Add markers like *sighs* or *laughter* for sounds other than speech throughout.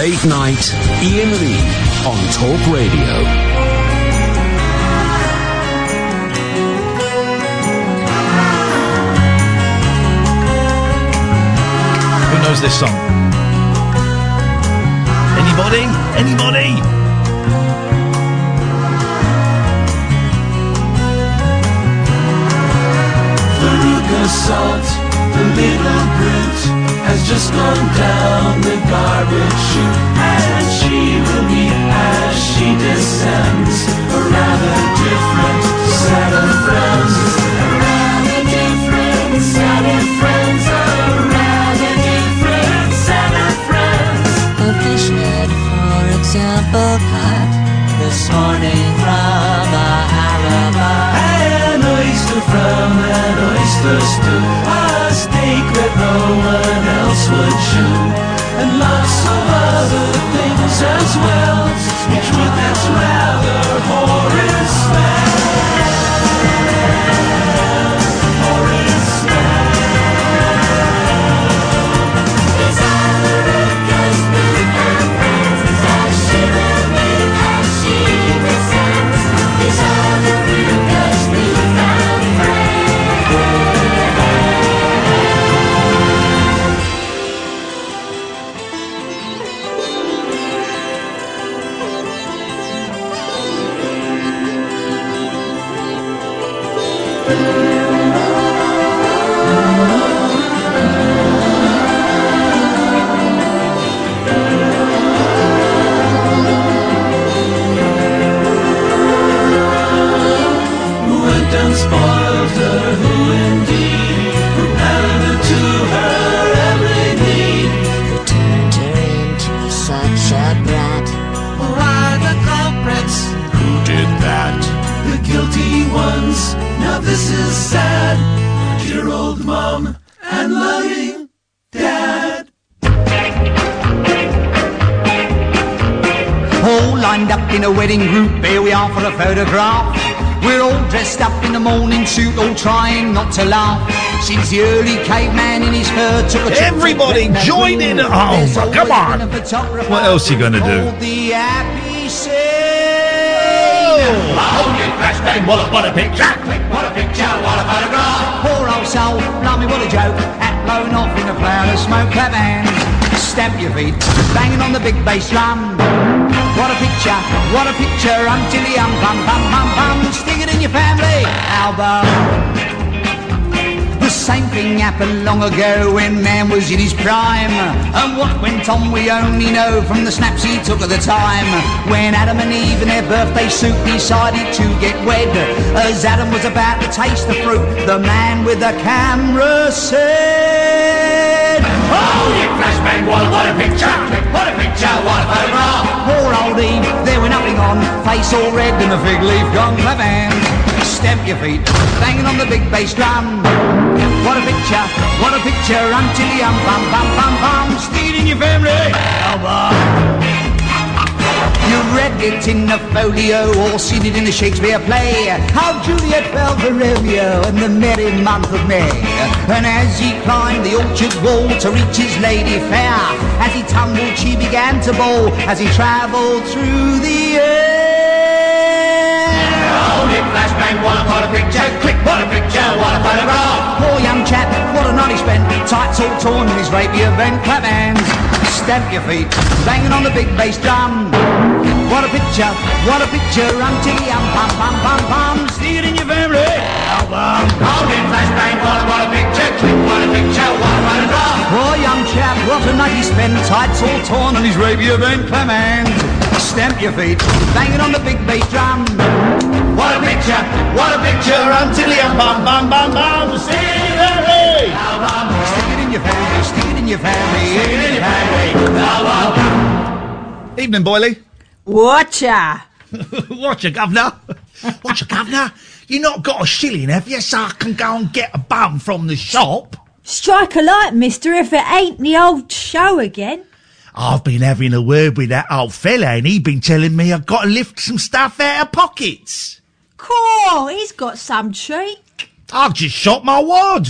Late Night, Iain Lee on Talk Radio. Who knows this song? Anybody? Anybody? Veruca Salt, the little brute, has just gone down the garbage chute. And she will meet as she descends a rather different set of friends. A rather different set of friends. A rather different set of friends. A fishnet, for example, caught this morning from a alibi. An oyster from an oyster stew. No one else would chew. And lots of other things as well. In the all trying not to laugh. Since the early caveman in his fur took a trip to Everybody join in at home. there's Come on. been a photographer What else are you gonna do? The happy scene. Hold it, flashbang, what a, what a picture! What a picture, what a photograph! Poor old soul, blimey, what a joke. Hat blown off in a cloud of smoke. Clap hands, stamp your feet, banging on the big bass drum. What a picture, what a picture, until the um bum bum bum bum. Stick it your family album. The same thing happened long ago when man was in his prime. And what went on we only know from the snaps he took at the time. When Adam and Eve in their birthday suit decided to get wed. As Adam was about to taste the fruit, the man with the camera said, Hold it, flashbang, what a, what a picture! What a picture, what a photograph! Poor old Eve, there were nothing on, face all red and the fig leaf gone. Clap hands, stamp your feet, banging on the big bass drum. What a picture, what a picture, until the um bum bum bum bum, in your family album. You read it in a folio or seen it in a Shakespeare play. How Juliet fell for Romeo in the merry month of May. And as he climbed the orchard wall to reach his lady fair, as he tumbled she began to bowl as he travelled through the air. Hold it, flashbang, what a, what a picture! Click, what a picture, what a photograph! Poor young chap, what a night he spent. Tights all torn in his rapier bent. Clap hands, stamp your feet, banging on the big bass drum. What a picture, what a picture, until the um bum bum bum bum. Stick it in your family album. Hold it, flashbang, what a, what a picture! Click, what a picture, what a photograph! Poor young chap, what a night he spent. Tights all torn on his rapier. Clap hands, stamp your feet, banging on the big bass drum. What a picture, what a picture, until the um bum bum bum bum! Stick it in your family! Album! Stick it in your family, stick it in your family. In your family! Evening, Boyley. Watcha! *laughs* Watch your governor. Watch your governor. You not got a shilling, have you? So I can go and get a bum from the shop. Strike a light, mister, if it ain't the old show again. I've been having a word with that old fella, and he been telling me I've got to lift some stuff out of pockets. Cool, he's got some treat. I've just shot my wad.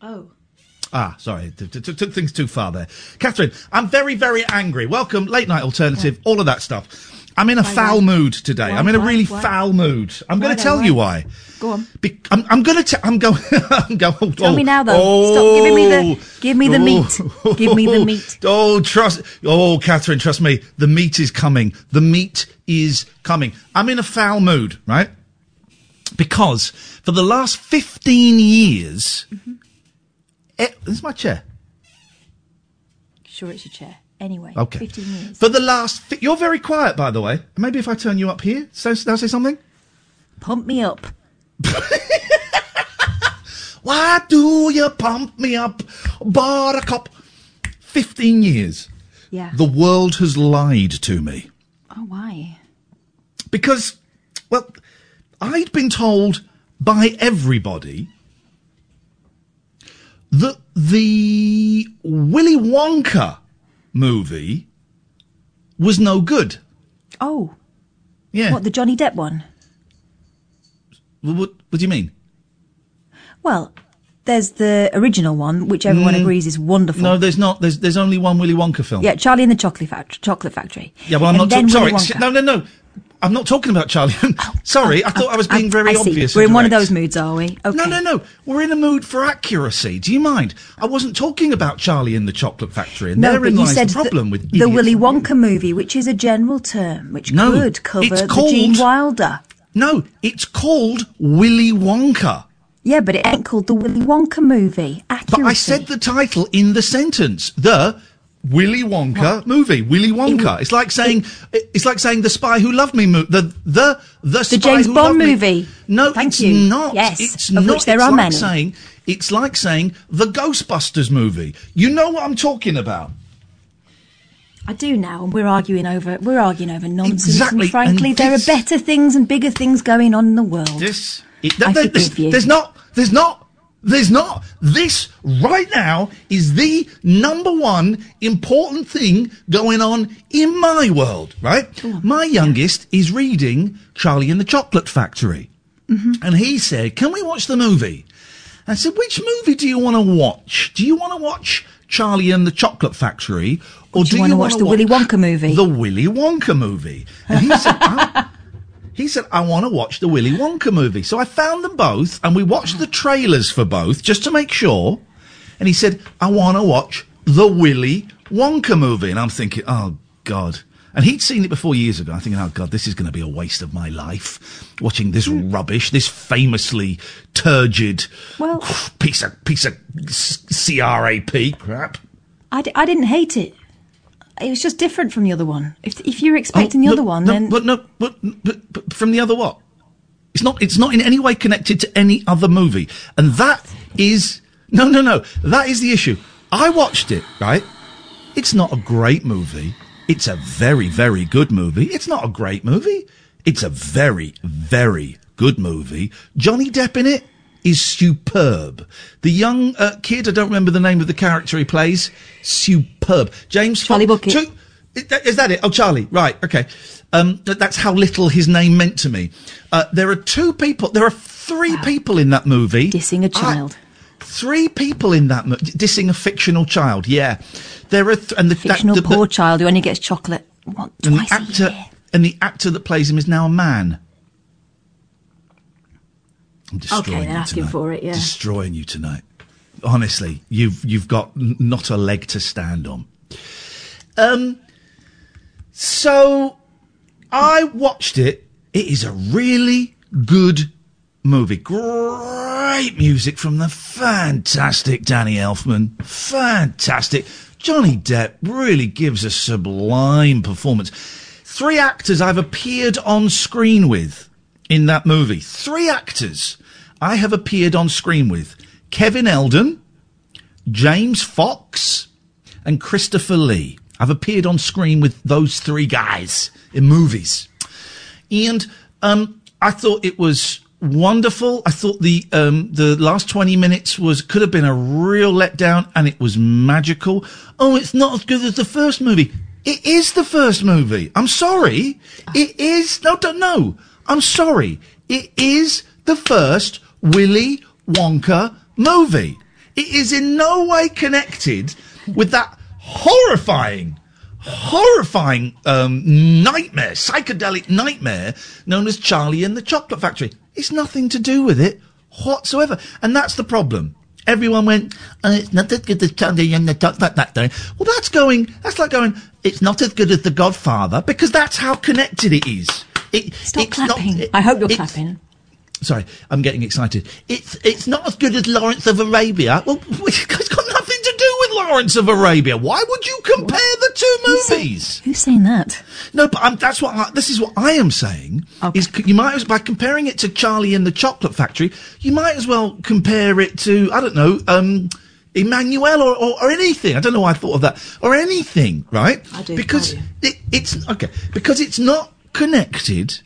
Oh. Ah, sorry, t- t- t- took things too far there. Katherine, I'm very, very angry. Welcome, late night alternative, all of that stuff. I'm in a foul why? mood today. Why, I'm in a why, really why? foul mood. I'm going to tell you why? why. Go on. Be- I'm, I'm going to. I'm going. *laughs* I'm going. Oh, Tell me now, though. Stop giving me the- give me the meat. Give me the *laughs* meat. Oh, trust. Oh, Katherine, trust me. The meat is coming. The meat is coming. I'm in a foul mood, right? Because for the last 15 years, Mm-hmm. Eh, this is my chair. Sure, it's your chair. Anyway, Okay. 15 years. For the last, fi- you're very quiet, by the way. Maybe if I turn you up here, so, I say something? Pump me up. *laughs* Why do you pump me up, Buttercup? 15 years. Yeah. The world has lied to me. oh, why? Because, well, I'd been told by everybody that the Willy Wonka movie was no good. Oh, Yeah. what, the Johnny Depp one? What, what, what do you mean? Well, there's the original one, which everyone agrees is wonderful. Mm. No, there's not. There's there's only one Willy Wonka film. yeah, Charlie and the Chocolate, Fact- Chocolate Factory. Yeah, well, I'm And not. then ta- sorry. Wonka. No, no, no. I'm not talking about Charlie. *laughs* Oh, sorry, oh, I thought I was oh, being very obvious. We're in one of those moods, are we? Okay. No, no, no. We're in a mood for accuracy. Do you mind? I wasn't talking about Charlie in the Chocolate Factory, and No, therein but you lies said the problem with the Willy. Wonka movie, which is a general term, which No, could cover it's the called- Gene Wilder. No, it's called Willy Wonka. Yeah, but it ain't called the Willy Wonka movie. Accuracy. But I said the title in the sentence. The Willy Wonka movie. Willy Wonka. it's like saying it's like saying the Spy Who Loved Me. Mo- the the the, Spy James Who Bond Loved Me- No, Thank it's you. not. Yes, it's of not. which there it's are like many. Saying it's like saying the Ghostbusters movie. You know what I'm talking about. I do now, and we're arguing over we're arguing over nonsense. Exactly, And frankly, and there this- are better things and bigger things going on in the world. This. It, forgive there's, you. there's not. There's not. There's not. This right now is the number one important thing going on in my world, right? My youngest is reading Charlie and the Chocolate Factory. Mm-hmm. And he said, Can we watch the movie? I said, Which movie do you want to watch? Do you want to watch Charlie and the Chocolate Factory? Or do you wanna watch wanna the Willy Wonka movie? The Willy Wonka movie. And he said, *laughs* "I- he said, I want to watch the Willy Wonka movie. So I found them both and we watched the trailers for both just to make sure. And he said, I want to watch the Willy Wonka movie. And I'm thinking, oh, God. And he'd seen it before years ago. I'm thinking, oh, God, this is going to be a waste of my life watching this hmm. rubbish, this famously turgid Well- piece of, piece of CRAP crap. I, d- I didn't hate it. It was just different from the other one. If if you're oh, expecting Oh, the no, other one, no, then but no, but, but, but from the other what? It's not. It's not in any way connected to any other movie, and that is no, no, no. That is the issue. I watched it. Right. It's not a great movie. It's a very, very good movie. It's not a great movie. It's a very, very good movie. Johnny Depp in it is superb. The young uh, kid, I don't remember the name of the character he plays, superb. James Charlie Fox- Bucket. two- is that it? Oh, Charlie. Right. Okay. Um, that's how little his name meant to me. Uh, there are two people. There are three people in that movie. dissing a child. three people in that movie. dissing a fictional child. Yeah. There are th- and the fictional the, the- poor child who only gets chocolate what, and the actor and the actor that plays him is now a man. I'm destroying Okay, they're you asking tonight. for it, yeah. Destroying you tonight. Honestly, you've you've got not a leg to stand on. Um. So, I watched it. It is a really good movie. Great music from the fantastic Danny Elfman. Fantastic. Johnny Depp really gives a sublime performance. Three actors I've appeared on screen with in that movie. Three actors I have appeared on screen with. Kevin Eldon, James Fox, and Christopher Lee. I've appeared on screen with those three guys in movies. And um, I thought it was wonderful. I thought the um, the last twenty minutes was could have been a real letdown, and it was magical. Oh, it's not as good as the first movie. It is the first movie. I'm sorry. It is. No, know. I'm sorry. It is the first Willy Wonka movie. It is in no way connected with that horrifying, horrifying um, nightmare, psychedelic nightmare known as Charlie and the Chocolate Factory. It's nothing to do with it whatsoever. And that's the problem. Everyone went, uh, it's not as good as Charlie and the Chocolate Factory. Well, that's going, that's like going, it's not as good as The Godfather because that's how connected it is. It, Stop it's not- clapping. it- I hope you're clapping. Sorry, I'm getting excited. It's it's not as good as Lawrence of Arabia. Well, *laughs* it's got nothing to do with Lawrence of Arabia. Why would you compare the two movies? Who's saying that? No, but I'm, that's what I, this is what I am saying. Okay. Is you might as by comparing it to Charlie and the Chocolate Factory, you might as well compare it to I don't know, um, Emmanuelle or, or, or anything. I don't know why I thought of that or anything, right? I do, because It, it's okay because it's not connected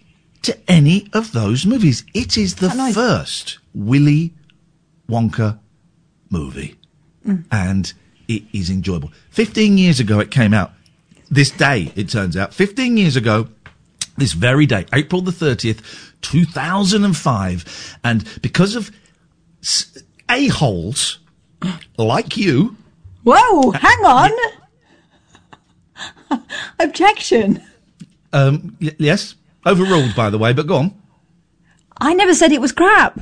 to any of those movies. It is the noise. first Willy Wonka movie, Mm. and it is enjoyable. Fifteen years ago, it came out. This day, it turns out, fifteen years ago, this very day, April the thirtieth, two thousand and five, and because of a-holes like you, Whoa, hang on. *laughs* Objection. um, y- yes, overruled by the way, but go on. I never said it was crap.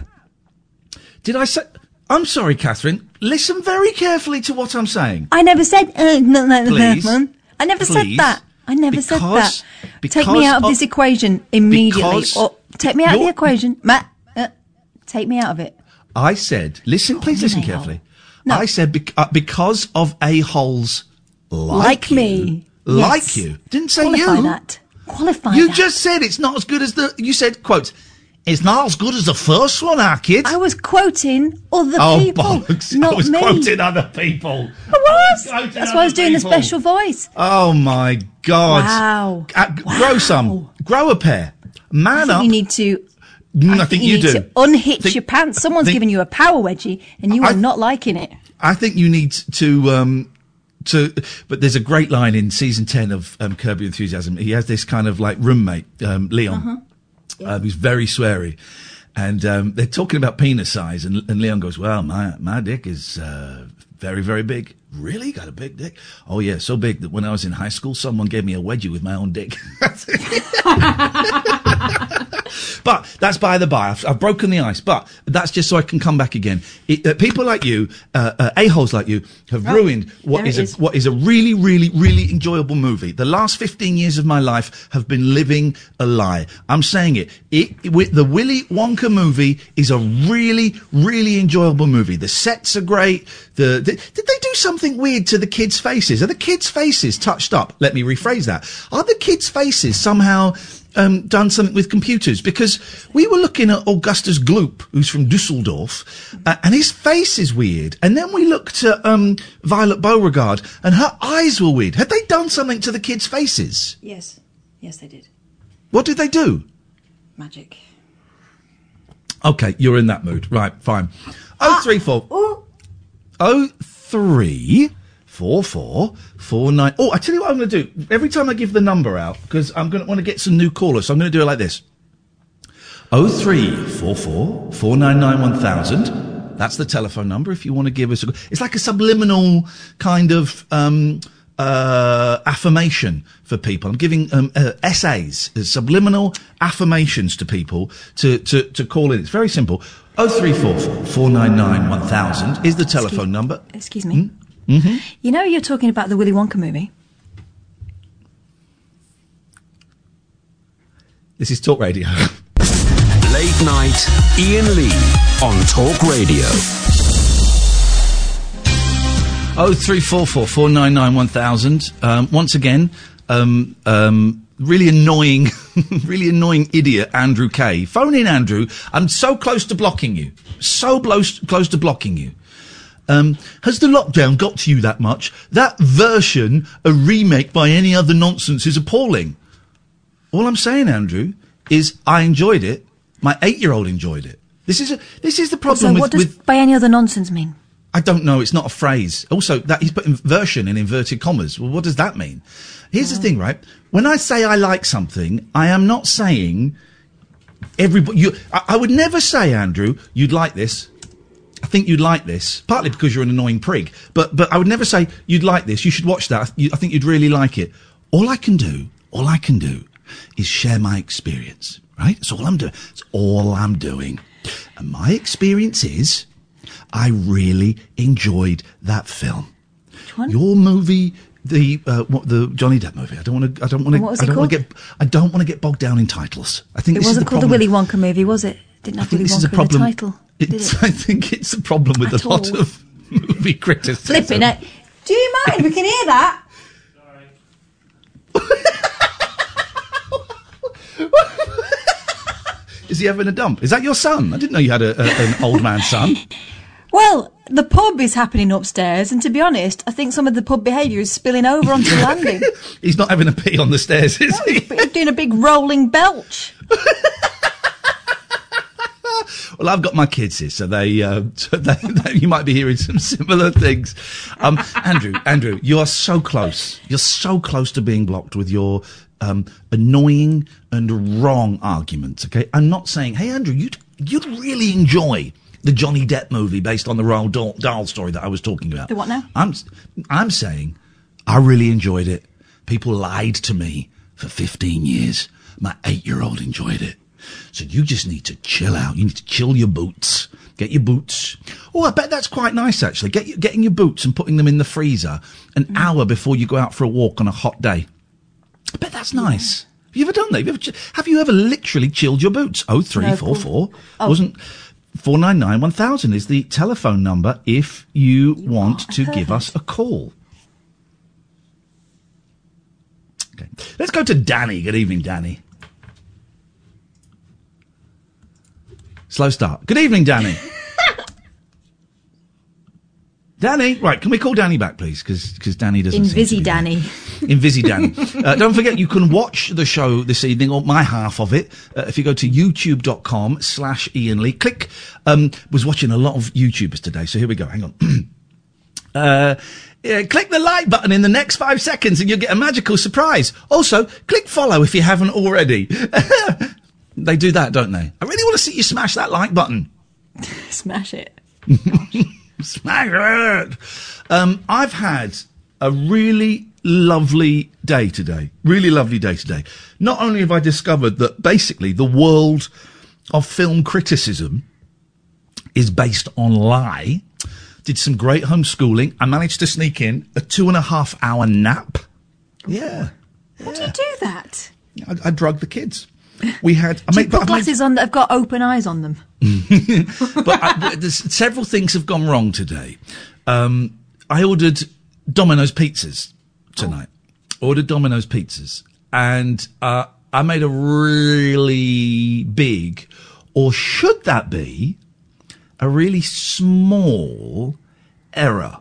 Did I say? I'm sorry, Katherine. Listen very carefully to what I'm saying. I never said. Uh, no, no, Please. I never Please. said that. I never said that. Take me out of, of- this equation immediately. Or take me out of the equation. Matt, uh, take me out of it. I said, listen, please listen no. carefully. No. I said bec- uh, because of a holes like, Like you, me. like Yes. you. Didn't say Qualify you. that. Qualify You that. just said it's not as good as the. You said, quote, it's not as good as the first one, our kid. I was quoting other oh, people, bollocks. not I was me. quoting other people. I was. Quoting That's why I was doing the people. special voice. Oh, my God. Wow. Uh, g- Grow some. Grow a pair. Man I up. you need to. Mm, I, I think you, you, need do. to unhitch Think- your pants. Someone's think- giving you a power wedgie, and you are not liking it. I think you need to um to but there's a great line in season 10 of um, Curb Your Enthusiasm. He has this kind of like roommate, um, Leon, uh, who's very sweary. And um, they're talking about penis size, and, and Leon goes, "Well, my my dick is uh, very very big. Really, got a big dick? Oh yeah, so big that when I was in high school, someone gave me a wedgie with my own dick." *laughs* But that's by the by. I've, I've broken the ice. But that's just so I can come back again. It, uh, people like you, uh, uh, a holes like you, have ruined what is, it a, is. what is a really, really, really enjoyable movie. The last fifteen years of my life have been living a lie. I'm saying it. It with the Willy Wonka movie is a really, really enjoyable movie. The sets are great. The, the did they do something weird to the kids' faces? Are the kids' faces touched up? Let me rephrase that. Are the kids' faces somehow? um, done something with computers because we were looking at Augustus Gloop, who's from Dusseldorf, uh, and his face is weird. And then we looked at um, Violet Beauregarde, and her eyes were weird. Had they done something to the kids' faces? Yes, yes, they did. What did they do? Magic. Okay, you're in that mood, right? Fine. Oh three four. Oh three four four four nine. Oh, I tell you what I'm going to do. Every time I give the number out, because I'm going to want to get some new callers, so I'm going to do it like this. Oh three four four four nine nine one thousand. That's the telephone number if you want to give us a. It's like a subliminal kind of um, uh, affirmation for people. I'm giving um, uh, essays, subliminal affirmations to people to, to, to call in. It's very simple. Oh three four four four nine nine one thousand is the telephone number. Excuse me. Mm-hmm. You know, you're talking about the Willy Wonka movie. This is Talk Radio. *laughs* Late night, Iain Lee on Talk Radio. Oh three four four four nine nine one thousand. Um, once again, um, um, really annoying, *laughs* really annoying idiot Andrew Kay. Phone in, Andrew. I'm so close to blocking you. So close, close to blocking you. Um, has the lockdown got to you that much? That version, a remake by any other nonsense, is appalling. All I'm saying, Andrew, is I enjoyed it. My eight-year-old enjoyed it. This is a, this is the So, problem with, what does with by any other nonsense mean? I don't know. It's not a phrase. Also, that he's put version in inverted commas. Well, what does that mean? Here's the thing, right? When I say I like something, I am not saying everybody. You, I, I would never say, Andrew, you'd like this. I think you'd like this, partly because you're an annoying prig. But but I would never say you'd like this. You should watch that. I, you- I think you'd really like it. All I can do, all I can do, is share my experience. Right? That's all I'm doing. That's all I'm doing. And my experience is, I really enjoyed that film. Which one? Your movie, the uh, what, the Johnny Depp movie. I don't want to. I don't want And what was to. I don't want to get. I don't want to get bogged down in titles. I think It wasn't the called the. Willy Wonka movie, was it? Didn't I have think Willy this is a Wonka in the problem. title. It's, it? *laughs* I think it's a problem with At a lot all. of *laughs* movie criticism. Flipping it. Do you mind? We can hear that. *laughs* Is he having a dump? Is that your son? I didn't know you had a, a, an old man son. Well, the pub is happening upstairs, and to be honest, I think some of the pub behaviour is spilling over onto the *laughs* landing. He's not having a pee on the stairs, is he? He's doing a big rolling belch. *laughs* Well, I've got my kids here, so they, uh, *laughs* so they, they you might be hearing some similar things. Um, Andrew, Andrew, you are so close. You're so close to being blocked with your um, annoying and wrong arguments. Okay, I'm not saying, hey, Andrew, you'd you'd really enjoy the Johnny Depp movie based on the Roald Dahl, Dahl story that I was talking about. The what now? I'm I'm saying I really enjoyed it. People lied to me for 15 years. My eight year old enjoyed it. So you just need to chill out. You need to chill your boots. Get your boots. Oh, I bet that's quite nice actually. Get your, getting your boots and putting them in the freezer an Mm. hour before you go out for a walk on a hot day. I bet that's nice. Have you ever done that? Have you ever, have you ever literally chilled your boots? Oh three No, four four Oh. wasn't four nine nine one thousand is the telephone number if you want to give us a call. Okay, let's go to Danny. Good evening, Danny. Slow start. Good evening, Danny. *laughs* Danny, right? Can we call Danny back, please? Because Danny doesn't. Invisi. Danny. *laughs* Invisi Danny. uh, don't forget, you can watch the show this evening, or my half of it, uh, if you go to youtube.com slash Iain Lee. Click, um, was watching a lot of YouTubers today, so here we go. Hang on. *clears throat* uh, yeah, click the like button in the next five seconds and you'll get a magical surprise. Also, click follow if you haven't already. *laughs* they do that, don't they? I really want to see you smash that like button. *laughs* Smash it. Smash it. Um, I've had a really lovely day today. Really lovely day today. Not only have I discovered that basically the world of film criticism is based on lie. Did some great homeschooling. I managed to sneak in a two and a half hour nap. Yeah. How do you do that? I, I drugged the kids. We had. I made- put I glasses on that have got open eyes on them? *laughs* but I, there's several things have gone wrong today. Um, I ordered Domino's pizzas tonight. Ordered Domino's pizzas, and uh, I made a really big, or should that be, a really small error.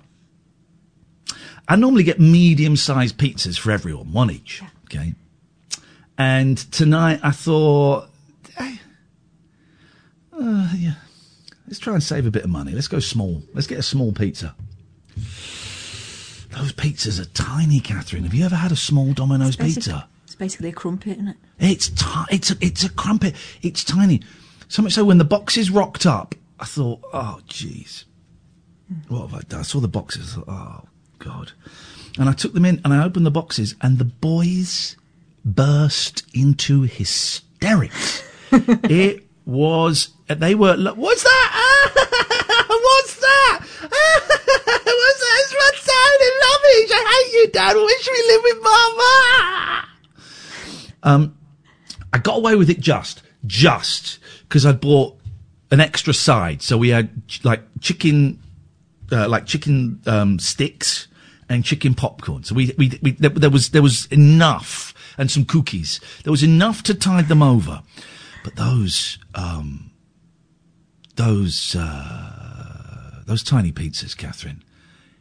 I normally get medium-sized pizzas for everyone, one each. Okay, and tonight I thought. eh, uh, yeah. Let's try and save a bit of money. Let's go small. Let's get a small pizza. Those pizzas are tiny, Katherine. Have you ever had a small Domino's Basic- pizza? It's basically a crumpet, isn't it? It's ti- it's a, it's a crumpet. It's tiny. So much so when the boxes rocked up, I thought, oh jeez, what have I done? I saw the boxes. I thought, oh god, and I took them in and I opened the boxes and the boys burst into hysterics. *laughs* it was they were. What's that? *laughs* What's that? *laughs* What's that? It's my sounding rubbish. I hate you, Dad. I wish we lived with Mama. Um, I got away with it just, just because I bought an extra side. So we had like chicken, uh, like chicken um, sticks and chicken popcorn. So we, we, we there, there was there was enough and some cookies. There was enough to tide them over. But those um, those uh, those tiny pizzas, Katherine,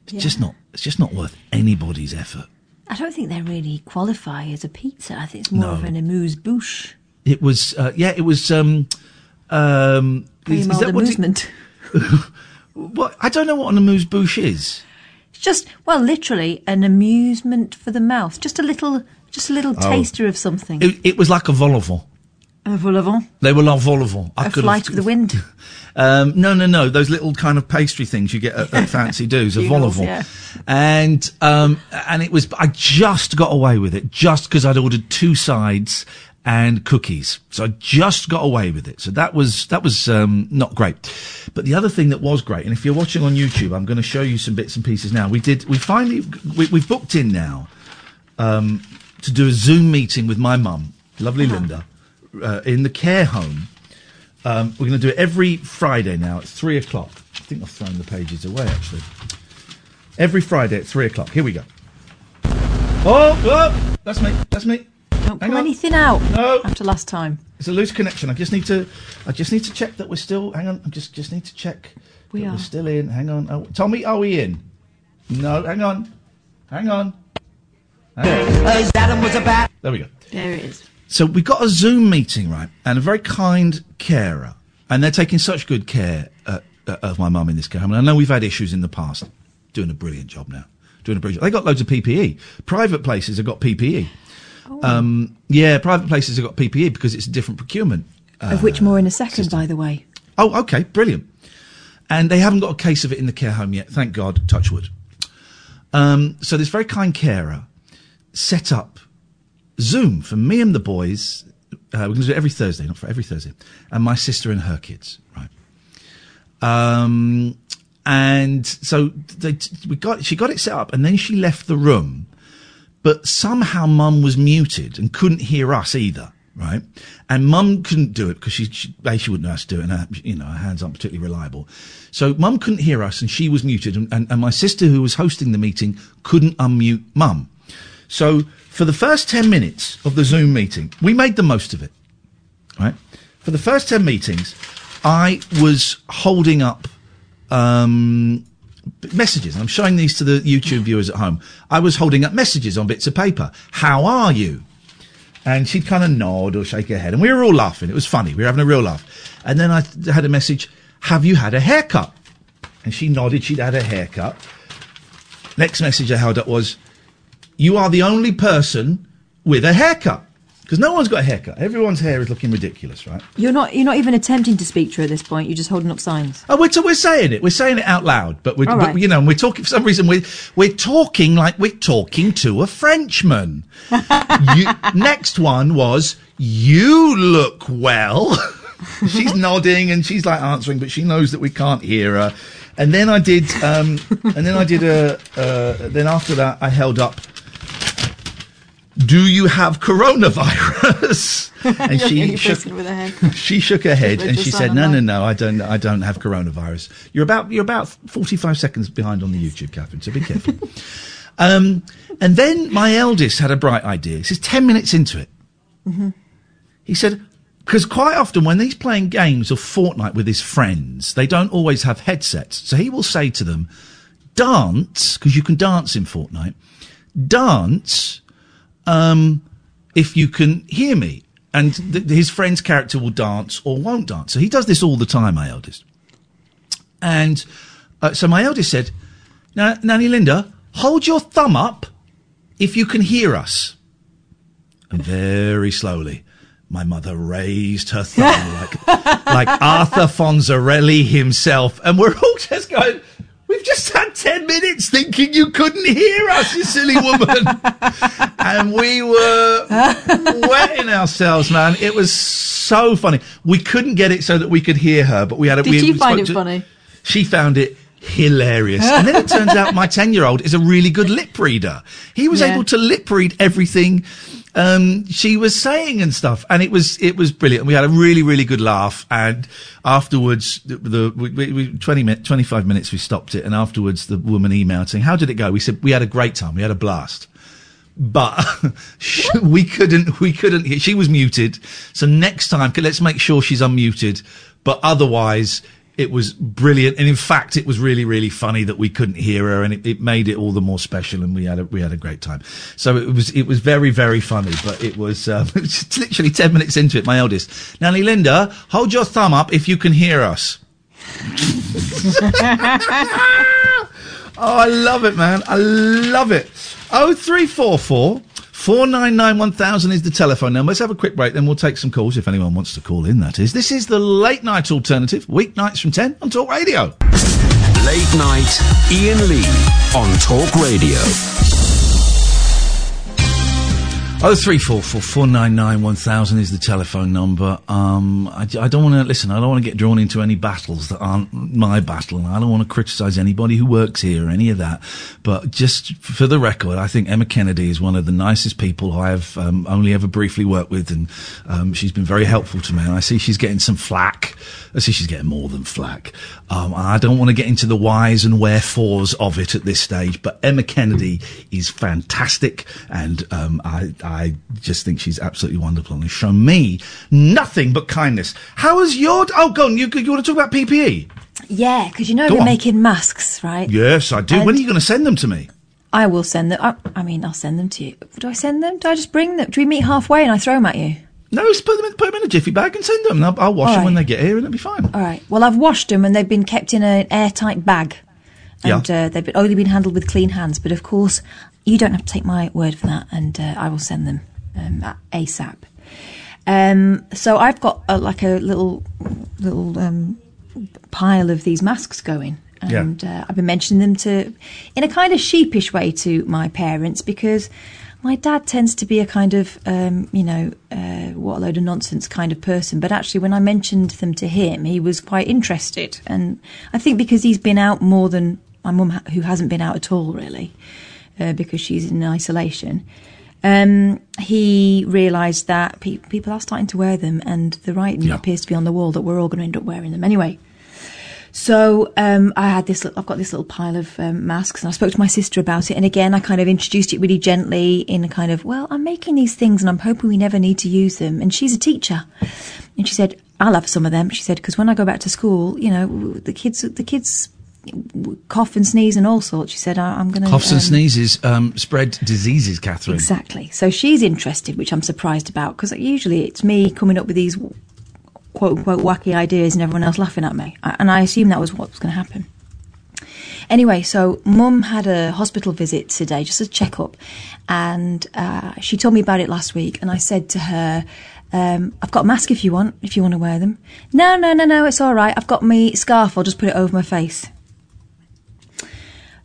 it's just not it's just not worth anybody's effort. I don't think they really qualify as a pizza. I think it's more No. of an amuse bouche. It was, uh, yeah, it was. Um, um, old what it- amusement. *laughs* what I don't know what an amuse bouche is. It's just well, literally an amusement for the mouth. Just a little, just a little taster of something. Oh. It, it was like a vol au vent. Un vol-au-vent. They were la vol au vent. I A could flight have- of the wind. *laughs* Um, no, no, no. Those little kind of pastry things you get at, at *laughs* fancy do's, a vol au vent. yeah. And, um, and it was, I just got away with it just because I'd ordered two sides and cookies. So I just got away with it. So that was, that was, um, not great. But the other thing that was great, and if you're watching on YouTube, I'm going to show you some bits and pieces now. We did, we finally, we, we've booked in now, um, to do a Zoom meeting with my mum, lovely Linda, uh, in the care home. Um, we're going to do it every Friday now at three o'clock. I think I've thrown the pages away actually. Every Friday at three o'clock. Here we go. Oh, oh that's me. That's me. Don't Hang pull on. anything out No. after last time. It's a loose connection. I just need to. I just need to check that we're still. Hang on. I just just need to check. We that are. We're still in. Hang on. Oh, Tommy, are we in? No. Hang on. Hang on. As Adam was. There we go. There it is. So we got a Zoom meeting, right, and a very kind carer, and they're taking such good care uh, uh, of my mum in this care home. And I know we've had issues in the past. Doing a brilliant job now. Doing a brilliant. They got loads of PPE. Private places have got PPE. Um, yeah, private places have got PPE because it's a different procurement. of which more in a second, by the way. Oh, okay, brilliant. And they haven't got a case of it in the care home yet, thank God, touch wood. Um, so this very kind carer set up Zoom for me and the boys. Uh, we're going to do it every Thursday, not for every Thursday, and my sister and her kids, right? Um, and so they, we got she got it set up, and then she left the room, but somehow Mum was muted and couldn't hear us either, right? And Mum couldn't do it because she, she she wouldn't know how to do it, and her, you know her hands aren't particularly reliable. So Mum couldn't hear us, and she was muted, and, and, and my sister who was hosting the meeting couldn't unmute Mum. So for the first 10 minutes of the Zoom meeting, we made the most of it, right? For the first 10 meetings, I was holding up, um, messages. I'm showing these to the YouTube viewers at home. I was holding up messages on bits of paper. How are you? And she'd kind of nod or shake her head. And we were all laughing. It was funny. We were having a real laugh. And then I had a message, have you had a haircut? And she nodded. She'd had a haircut. Next message I held up was, you are the only person with a haircut. Because no one's got a haircut. Everyone's hair is looking ridiculous, right? You're not. You're not even attempting to speak to her at this point. You're just holding up signs. Oh, we're, we're saying it. We're saying it out loud, but we're, but, right. you know, and we're talking for some reason. We're we're talking like we're talking to a Frenchman. *laughs* you, next one was you look well. *laughs* she's nodding and she's like answering, but she knows that we can't hear her. And then I did, um, and then I did a. Uh, then after that, I held up. Do you have coronavirus? *laughs* And *laughs* *laughs* she shook, her head. she shook her head and she said, "No, no, no, I don't. I don't have coronavirus. You're about you're about 45 seconds behind on the YouTube, Katherine. So be careful." um, and then my eldest had a bright idea. This is 10 minutes into it. He said, because quite often when he's playing games of Fortnite with his friends, they don't always have headsets. So he will say to them, "Dance," because you can dance in Fortnite. Dance um, if you can hear me. And th- his friend's character will dance or won't dance. So he does this all the time, my eldest. And uh, so my eldest said, "Now, Nanny Linda, hold your thumb up if you can hear us. And very slowly, my mother raised her thumb *laughs* like, like Arthur Fonzarelli himself. And we're all *laughs* just going, We've just had 10 minutes thinking you couldn't hear us, you silly woman. *laughs* and we were wetting ourselves, man. It was so funny. We couldn't get it so that we could hear her, but we had a Did we, you we find it to- funny? She found it hilarious. and then it turns out my 10 year old is a really good lip reader. He was Yeah. able to lip read everything um, she was saying and stuff. And it was, it was brilliant. We had a really, really good laugh. And afterwards, the, the we, we, we, 20 minutes, 25 minutes, we stopped it. And afterwards, the woman emailed saying, how did it go? We said, we had a great time. We had a blast but *laughs* we couldn't we couldn't she was muted so next time let's make sure she's unmuted but otherwise it was brilliant. And in fact it was really really funny that we couldn't hear her and it, it made it all the more special and we had a we had a great time. So it was it was very very funny but it was um, *laughs* literally 10 minutes into it my eldest. Nanny linda hold your thumb up if you can hear us. *laughs* *laughs* Oh, I love it, man. I love it. Oh three four four 499 is the telephone number. Let's have a quick break, then we'll take some calls if anyone wants to call in, that is. This is the late night alternative, weeknights from 10 on Talk Radio. Late night Iain Lee on Talk Radio. Oh three four four four nine nine one thousand is the telephone number. Um, I, I don't want to listen. I don't want to get drawn into any battles that aren't my battle. I don't want to criticise anybody who works here or any of that. But just for the record, I think Emma Kennedy is one of the nicest people I have um, only ever briefly worked with, and um, she's been very helpful to me. And I see she's getting some flack. I see she's getting more than flack. Um, I don't want to get into the whys and wherefores of it at this stage, but Emma Kennedy is fantastic, and um, I, I just think she's absolutely wonderful and has shown me nothing but kindness. How has your oh, go on, you you want to talk about PPE? Yeah, because you know Go we're on. making masks, right? Yes, I do. And- when are you going to send them to me? I will send them. I, I mean, I'll send them to you. Do I send them? Do I just bring them? Do we meet halfway and I throw them at you? No, just put them in, put them in a jiffy bag and send them. And I'll, I'll wash All them when they get here, and it'll be fine. All right. Well, I've washed them and they've been kept in an airtight bag, and Yeah. uh, they've been, only been handled with clean hands. But of course, you don't have to take my word for that, and uh, I will send them um, ASAP. Um, so I've got uh, like a little little um, pile of these masks going. Yeah. And uh, I've been mentioning them to, in a kind of sheepish way, to my parents because my dad tends to be a kind of, um, you know, uh, what a load of nonsense kind of person. But actually, when I mentioned them to him, he was quite interested. And I think because he's been out more than my mum, who hasn't been out at all, really, uh, because she's in isolation. Um, he realised that pe- people are starting to wear them, and the writing Yeah. appears to be on the wall that we're all going to end up wearing them anyway. So um, I had this. I've got this little pile of um, masks, and I spoke to my sister about it. And again, I kind of introduced it really gently, in a kind of, well, I'm making these things, and I'm hoping we never need to use them. And she's a teacher, and she said, I'll have some of them. She said, because when I go back to school, you know, the kids, the kids cough and sneeze and all sorts. She said, I- I'm going to Coughs and sneezes um, spread diseases, Katherine. Exactly. So she's interested, which I'm surprised about because usually it's me coming up with these quote unquote wacky ideas and everyone else laughing at me. And I assumed that was what was going to happen. Anyway, so mum had a hospital visit today, just a checkup, and uh, she told me about it last week. And I said to her, um, "I've got a mask if you want, if you want to wear them." No, no, no, no, it's all right. I've got my scarf. I'll just put it over my face.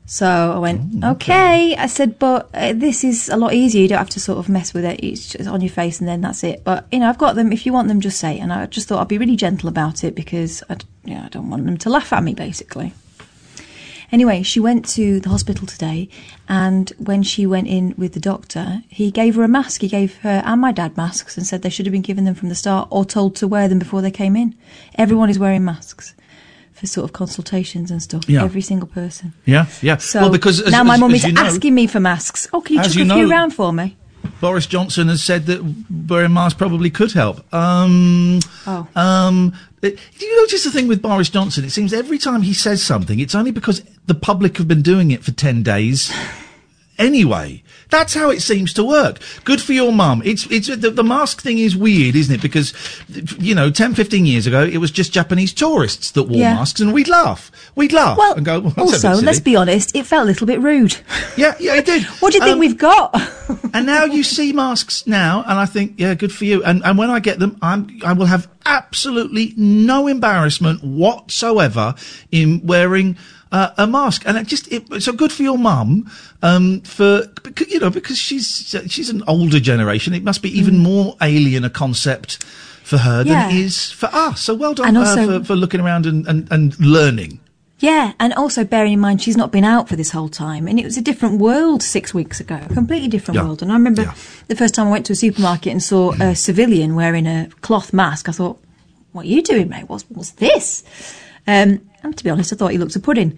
So I went, okay. I said, but uh, this is a lot easier. You don't have to sort of mess with it. It's just on your face and then that's it. But, you know, I've got them. If you want them, just say. And I just thought I'd be really gentle about it because I, you know, I don't want them to laugh at me, basically. Anyway, she went to the hospital today, and when she went in with the doctor, he gave her a mask. He gave her and my dad masks and said they should have been given them from the start or told to wear them before they came in. Everyone is wearing masks for sort of consultations and stuff. Yeah. Every single person. Yeah, yeah. So well, because as, now my as- mum is you know, asking me for masks. Oh, can you chuck you a few know- round for me? Boris Johnson has said that wearing masks probably could help. Um, Oh. um, uh, do you notice the thing with Boris Johnson? It seems every time he says something, it's only because the public have been doing it for 10 days *laughs* anyway. That's how it seems to work. Good for your mum. It's, it's, the, the mask thing is weird, isn't it? Because, you know, 10, 15 years ago, it was just Japanese tourists that wore Yeah. masks and we'd laugh. We'd laugh Well, and go, well, also, let's be honest, it felt a little bit rude. Yeah, yeah, it did. *laughs* What do you think Um, we've got? and now you *laughs* see masks now, and I think, yeah, good for you. And and when I get them, I'm I will have absolutely no embarrassment whatsoever in wearing. Uh, a mask, and it just it, so good for your mum. Um, for you know, because she's she's an older generation, it must be even more alien a concept for her than Mm. It is for us. So well done uh, also- for, for looking around and, and, and learning. Yeah, and also bearing in mind she's not been out for this whole time, and it was a different world six weeks ago, a completely different Yeah. world. And I remember Yeah. the first time I went to a supermarket and saw a civilian wearing a cloth mask. I thought, "What are you doing, mate? What's what's this?" Um, and to be honest, I thought he looked a pudding,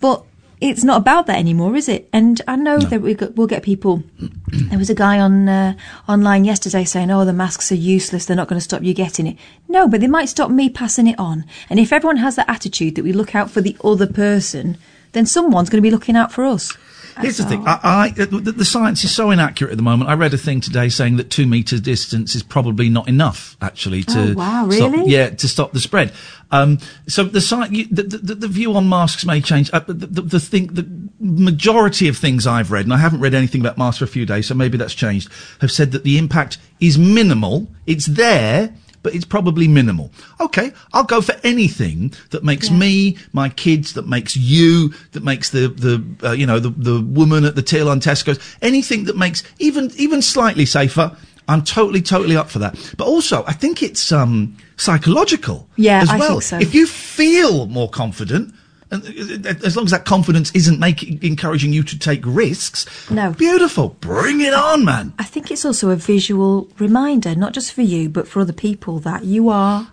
but it's not about that anymore, is it? And I know that we got, we'll get people. *clears throat* There was a guy on uh, online yesterday saying, "Oh, the masks are useless. They're not going to stop you getting it." No, but they might stop me passing it on. And if everyone has that attitude that we look out for the other person, then someone's going to be looking out for us. Here's the thing. I, I, the, the science is so inaccurate at the moment. I read a thing today saying that two meters distance is probably not enough, actually, to Oh, wow, stop, really? yeah, to stop the spread. Um, so the, sci- the, the, the view on masks may change. Uh, the, the, the thing, the majority of things I've read, and I haven't read anything about masks for a few days, so maybe that's changed, have said that the impact is minimal. It's there. But it's probably minimal. Okay, I'll go for anything that makes me, my kids, that makes you, that makes the the uh, you know the the woman at the till on Tesco's, anything that makes even even slightly safer. I'm totally totally up for that. But also, I think it's um psychological. Yeah, as I well. think so. If you feel more confident. And uh, as long as that confidence isn't making encouraging you to take risks, No. beautiful. Bring it on, man. I think it's also a visual reminder, not just for you, but for other people, that you are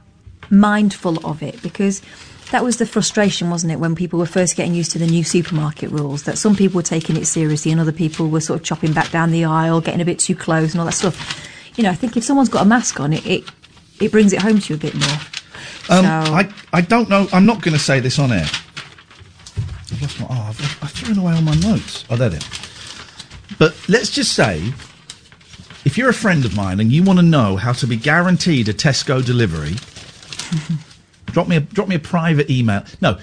mindful of it because that was the frustration, wasn't it, when people were first getting used to the new supermarket rules, that some people were taking it seriously and other people were sort of chopping back down the aisle, getting a bit too close and all that stuff. You know, I think if someone's got a mask on, it, it, it brings it home to you a bit more. Um, So- I, I don't know. I'm not going to say this on air. I've lost my. Oh, I've, I've thrown away all my notes. Oh, there they are. But let's just say, if you're a friend of mine and you want to know how to be guaranteed a Tesco delivery, *laughs* drop me a drop me a private email. No,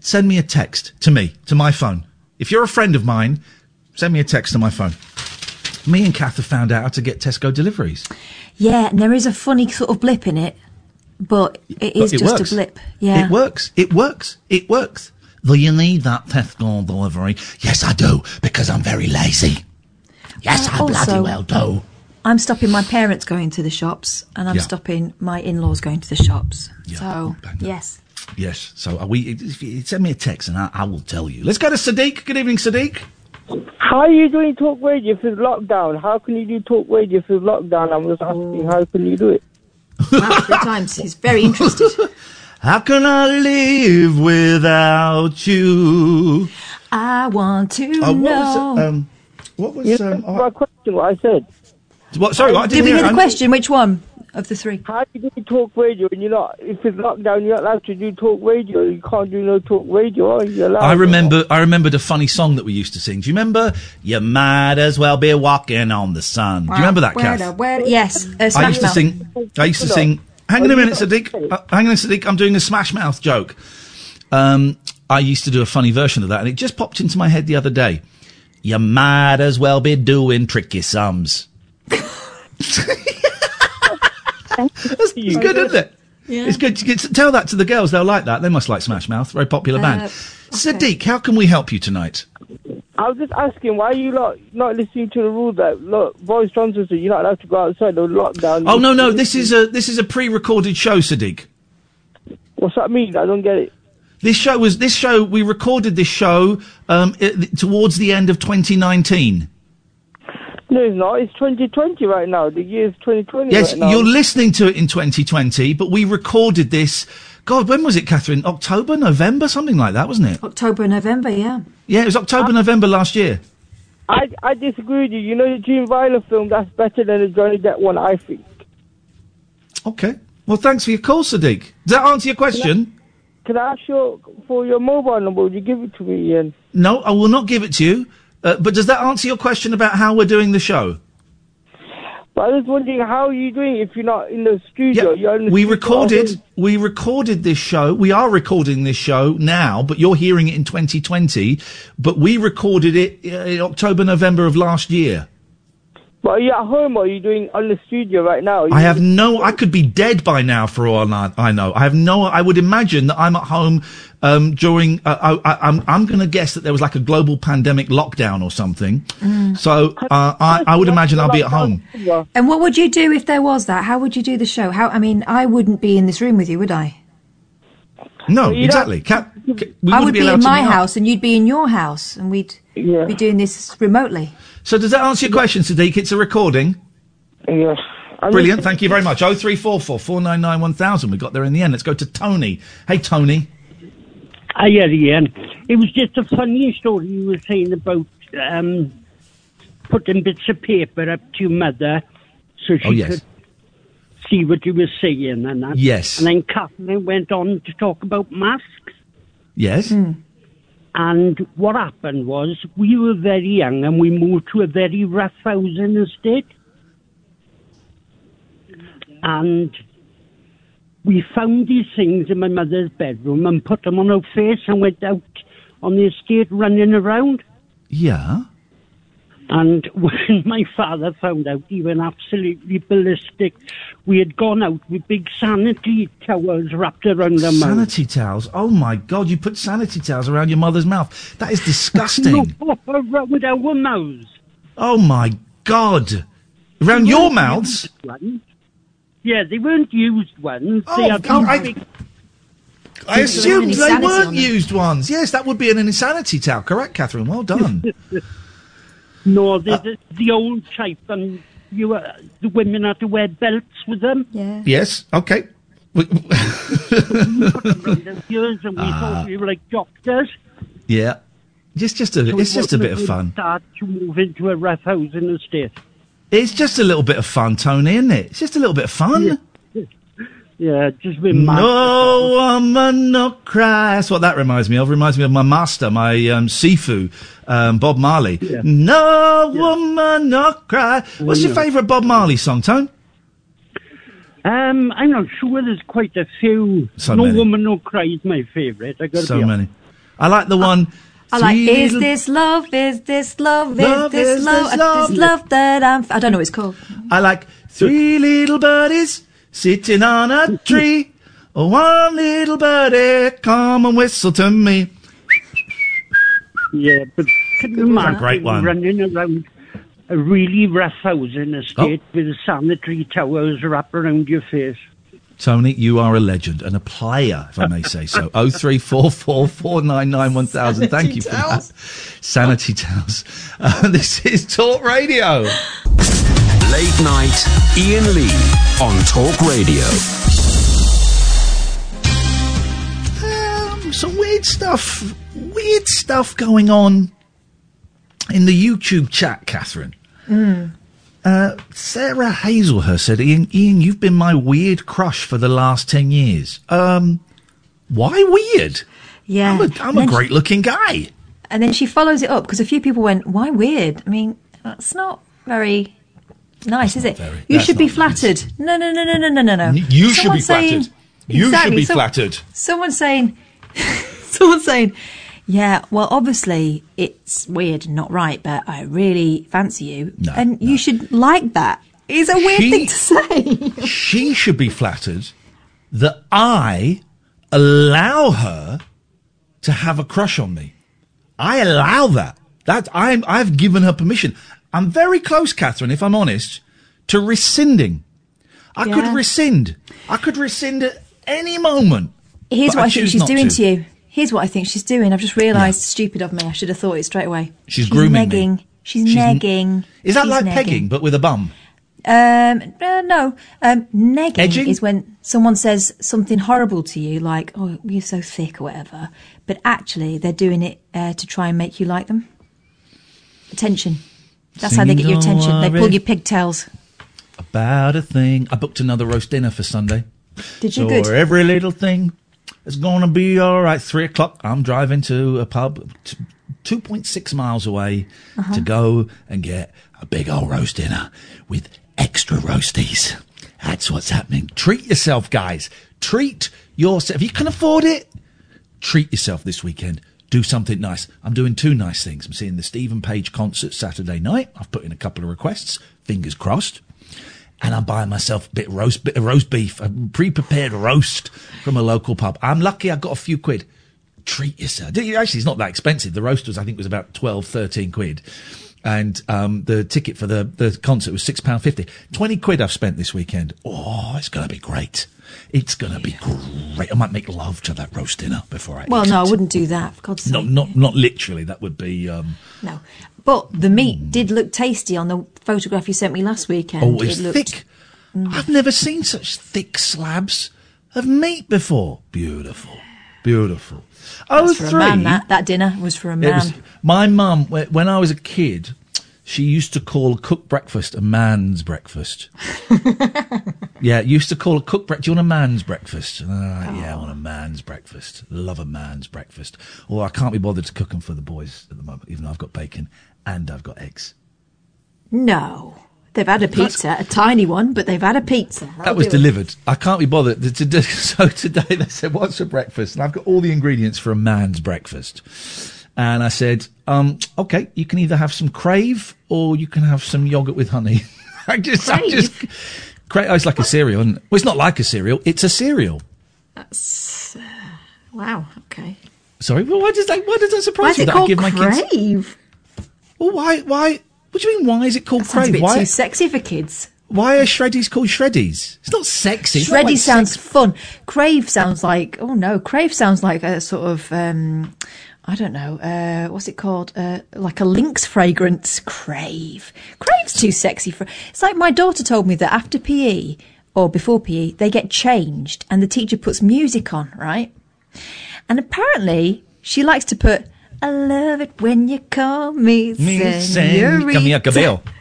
send me a text to me to my phone. If you're a friend of mine, send me a text to my phone. Me and Kath have found out how to get Tesco deliveries. Yeah, and there is a funny sort of blip in it, but it is But it just works. a blip. Yeah. It works. It works. It works. Do you need that Tesco delivery? Yes, I do, because I'm very lazy. Yes, Uh, I bloody well do. I'm stopping my parents going to the shops, and I'm Yeah. stopping my in-laws going to the shops. Yeah, so yes, Yes. So are we? If you send me a text, and I, I will tell you. Let's go to Sadiq. Good evening, Sadiq. How are you doing talk radio if it's lockdown? How can you do talk radio if it's lockdown? I'm just asking, how can you do it? wow, three times. He's very interested. *laughs* How can I live without you? I want to Oh, what know. was it? Um, what was? You Um, answered my question, what I said. what? Sorry, what? I Did didn't we hear the I'm- question? Which one of the three? How do you talk radio and you're not, if it's lockdown, you're not allowed to do talk radio. You can't do no talk radio, are you? Allowed I remember. I remembered a funny song that we used to sing. Do you remember? You might as well be walking on the sun. Do you remember that, Where, Kath? yes, uh, I used to sing. I used to sing. Hang on a minute, Sadiq. Uh, hang on, Sadiq. I'm doing a Smash Mouth joke. Um, I used to do a funny version of that, and it just popped into my head the other day. You might as well be doing tricky sums. *laughs* That's good, isn't it? It's good. to get- Tell that to the girls; they'll like that. They must like Smash Mouth. Very popular band. Uh, Sadiq, how can we help you tonight? I was just asking, why are you not, not listening to the rules that, look, Boris Johnson said you're not allowed to go outside, the lockdown. Oh no, no, this is a this is a pre-recorded show, Sadiq. What's that mean? I don't get it. This show was this show. We recorded this show um, i towards the end of 2019. No, it's not. It's 2020 right now. The year is 2020 Yes, right now. you're listening to it in 2020, but we recorded this. God, when was it, Katherine? October, November, something like that, wasn't it? October, November, yeah. Yeah, it was October, uh, November last year. I, I disagree with you. You know the Gene Wilder film, that's better than the Johnny Depp one, I think. Okay. Well, thanks for your call, Sadiq. Does that answer your question? Can I ask you for your mobile number? Would you give it to me, Iain? No, I will not give it to you. Uh, but does that answer your question about how we're doing the show? But I was wondering, how are you doing if you're not in the studio? You're in the we studio recorded home. we recorded this show. We are recording this show now, but you're hearing it in 2020. But we recorded it uh, in October, November of last year. But are you at home or are you doing on the studio right now? I have no. I could be dead by now for all I I know. I have no. I would imagine that I'm at home um, during. Uh, I, I, I'm. I'm going to guess that there was like a global pandemic lockdown or something. So uh, I, I would imagine I'll be at home. And what would you do if there was that? How would you do the show? How? I mean, I wouldn't be in this room with you, would I? No, you exactly. Ca- ca- we I wouldn't would be, in my meet up. house, and you'd be in your house, and we'd Yeah. be doing this remotely. So does that answer your question, Sadiq? It's a recording. Yes. I'm Brilliant. just- Thank you very much. Oh three four four four nine nine one thousand. We got there in the end. Let's go to Tony. Hey, Tony. Ah, yeah, Iain. It was just a funny story you were saying about um, putting bits of paper up to your mother so she Oh, yes. could see what you were saying and that. Yes. And then Kathleen went on to talk about masks. Yes. And what happened was we were very young and we moved to a very rough housing estate. And we found these things in my mother's bedroom and put them on her face and went out on the estate running around. Yeah. And *laughs* when my father found out, he went absolutely ballistic. We had gone out with big sanitary towels wrapped around our mouth. Sanity towels. Oh my God! You put sanity towels around your mother's mouth. That is disgusting. *laughs* No, around our mouths. oh my God! Around your mouths. Ones. Yeah, they weren't used ones. they Oh, had oh, these I- big I assumed they weren't on used ones. Yes, that would be an insanity towel. Correct, Katherine. Well done. *laughs* No, the, the, the old type, and you were, the women had to wear belts with them. Yeah. yes. Okay. Put them around and we Ah. thought we were like doctors. yeah. Just, just a, So it's it just a bit of fun. Start to move into a rough housing estate. It's just a little bit of fun, Tony, isn't it? It's just a little bit of fun. Yeah, just been. No woman, no cry. That's what that reminds me of. Reminds me of my master, my um, Sifu, um, Bob Marley. No woman, no cry. What's your favourite Bob Marley song, Tony? Um, I'm not sure. There's quite a few. So no many. woman, no cry is my favourite. I got So many. I like the one. I like, Three is this love? Is this love? Is this is love? this love? This love that I'm. F- I don't know what it's called. I like three little birdies sitting on a tree. One little birdie, come and whistle to me. Yeah, but can you imagine great one. running around a really rough housing estate Oh. with sanitary towels wrapped around your face? Tony, you are a legend and a player, if I may say so. *laughs* Oh three four four four nine nine one thousand. Thank you for that. Sanity towels. Uh, this is Talk Radio. Late night, Iain Lee on Talk Radio. Um, some weird stuff. Weird stuff going on in the YouTube chat, Katherine. Uh, Sarah Hazelhurst said, Iain, Iain, you've been my weird crush for the last 10 years. Um, why weird? Yeah. I'm a, I'm a then she- great looking guy. And then she follows it up because a few people went, "Why weird?" I mean, that's not very nice, is it? very- you should be not nice. flattered. No, no, no, no, no, no, no, no. You should be saying- flattered. You Exactly, should be some- flattered. Someone's saying, *laughs* someone's saying, yeah, well, obviously it's weird and not right, but I really fancy you, No, and you should like that. It's a weird She- thing to say. *laughs* She should be flattered that I allow her to have a crush on me. I allow that. That I'm, I've given her permission. I'm very close, Katherine, if I'm honest, to rescinding. I Yeah. could rescind. I could rescind at any moment. Here's what I I, think she's doing to. to. you. Here's what I think she's doing. I've just realised, stupid of me. I should have thought it straight away. She's grooming me. negging. She's, She's n- negging. Is that She's like negging. pegging, but with a bum? Um, uh, no. Um, negging Edging? is when someone says something horrible to you, like, oh, you're so thick or whatever, but actually they're doing it uh, to try and make you like them. Attention. That's how they get your Singing, attention. They pull your pigtails. About a thing. I booked another roast dinner for Sunday. Did you so good? every little thing is gonna be all right. Three o'clock. I'm driving to a pub, t- two point six miles away, Uh-huh. to go and get a big old roast dinner with extra roasties. That's what's happening. Treat yourself, guys. Treat yourself. If you can afford it, treat yourself this weekend. Do something nice. I'm doing two nice things. I'm seeing the Steven Page concert Saturday night. I've put in a couple of requests. Fingers crossed and I'm buying myself a bit of roast, bit of roast beef, a pre-prepared roast from a local pub. I'm lucky I got a few quid. Treat yourself. Actually, it's not that expensive. The roast was, I think, was about 12, 13 quid. And um, the ticket for the, the concert was £6.50. 20 quid I've spent this weekend. Oh, it's going to be great. It's going to be great. I might make love to that roast dinner before I well, no, I wouldn't do that, for God's sake. Not, not, not literally. That would be... Um, No. But the meat did look tasty on the photograph you sent me last weekend. Oh, it's it looked, thick. I've never seen such thick slabs of meat before. Beautiful, beautiful. Oh, That's for a man, that. That dinner was for a man. was- my mum, when I was a kid, she used to call cooked breakfast a man's breakfast. *laughs* Yeah, used to call a cook breakfast. Do you want a man's breakfast? Ah, Yeah, I want a man's breakfast. Love a man's breakfast. Or I can't be bothered to cook them for the boys at the moment, even though I've got bacon and I've got eggs. No. They've had a pizza, a tiny one, but they've had a pizza. That was delivered. I can't be bothered. to- to do- So today they said, "What's for breakfast?" And I've got all the ingredients for a man's breakfast. And I said, um, "Okay, you can either have some crave or you can have some yogurt with honey." *laughs* I just, I just, crave. Oh, it's like a cereal. And, well, it's not like a cereal. It's a cereal. That's. Uh, wow, okay. Sorry. Well, why does that? Why does that Why surprise is you? it that I called give my kids? Well, why? Why? What do you mean? Why is it called a crave? Why? too sexy for kids. Why are shreddies called shreddies? It's not sexy. It's not Shreddy like sounds fun. Crave sounds like oh no, crave sounds like a sort of um, I don't know, uh, what's it called? Uh, like a Lynx fragrance. Crave. Crave's too sexy for. It's like my daughter told me that after PE or before PE they get changed and the teacher puts music on, right? And apparently she likes to put. I love it when you call me, Me, sen- senorita." Camila Cabello. *laughs*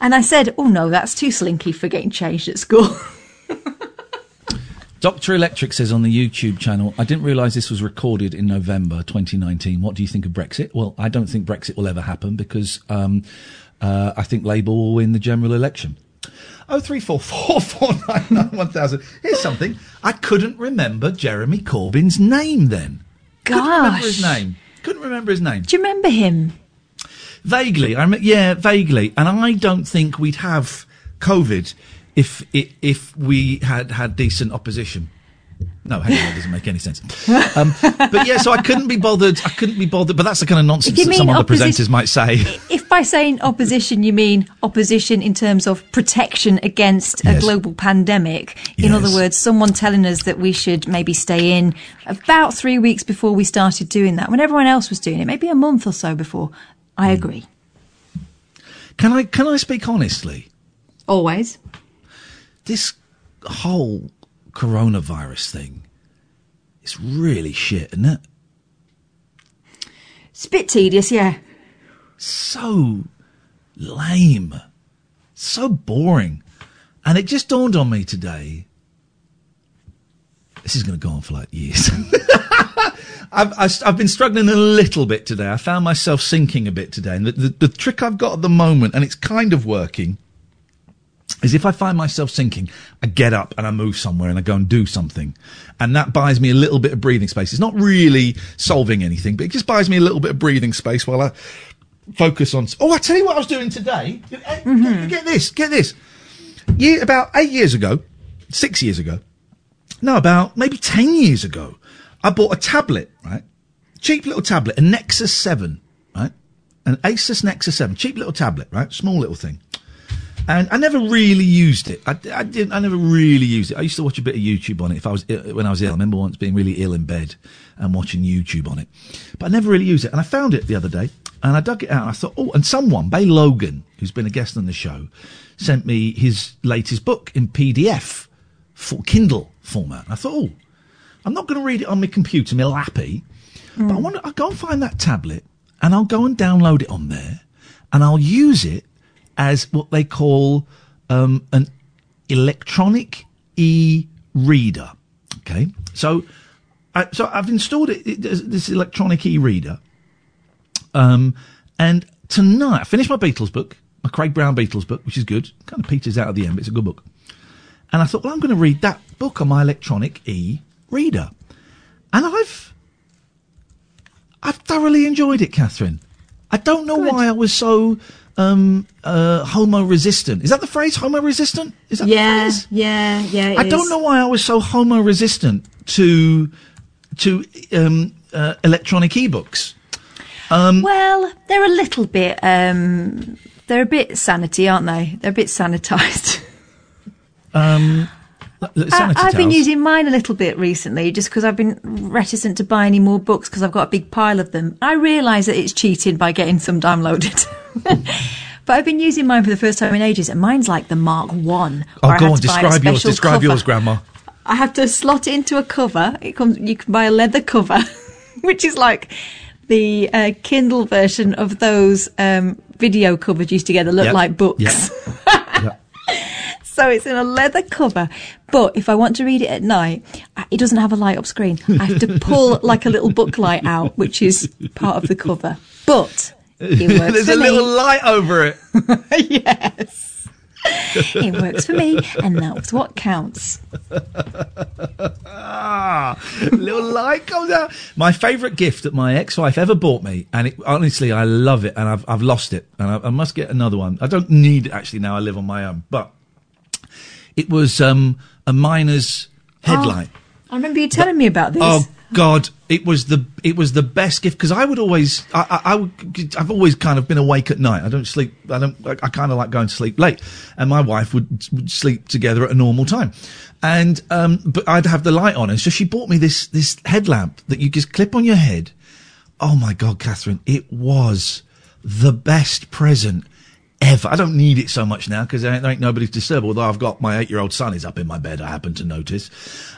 And I said, "Oh no, that's too slinky for getting changed at school." *laughs* Dr. Electric says on the YouTube channel, I didn't realise this was recorded in November 2019. What do you think of Brexit? Well, I don't think Brexit will ever happen because um, uh, I think Labour will win the general election. Oh three four four four nine nine one thousand. Here's something I couldn't remember Jeremy Corbyn's name. Then couldn't remember his Gosh. name. Couldn't remember his name. Do you remember him? Vaguely, I rem- yeah, vaguely, and I don't think we'd have COVID if i if we had had decent opposition. No, hang on, that doesn't make any sense. Um, but yeah, so I couldn't be bothered. I couldn't be bothered. But that's the kind of nonsense that some of the presenters might say. If by saying opposition you mean opposition in terms of protection against a global pandemic, in other words, someone telling us that we should maybe stay in about three weeks before we started doing that, when everyone else was doing it, maybe a month or so before, I Hmm. agree. Can I can I speak honestly? Always. This whole coronavirus thing is really shit, isn't it? It's a bit tedious, yeah. so lame, so boring. And it just dawned on me today. This is going to go on for like years. *laughs* I've, I've, I've been struggling a little bit today. I found myself sinking a bit today. And the, the, the trick I've got at the moment, and it's kind of working, is if I find myself sinking, I get up and I move somewhere and I go and do something. And that buys me a little bit of breathing space. It's not really solving anything, but it just buys me a little bit of breathing space while I focus on. Oh, I tell you what I was doing today. Eh, Get, get this, get this. Year, about eight years ago, six years ago, no, about maybe 10 years ago, I bought a tablet, right? Cheap little tablet, a Nexus 7, right? An Asus Nexus 7, cheap little tablet, right? Small little thing. And I never really used it. I, I didn't. I never really used it. I used to watch a bit of YouTube on it if I was ill, when I was ill. I remember once being really ill in bed and watching YouTube on it, but I never really used it. And I found it the other day, and I dug it out. And I thought, oh, and someone, Bey Logan, who's been a guest on the show, sent me his latest book in PDF for Kindle format. And I thought, oh, I'm not going to read it on my computer, my lappy, but I mm. want to. I'll go and find that tablet, and I'll go and download it on there, and I'll use it as what they call um, an electronic e-reader. Okay, so I, so I've installed it, it this electronic e-reader, um, and tonight I finished my Beatles book, my Craig Brown Beatles book, which is good. Kind of peters out at the end, but it's a good book. And I thought, well, I'm going to read that book on my electronic e-reader, and I've I've thoroughly enjoyed it, Katherine. I don't know why I was so um, uh, homo resistant. Is that the phrase? Homo resistant? Is that the Yeah, phrase? yeah, yeah. I don't know why I was so homo resistant to to um, uh, electronic ebooks. Um, Well, they're a little bit. Um, they're a bit sanity, aren't they? They're a bit sanitised. um, I, I've been using mine a little bit recently, just because I've been reticent to buy any more books because I've got a big pile of them. I realise that it's cheating by getting some downloaded. *laughs* But I've been using mine for the first time in ages, and mine's like the Mark One. Oh, go on, to buy a describe yours. Describe cover. yours, Grandma. I have to slot it into a cover. It comes. You can buy a leather cover, *laughs* which is like the uh, Kindle version of those um, video covers you used to get that look Yep. like books. Yep. *laughs* Yep. So it's in a leather cover. But if I want to read it at night, it doesn't have a light up screen. I have to pull like a little book light out, which is part of the cover. But it *laughs* works There's a me. little light over it. *laughs* yes. it works for me, and that's what counts. Ah, *laughs* little light comes out. My favourite gift that my ex-wife ever bought me, and it, honestly, I love it, and I've I've lost it, and I, I must get another one. I don't need it actually now. I live on my own, but it was um, a miner's headlight. I remember you telling me about this. Oh God! It was the it was the best gift because I would always I, I, I would, I've always kind of been awake at night. I don't sleep. I don't. I, I kind of like going to sleep late, and my wife would, would sleep together at a normal time. And um, but I'd have the light on, and so she bought me this this headlamp that you just clip on your head. Oh my God, Katherine! It was the best present ever. I don't need it so much now because there ain't, there ain't nobody to disturb. Although I've got my eight year old son is up in my bed. I happen to notice.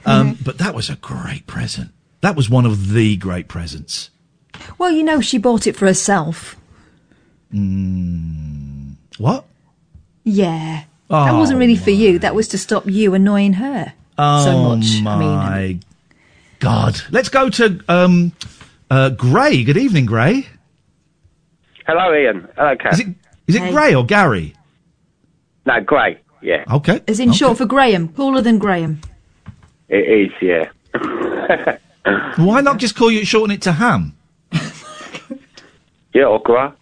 Um, But that was a great present. That was one of the great presents. Well, you know, she bought it for herself. What? Yeah. Oh, that wasn't really for you. That was to stop you annoying her Oh so much. my I mean, God! Let's go to um, uh, Gray. Good evening, Gray. Hello, Iain. Hello, Kat. Is it is it Hey. Gray or Gary? No, Gray. Yeah, Okay. as in short for Graham, cooler than Graham. it is. Yeah. *laughs* Why not just call you shorten it to Ham? *laughs* Yeah, or Gra.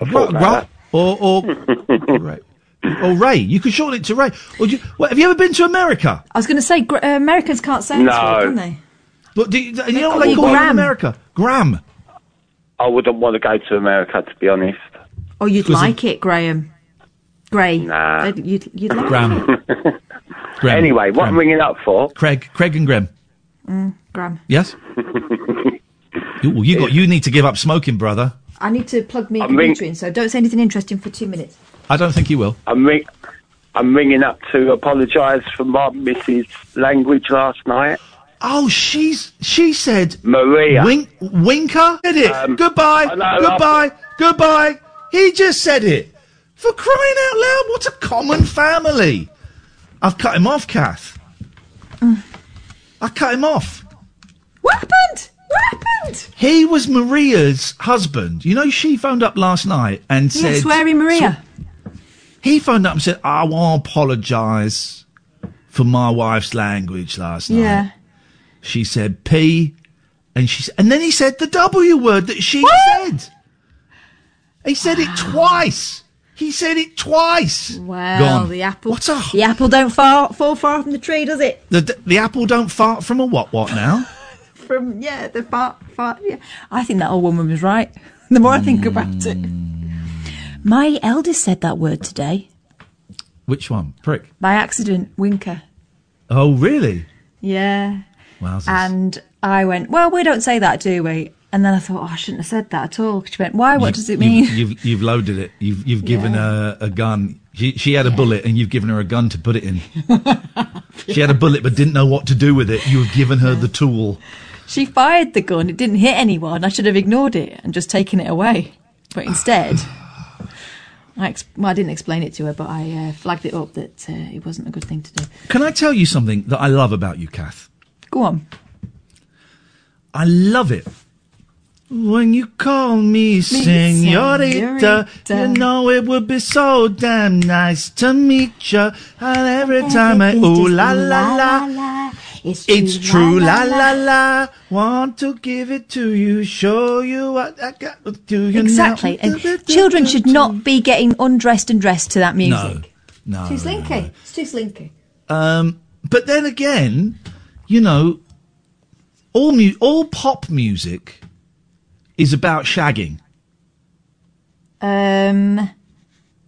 I Ra- thought about Ra- that. or or *laughs* Ray. or Ray. You could shorten it to Ray. Or do you, well, have you ever been to America? I was going to say, Gra- uh, Americans can't say No. this word, can they? But do you, do you know what they you call you in America? Graham. I wouldn't want to go to America, to be honest. Oh, you'd like it, Graham. Gray. Nah. You'd, you'd like Graham. *laughs* Graham. Anyway, what Graham. I'm ringing up for? Craig. Craig and Graham. Graham. Yes. *laughs* you, well, you got. You need to give up smoking, brother. I need to plug me I'm ring- in, so don't say anything interesting for two minutes. I don't think you will. I'm ring. I'm ringing up to apologise for my missus' language last night. Oh, she's she said Maria. Wink, winker did it. Um, goodbye, goodbye, goodbye. He just said it. For crying out loud! What a common family. I've cut him off, Kath. I cut him off. What happened? What happened? He was Maria's husband. You know, she phoned up last night and said, swearing Maria. He phoned up and said, "I want to apologise for my wife's language last night." yeah. She said P, and she and then he said the W word that she said. He said it twice. He said it twice. Well, Gone. the apple. What's a The apple don't fall, fall far from the tree, does it? the the apple don't fart from a what what now? *laughs* From yeah, the far, far. Yeah. I think that old woman was right. *laughs* The more I think about it. Hmm. My eldest said that word today Which one? Prick. by accident. Winker. Oh really? Yeah. Wowzers. And I went, well, we don't say that, do we? And then I thought, oh, I shouldn't have said that at all. She went, why? What does it mean? You've, you've loaded it. You've you've given Yeah. her a gun. She she had a bullet, and you've given her a gun to put it in. *laughs* she had a bullet, but didn't know what to do with it. You've given her the tool. She fired the gun. It didn't hit anyone. I should have ignored it and just taken it away. But instead, *sighs* I, ex- well, I didn't explain it to her, but I uh, flagged it up that uh, it wasn't a good thing to do. Can I tell you something that I love about you, Kath? Go on. I love it. When you call me senorita, senorita. you know it would be so damn nice to meet you. And every *laughs* time I, ooh la la la, it's true la la la. Want to give it to you, show you what I got to you Exactly. now. And children should not be getting undressed and dressed to that music. No, no. Too slinky. It's too slinky. Um, but then again, you know, all mu- all pop music is about shagging. Um,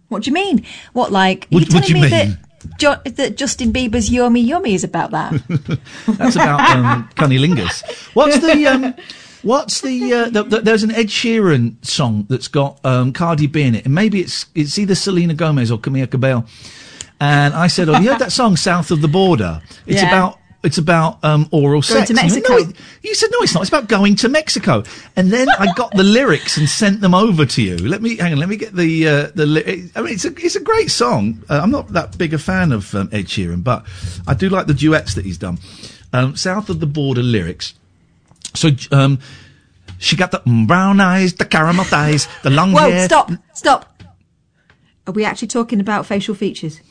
what do you mean? What like? What- are you what do telling you me mean? that jo- that Justin Bieber's "Yummy Yummy" is about that? *laughs* That's about um, *laughs* cunnilingus. What's the um, what's the, uh, the, the there's an Ed Sheeran song that's got um, Cardi B in it, and maybe it's it's either Selena Gomez or Camila Cabello. And I said, "Oh, you heard that song South of the Border? It's Yeah. about it's about um, oral Going sex. to went, Mexico. No, it- you said no, it's not. It's about going to Mexico. And then I got the lyrics and sent them over to you. Let me hang on. Let me get the uh, the. Li- I mean, it's a it's a great song. Uh, I'm not that big a fan of um, Ed Sheeran, but I do like the duets that he's done. Um, South of the border lyrics. So um, she got the brown eyes, the caramel thighs, the long Whoa, hair. stop, stop. Are we actually talking about facial features?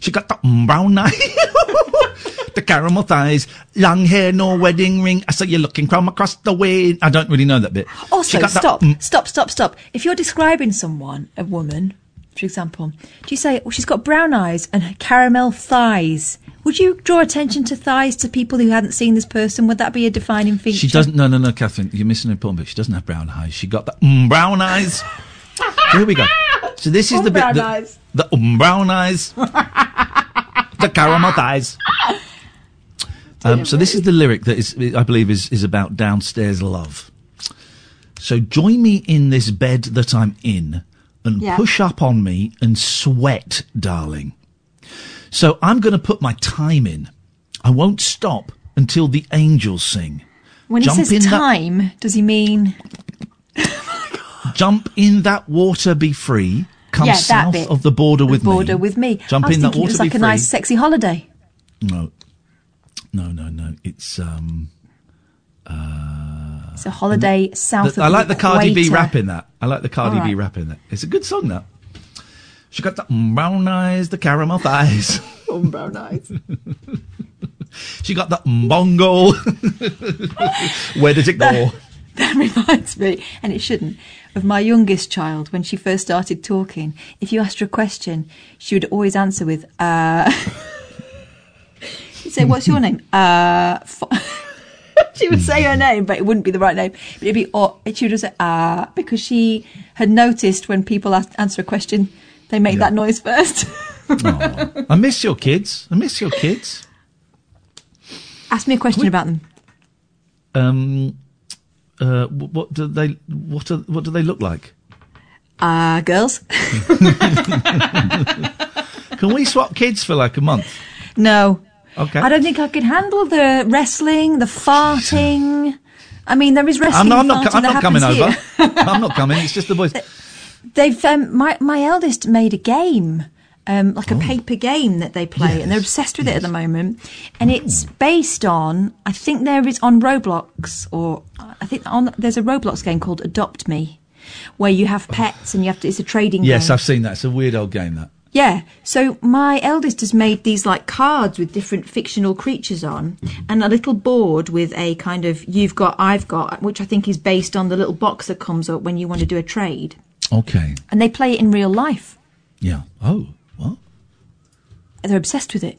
She got the brown eyes, *laughs* the caramel thighs, long hair, no wedding ring. I saw you looking from across the way. I don't really know that bit. *gasps* Also, got that- stop, mm, stop, stop, stop. If you're describing someone, a woman, for example, do you say, well, she's got brown eyes and caramel thighs? Would you draw attention to thighs to people who hadn't seen this person? Would that be a defining feature? She doesn't. No, no, no, Katherine. You're missing an important bit. She doesn't have brown eyes. She got the mm, brown eyes. *laughs* Here we go. So this is Um the bit. brown that- eyes. The um, brown eyes. the caramel thighs. *laughs* Um, so this is the lyric that is, I believe, is is about downstairs love. So join me in this bed that I'm in, and Yeah. push up on me and sweat, darling. So I'm going to put my time in. I won't stop until the angels sing. When he Jump in says that- time, does he mean Jump in that water, be free. Come Yeah, south bit. of the border with border me. with me? Jump in that water, it was be like a free. nice, sexy holiday. No, no, no, no. It's um. It's a holiday south the- of I like the Cardi B rap in that. I like the Cardi All B rap in that. It's a good song. That she got the brown eyes, the caramel thighs. *laughs* Oh, brown eyes. *laughs* she got the bongo. *laughs* Where did it go? That reminds me, and it shouldn't, of my youngest child when she first started talking. If you asked her a question, she would always answer with, uh. Say, What's your name? Uh. F-. *laughs* she would say her name, but it wouldn't be the right name. But it'd be, or she would just say, uh, because she had noticed when people ask, answer a question, they make that noise first. I miss your kids. I miss your kids. Ask me a question about them. Um. Uh, what do they? What are, What do they look like? Uh, girls? *laughs* *laughs* Can we swap kids for like a month? No. Okay. I don't think I could handle the wrestling, the farting. I mean, there is wrestling. I'm not. I'm not, I'm not coming happens over. here. *laughs* I'm not coming. It's just the boys. *laughs* They've um, my my eldest made a game, um, like Oh. a paper game that they play, and they're obsessed with it at the moment. And Oh. it's based on, I think there is on Roblox, or I think on there's a Roblox game called Adopt Me, where you have pets and you have to. It's a trading Yes, game. I've seen that. It's a weird old game. That. Yeah. So my eldest has made these like cards with different fictional creatures on mm-hmm. and a little board with a kind of you've got, I've got, which I think is based on the little box that comes up when you want to do a trade. Okay. And they play it in real life. Yeah. Oh. What? They're obsessed with it.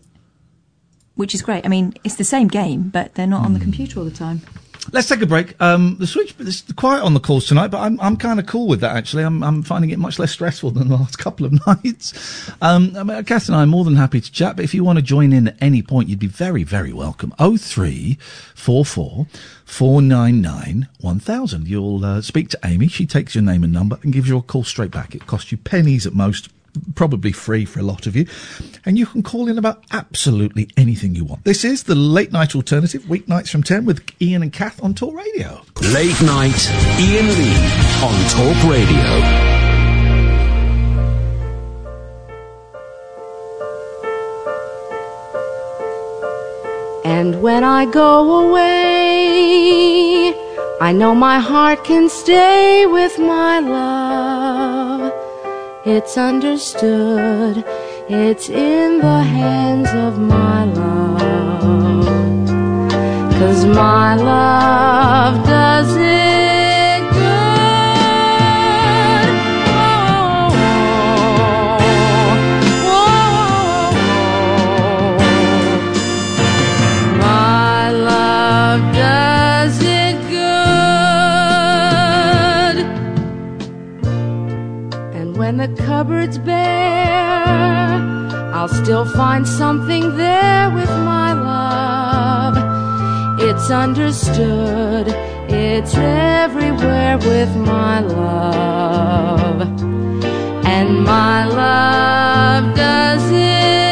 Which is great. I mean, it's the same game, but they're not on the mm. computer all the time. Let's take a break. Um, the switch it's quiet on the calls tonight, but I'm I'm kind of cool with that. Actually, I'm I'm finding it much less stressful than the last *laughs* couple of nights. Um, I mean, Kath and I are more than happy to chat. But if you want to join in at any point, you'd be very very welcome. Oh three four four four nine nine one thousand. You'll uh, speak to Amy. She takes your name and number and gives you a call straight back. It costs you pennies at most. Probably free for a lot of you. And you can call in about absolutely anything you want. This is the late night alternative, weeknights from 10 with Iain and Kath on Talk Radio. Late night, Iain Lee on Talk Radio. And when I go away, I know my heart can stay with my love. It's understood, it's in the hands of my love. Cause my love does it And the cupboard's bare, I'll still find something there with my love. It's understood, it's everywhere with my love. And my love does it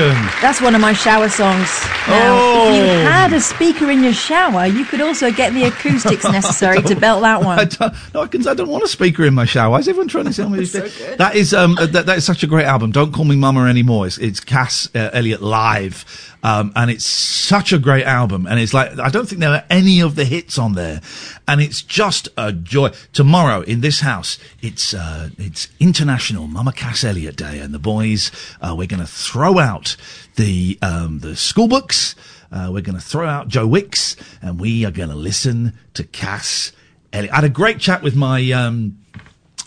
That's one of my shower songs. Now, if you Oh. had a speaker in your shower, you could also get the acoustics necessary to belt that *laughs* I one. don't, no, I, can, I don't want a speaker in my shower. Why is everyone trying to tell me this? *laughs* That is um, that, that is such a great album. Don't call me Mama anymore. It's, it's Cass uh, Elliot live, um, and it's such a great album. And it's like I don't think there are any of the hits on there, and it's just a joy. Tomorrow in this house, it's uh, it's International Mama Cass Elliot Day, and the boys uh, we're going to throw out the um, the school books. Uh, we're going to throw out Joe Wicks, and we are going to listen to Cass Elliot. I had a great chat with my um,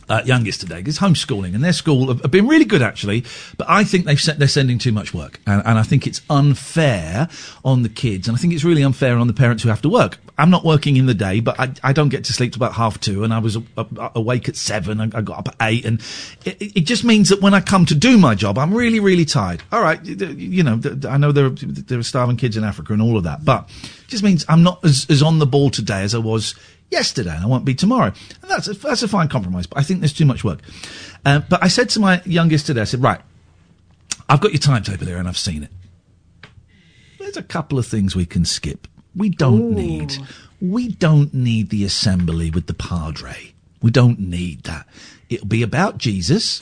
uh, youngest today. It's homeschooling, and their school have, have been really good actually. But I think they've they're sending too much work, and, and I think it's unfair on the kids, and I think it's really unfair on the parents who have to work. I'm not working in the day, but I, I don't get to sleep till about half two, and I was a, a- awake at seven. I, I got up at eight, and it, it just means that when I come to do my job, I'm really, really tired. All right, you- you know, I know there are, there are starving kids in Africa and all of that, but it just means I'm not as, as on the ball today as I was yesterday, and I won't be tomorrow. And that's a, that's a fine compromise, but I think there's too much work. Uh, but I said to my youngest today, I said, right, I've got your timetable here, and I've seen it. There's a couple of things we can skip. We don't need, we don't need the assembly with the padre. We don't need that. It'll be about Jesus,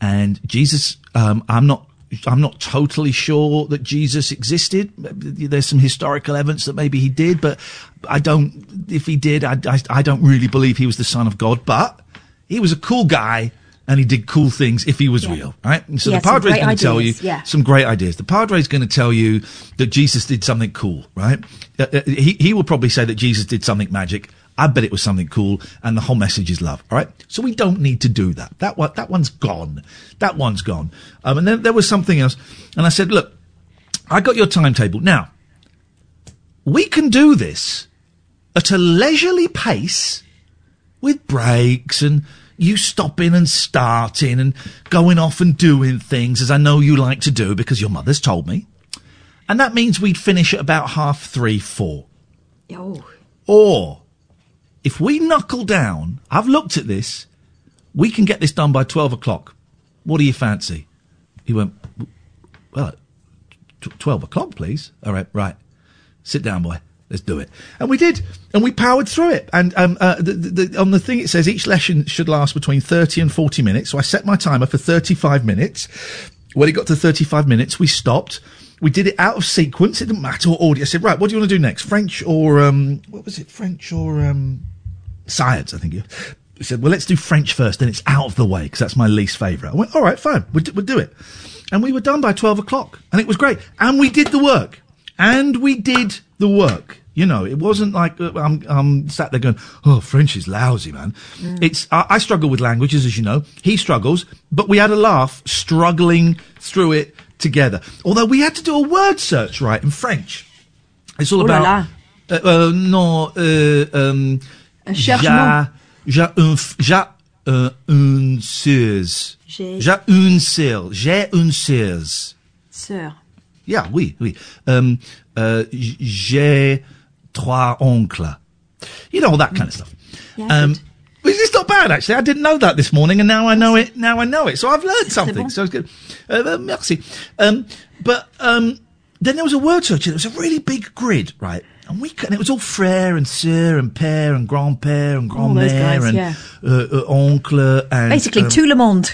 and Jesus. Um, I'm not. I'm not totally sure that Jesus existed. There's some historical evidence that maybe he did, but I don't. If he did, I, I, I don't really believe he was the son of God. But he was a cool guy, and he did cool things if he was real, right? And so He the padre's going to tell you yeah. some great ideas. The Padre's going to tell you that Jesus did something cool, right? Uh, uh, he, he will probably say that Jesus did something magic. I bet it was something cool, and the whole message is love. All right, so we don't need to do that. That one, that one's gone. That one's gone. Um, and then there was something else, and I said, look, I got your timetable now. We can do this at a leisurely pace with breaks and you stopping and starting and going off and doing things as I know you like to do because your mother's told me. And that means we'd finish at about half three, four. Oh. Or if we knuckle down, I've looked at this, we can get this done by 12 o'clock. What do you fancy? He went, well, 12 o'clock, please. All right, right. Sit down, boy. Let's do it. And we did. And we powered through it. And um, uh, the, the, on the thing, it says each lesson should last between 30 and 40 minutes. So I set my timer for 35 minutes. When it got to 35 minutes, we stopped. We did it out of sequence. It didn't matter what audio. I said, right, what do you want to do next? French or, um, what was it? French or, um, science, I think you he said, well, let's do French first, then it's out of the way, because that's my least favourite. I went, all right, fine, we'll, we'll do it. And we were done by 12 o'clock, and it was great. And we did the work. And we did the work. You know, it wasn't like uh, I'm, I'm sat there going, oh, French is lousy, man. It's, I, I struggle with languages, as you know. He struggles, but we had a laugh struggling through it together. Although we had to do a word search, right, in French. It's all Oh about. Uh, uh, non, uh, um, cherchement. J'a, j'a un, j'a, euh, une sœur. J'ai- J'ai une sœur. J'ai une sœur. Sœur. Yeah, oui, oui. Um, uh, j'ai trois oncles. You know, all that kind of stuff. Yeah, um, it's not bad, actually. I didn't know that this morning, and now I know it. Now I know it. So I've learned something. So it's good. Uh, uh, merci. Um, but um, then there was a word search. and It was a really big grid, right? And we could, and it was all frère and sœur and père and grand-père and grand-mère and yeah. uh, uh, oncle and Basically, um, tout le monde.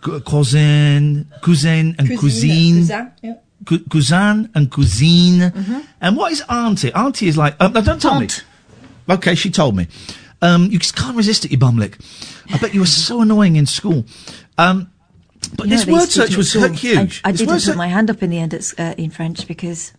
cou- cousin, cousin and cousine. Cou- cousin and cousine. And what is auntie? Auntie is like, um, no, don't tell Aunt. me. Okay, she told me. Um, you just can't resist it, you bumlick. I bet you were so annoying in school. Um, but You this they word search was huge. I, I didn't put my hand up in the end at, uh, in French because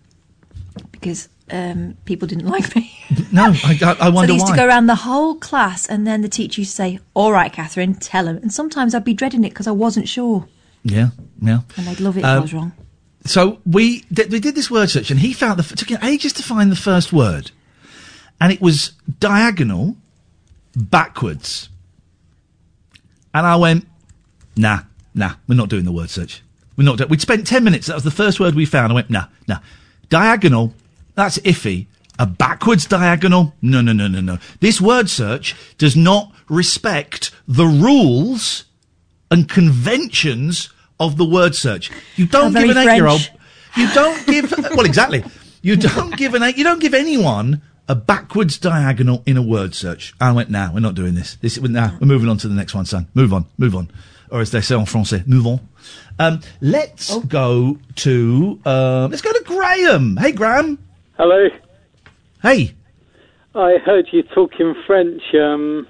because um, people didn't *laughs* like me. no, I, I, I so wonder they used why. to go around the whole class, and then the teacher used to say, "All right, Katherine, tell him." And sometimes I'd be dreading it because I wasn't sure, yeah, yeah. and they'd love it if I was wrong. So we did, we did this word search, and he found the took ages to find the first word, and it was diagonal, backwards. And I went, nah, nah, we're not doing the word search. We're not. Do- We'd spent ten minutes. That was the first word we found. I went, nah, nah, diagonal. That's iffy. A backwards diagonal? No, no, no, no, no. This word search does not respect the rules and conventions of the word search. You don't give an eight-year-old. You don't give. *laughs* well, exactly. You don't give an eight. You don't give anyone a backwards diagonal in a word search. I went, nah, we're not doing this. This, nah, we're moving on to the next one, son. Move on, move on, or as they say en français, move on. Um, let's go to. Uh, let's go to Graham. Hey, Graham. Hello. Hey. I heard you talking French. Um,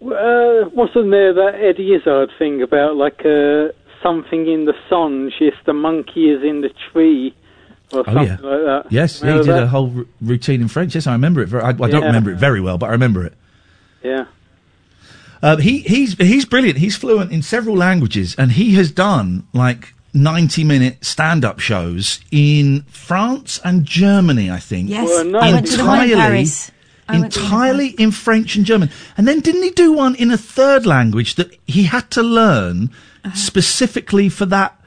w- uh, wasn't there that Eddie Izzard thing about like uh, something in the songe? Yes, the monkey is in the tree, or Oh something yeah. like that. Yes, yeah, he Remember did a whole r- routine in French. Yes, I remember it. Very, I, I don't remember it very well, but I remember it. Yeah. Uh, he he's he's brilliant. He's fluent in several languages, and he has done like ninety minute stand up shows in France and Germany. I think. Yes, Well, no. I went to the one in Paris. I went to the entirely in French and German, and then didn't he do one in a third language that he had to learn Uh-huh. specifically for that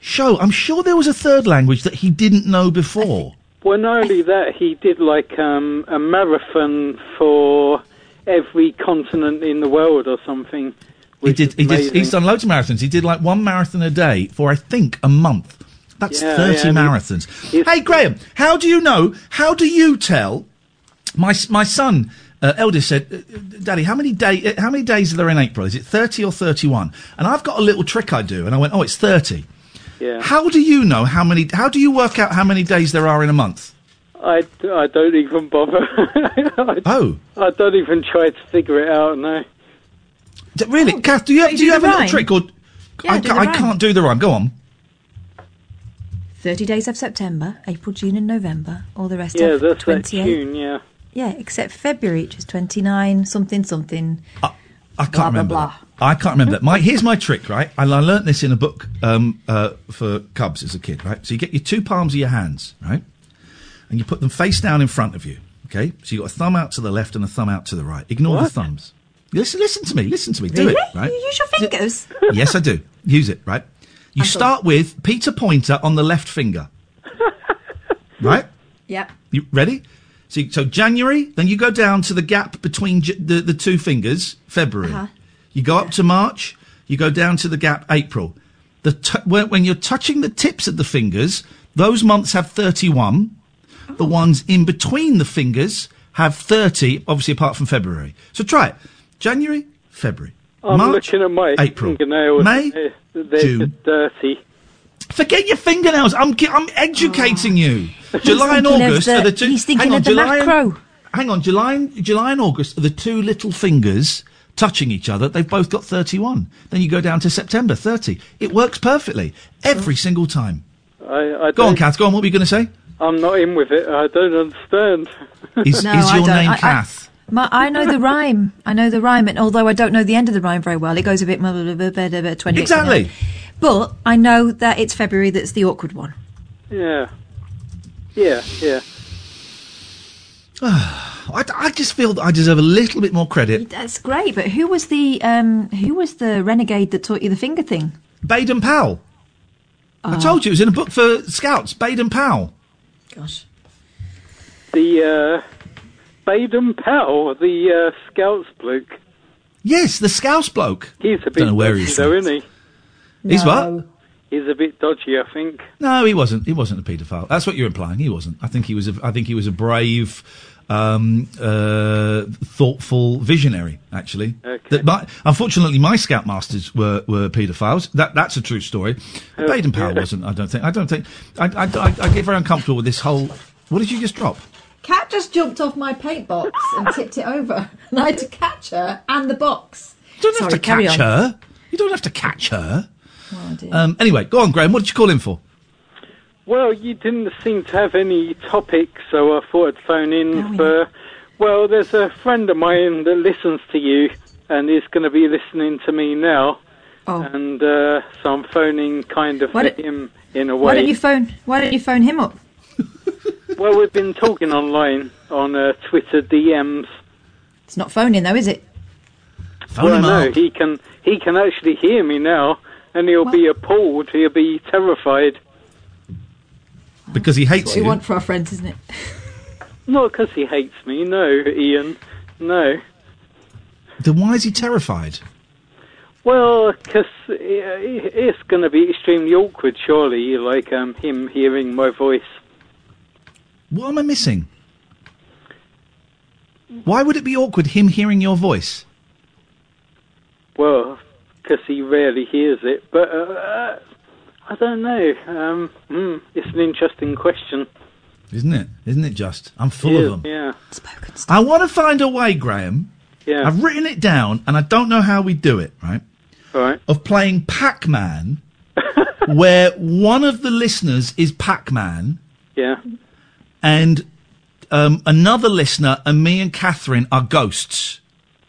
show? I'm sure there was a third language that he didn't know before. Well, not only that, he did like um, a marathon for every continent in the world or something. He did. He did. He's done loads of marathons. He did like one marathon a day for I think a month. That's Yeah, thirty yeah, and he- marathons. Hey Graham, how do you know? How do you tell? My my son, uh, eldest said, "Uh, "Daddy, how many day? Uh, how many days are there in April? Is it thirty or thirty-one?" And I've got a little trick I do, and I went, "Oh, it's 30. Yeah. How do you know how many? How do you work out how many days there are in a month? I, I don't even bother. I, *laughs* Oh, I don't even try to figure it out. No. D- really, Kath? Do you you do do you have the a little trick or? Yeah, I, ca- I can't do the rhyme. Go on. Thirty days of September, April, June, and November. All the rest Yeah, of that's that twenty-eight. tune. Yeah. Yeah, except February, which is twenty-nine something something. I can't Blah, blah, remember. blah. that. I can't remember that. My here's my trick, right? I learnt this in a book um, uh, for cubs as a kid, right? So you get your two palms of your hands, right, and you put them face down in front of you. Okay, so you got a thumb out to the left and a thumb out to the right. Ignore the thumbs. Listen, listen to me. Listen to me. Do Really? it, right? You use your fingers. *laughs* yes, I do. Use it, right? You I start with Peter Pointer on the left finger, *laughs* right? yeah. You ready? So, so January, then you go down to the gap between j- the, the two fingers, February. Uh-huh. You go up to March, you go down to the gap, April. The t- when, when you're touching the tips of the fingers, those months have 31. The ones in between the fingers have 30, obviously apart from February. So try it. January, February. I'm March, looking at my April, fingernails. May, They're, they're June. just dirty. Forget your fingernails. I'm I'm educating you. Oh. July and Oh. thinking of August the- are the two. he's thinking hang on, of the July and- hang on, July and, July and August are the two little fingers touching each other. They've both got 31. Then you go down to September, 30. It works perfectly every single time. I, I Go on, don't- Kath. Go on. What were you going to say? I'm not in with it. I don't understand. *laughs* Is, No, is I your don't. name I- I- Kath? My, I know the rhyme. I know the rhyme, and although I don't know the end of the rhyme very well, it goes a bit twenty. Exactly. But I know that it's February that's the awkward one. Yeah. Yeah, yeah. *sighs* I, I just feel that I deserve a little bit more credit. That's great. But who was the um, who was the renegade that taught you the finger thing? Baden Powell. I Oh. told you it was in a book for scouts. Baden Powell. Gosh. The uh, Baden Powell, the uh, Scouts bloke. Yes, the scouts bloke. He's a bit Don't know where dirty he's though, isn't he? He's what? he's a bit dodgy. I think. No, he wasn't. He wasn't a paedophile. That's what you're implying. He wasn't. I think he was. A, I think he was a brave, um, uh, thoughtful visionary. Actually, Okay. that my, unfortunately my scoutmasters were were paedophiles. That that's a true story. Oh, Baden Powell yeah. wasn't. I don't think. I don't think. I, I, I, I get very uncomfortable with this whole. What did you just drop? Cat just jumped off my paint box and tipped it over, and I had to catch her and the box. You don't Sorry, have to carry catch on. her. You don't have to catch her. Oh, dear. Um, anyway, go on, Graham. What did you call in for? Well, you didn't seem to have any topics, so I thought I'd phone in No, we for. Well, there's a friend of mine that listens to you, and is going to be listening to me now. Oh. And uh, so I'm phoning kind of Why for don't- him in a way. Why don't you phone? Why don't you phone him up? *laughs* Well, we've been talking online on uh, Twitter DMs. It's not phoning though, is it? Phone well, him no, up. he can he can actually hear me now, and he'll be appalled. He'll be terrified. Because he hates What we you. want for our friends, isn't it? *laughs* Not because he hates me, no, Iain, no. Then why is he terrified? Well, because it's going to be extremely awkward, surely, like um, him hearing my voice. What am I missing? Why would it be awkward him hearing your voice? Well, because he rarely hears it, but uh, I don't know. Um, hmm, it's an interesting question. Isn't it? Isn't it just? I'm full It of them. Yeah, I want to find a way, Graham. yeah. I've written it down and I don't know how we do it, right? Right. Of playing Pac Man, *laughs* where one of the listeners is Pac Man Yeah. and um, another listener and me and Katherine are ghosts.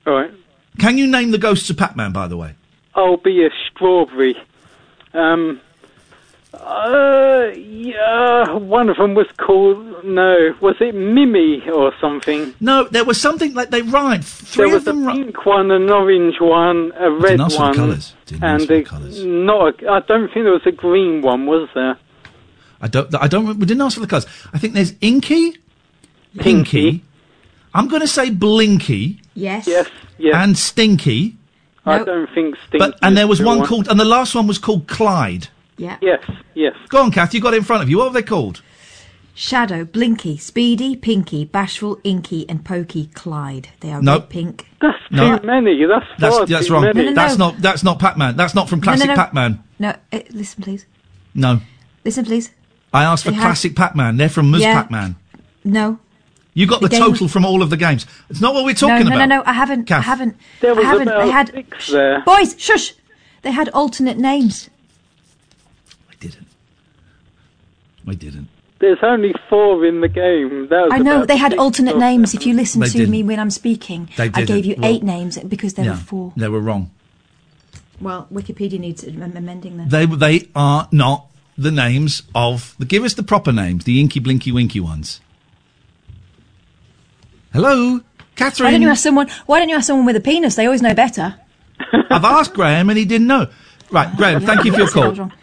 All right. Can you name the ghosts of Pac Man, by the way? I'll be a strawberry. Um. Uh, yeah, one of them was called, no, was it Mimi or something? No, there was something like they rhymed. Three there of them a pink one, an orange one, a red ask for the one, colours. Didn't ask and for the a, colours. not. A, I don't think there was a green one, was there? I don't. I don't. We didn't ask for the colours. I think there's Inky, Pinky. I'm going to say Blinky. Yes. Yes. Yes. And Stinky. I don't think Stinky. But and there was the one called, and the last one was called Clyde. Yeah. Yes. Yes. Go on, Kath. You got it in front of you. What are they called? Shadow, Blinky, Speedy, Pinky, Bashful, Inky, and Pokey Clyde. They are No. red pink. That's No. too many. That's That's far that's too wrong. many. No, no, That's not. That's not Pac-Man. That's not from No, no, classic no. Pac-Man. No, uh, listen, please. No. Listen, please. I asked for They had- classic Pac-Man. They're from Ms. Yeah. Pac-Man. No. You got The the, total from all of the games. It's not what we're talking no, no, about. no, no. I haven't. I haven't. There was I haven't. about they had six there. boys. Shush. They had alternate names. I didn't. I didn't. There's only four in the game. That was I know they had alternate or names. If you listen They to didn't. me when I'm speaking, They I didn't. gave you Well- eight names because there yeah, were four. They were wrong. Well, Wikipedia needs amending then. They they are not the names of. The, give us the proper names. The Inky Blinky Winky ones. Hello, Katherine. Why don't you ask someone? Why don't you ask someone with a penis? They always know better. *laughs* I've asked Graham and he didn't know. Right, oh, Graham. Yeah, thank you for your that's what I call. was wrong.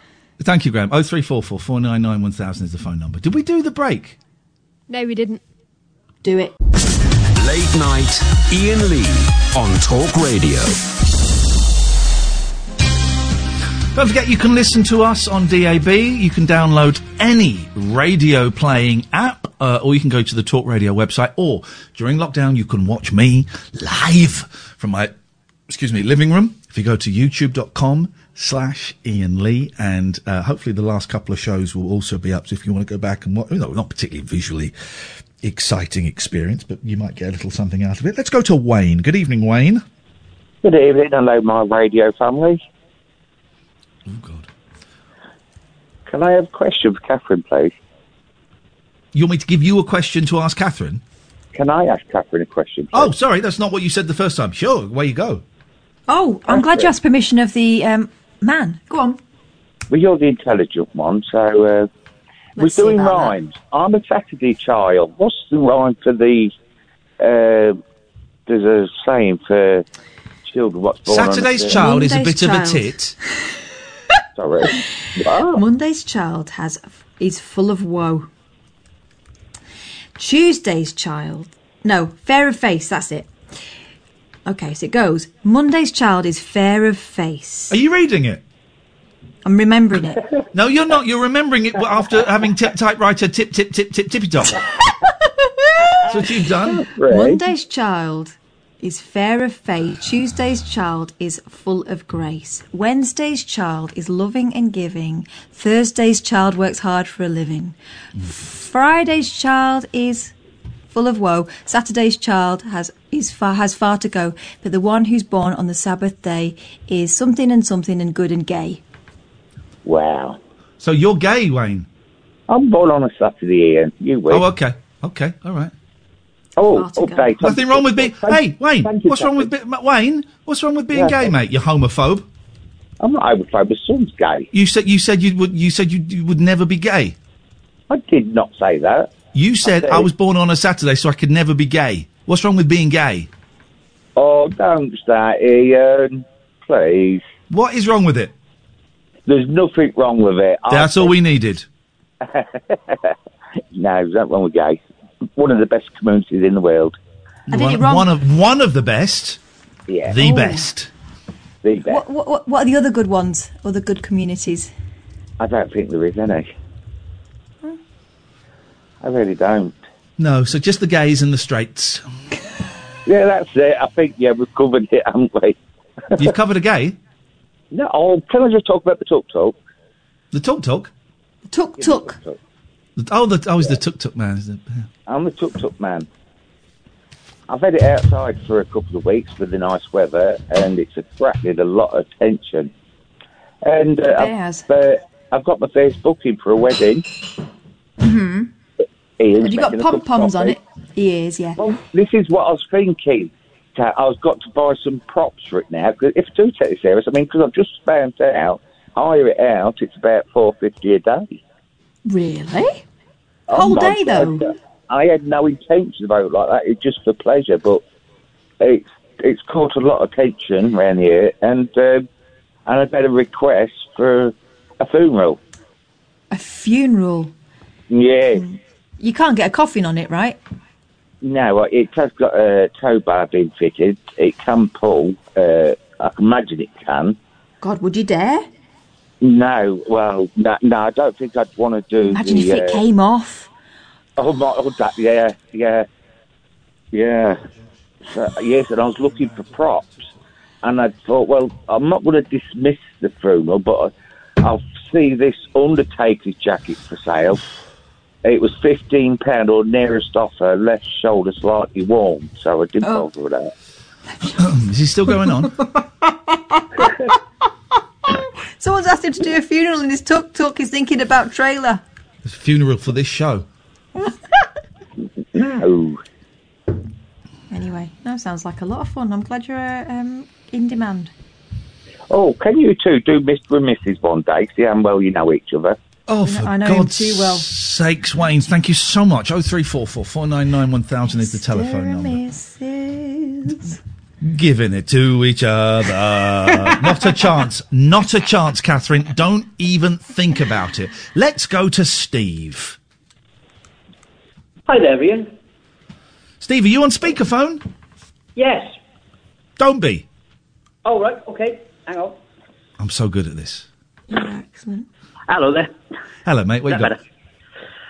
Thank you, Graham. Oh three four four four nine nine one thousand is the phone number. Did we do the break? No, we didn't. Do it. Late night, Iain Lee on Talk Radio. Don't forget you can listen to us on DAB. You can download any radio playing app, uh, or you can go to the Talk Radio website. Or during lockdown, you can watch me live from my excuse me living room. If you go to YouTube.com slash Iain Lee, and uh, hopefully the last couple of shows will also be up. So if you want to go back and watch, you know, not particularly visually exciting experience, but you might get a little something out of it. Let's go to Wayne. Good evening, Wayne. Good evening, hello, my radio family. Oh, God. Can I have a question for Katherine, please? You want me to give you a question to ask Katherine? Can I ask Katherine a question? Oh, sorry, that's not what you said the first time. Sure, away you go. Oh, I'm glad you asked permission of the um, man. Go on. Well, you're the intelligent one, so uh, we're doing about that. rhymes. I'm a Saturday child. What's the rhyme for the? Uh, there's a saying for children. What's born Saturday's Thursday? child is a Monday's bit of a tit. Sorry. *laughs* Wow. Monday's child has is full of woe. Tuesday's child, no, fair of face. That's it. Okay, so it goes. Monday's child is fair of face. Are you reading it? I'm remembering it. *laughs* No, you're not. You're remembering it after having tip typewriter tip tip tip tip tippy top. *laughs* That's what you've done. Monday's child is fair of fate. Tuesday's child is full of grace. Wednesday's child is loving and giving. Thursday's child works hard for a living. Friday's child is full of woe. Saturday's child has is far, has far to go. But the one who's born on the Sabbath day is something and something and good and gay. Wow. So you're gay, Wayne? I'm born on a Saturday, Iain. You win. Oh, okay, okay, all right. Oh, okay. Nothing wrong with being. Thank- Hey, Wayne, you, what's wrong with be- Wayne? What's wrong with being Yeah. gay, mate? You're homophobe. I'm not homophobe. My son's gay. You said you said you would. You said you, you would never be gay. I did not say that. You said said- I was born on a Saturday, so I could never be gay. What's wrong with being gay? Oh, don't start, Iain. Please. What is wrong with it? There's nothing wrong with it. I- That's all we needed. *laughs* no, there's nothing wrong with gay. One of the best communities in the world. one, one of one of the best. Yeah. The Oh. best. The best. What, what, what, what are the other good ones? Or the good communities? I don't think there is any. I really don't. No, so just the gays and the straights. Yeah, that's it. I think, yeah, we've covered it, haven't we? *laughs* You've covered a gay. No, oh, can I just talk about the tuk tuk? The tuk tuk. Tuk tuk. Oh, the oh, it's the tuk tuk man. Is it? I'm the tuk tuk man. I've had it outside for a couple of weeks with the nice weather, and it's attracted a lot of attention. And uh, It has. I've, uh, I've got my first booking for a wedding. hmm Ian's Have you got making a cup pom of poms on it? He is, yeah. Well, This is what I was thinking. I've got to buy some props for it now. 'cause if I do take it serious, I mean, because I've just found out, hire it out, it's about four fifty a day. Really? Oh Whole my day, God. though? I had no intention about it like that. It's just for pleasure, but it's it's caught a lot of attention around here, and um, and I've had a request for a funeral. A funeral. Yeah, You can't get a coffin on it, right? no, it has got a tow bar being fitted. It can pull. Uh, I can imagine it can. God, would you dare? No, well, no, no I don't think I'd want to do. Imagine the, if it uh, came off. Oh my, oh that, yeah, yeah, yeah. So, yes, and I was looking for props, and I thought, well, I'm not going to dismiss the funeral, but I- I'll see this Undertaker's jacket for sale. It was fifteen pound or nearest offer, left shoulder slightly warm, so I didn't Oh. bother with that. *coughs* Is he still going on? *laughs* Someone's asked him to do a funeral in his tuk tuk. He's thinking about trailer. It's a funeral for this show. No. Anyway, that sounds like a lot of fun. I'm glad you're uh, um, in demand. Oh, can you two do Mr. and Mrs. one day? See how well you know each other. Oh, I for know- I know him God's too well. sakes, Wayne, thank you so much. Oh three four four four nine nine one thousand is the telephone number. Mrs. Giving it to each other. *laughs* not a chance. Not a chance, Katherine. Don't even think about it. Let's go to Steve. Hi there, Iain. Steve, are you on speakerphone? Yes. Don't be. Oh, right. Okay. Hang on. I'm so good at this. Excellent. Hello there. Hello, mate. What you got?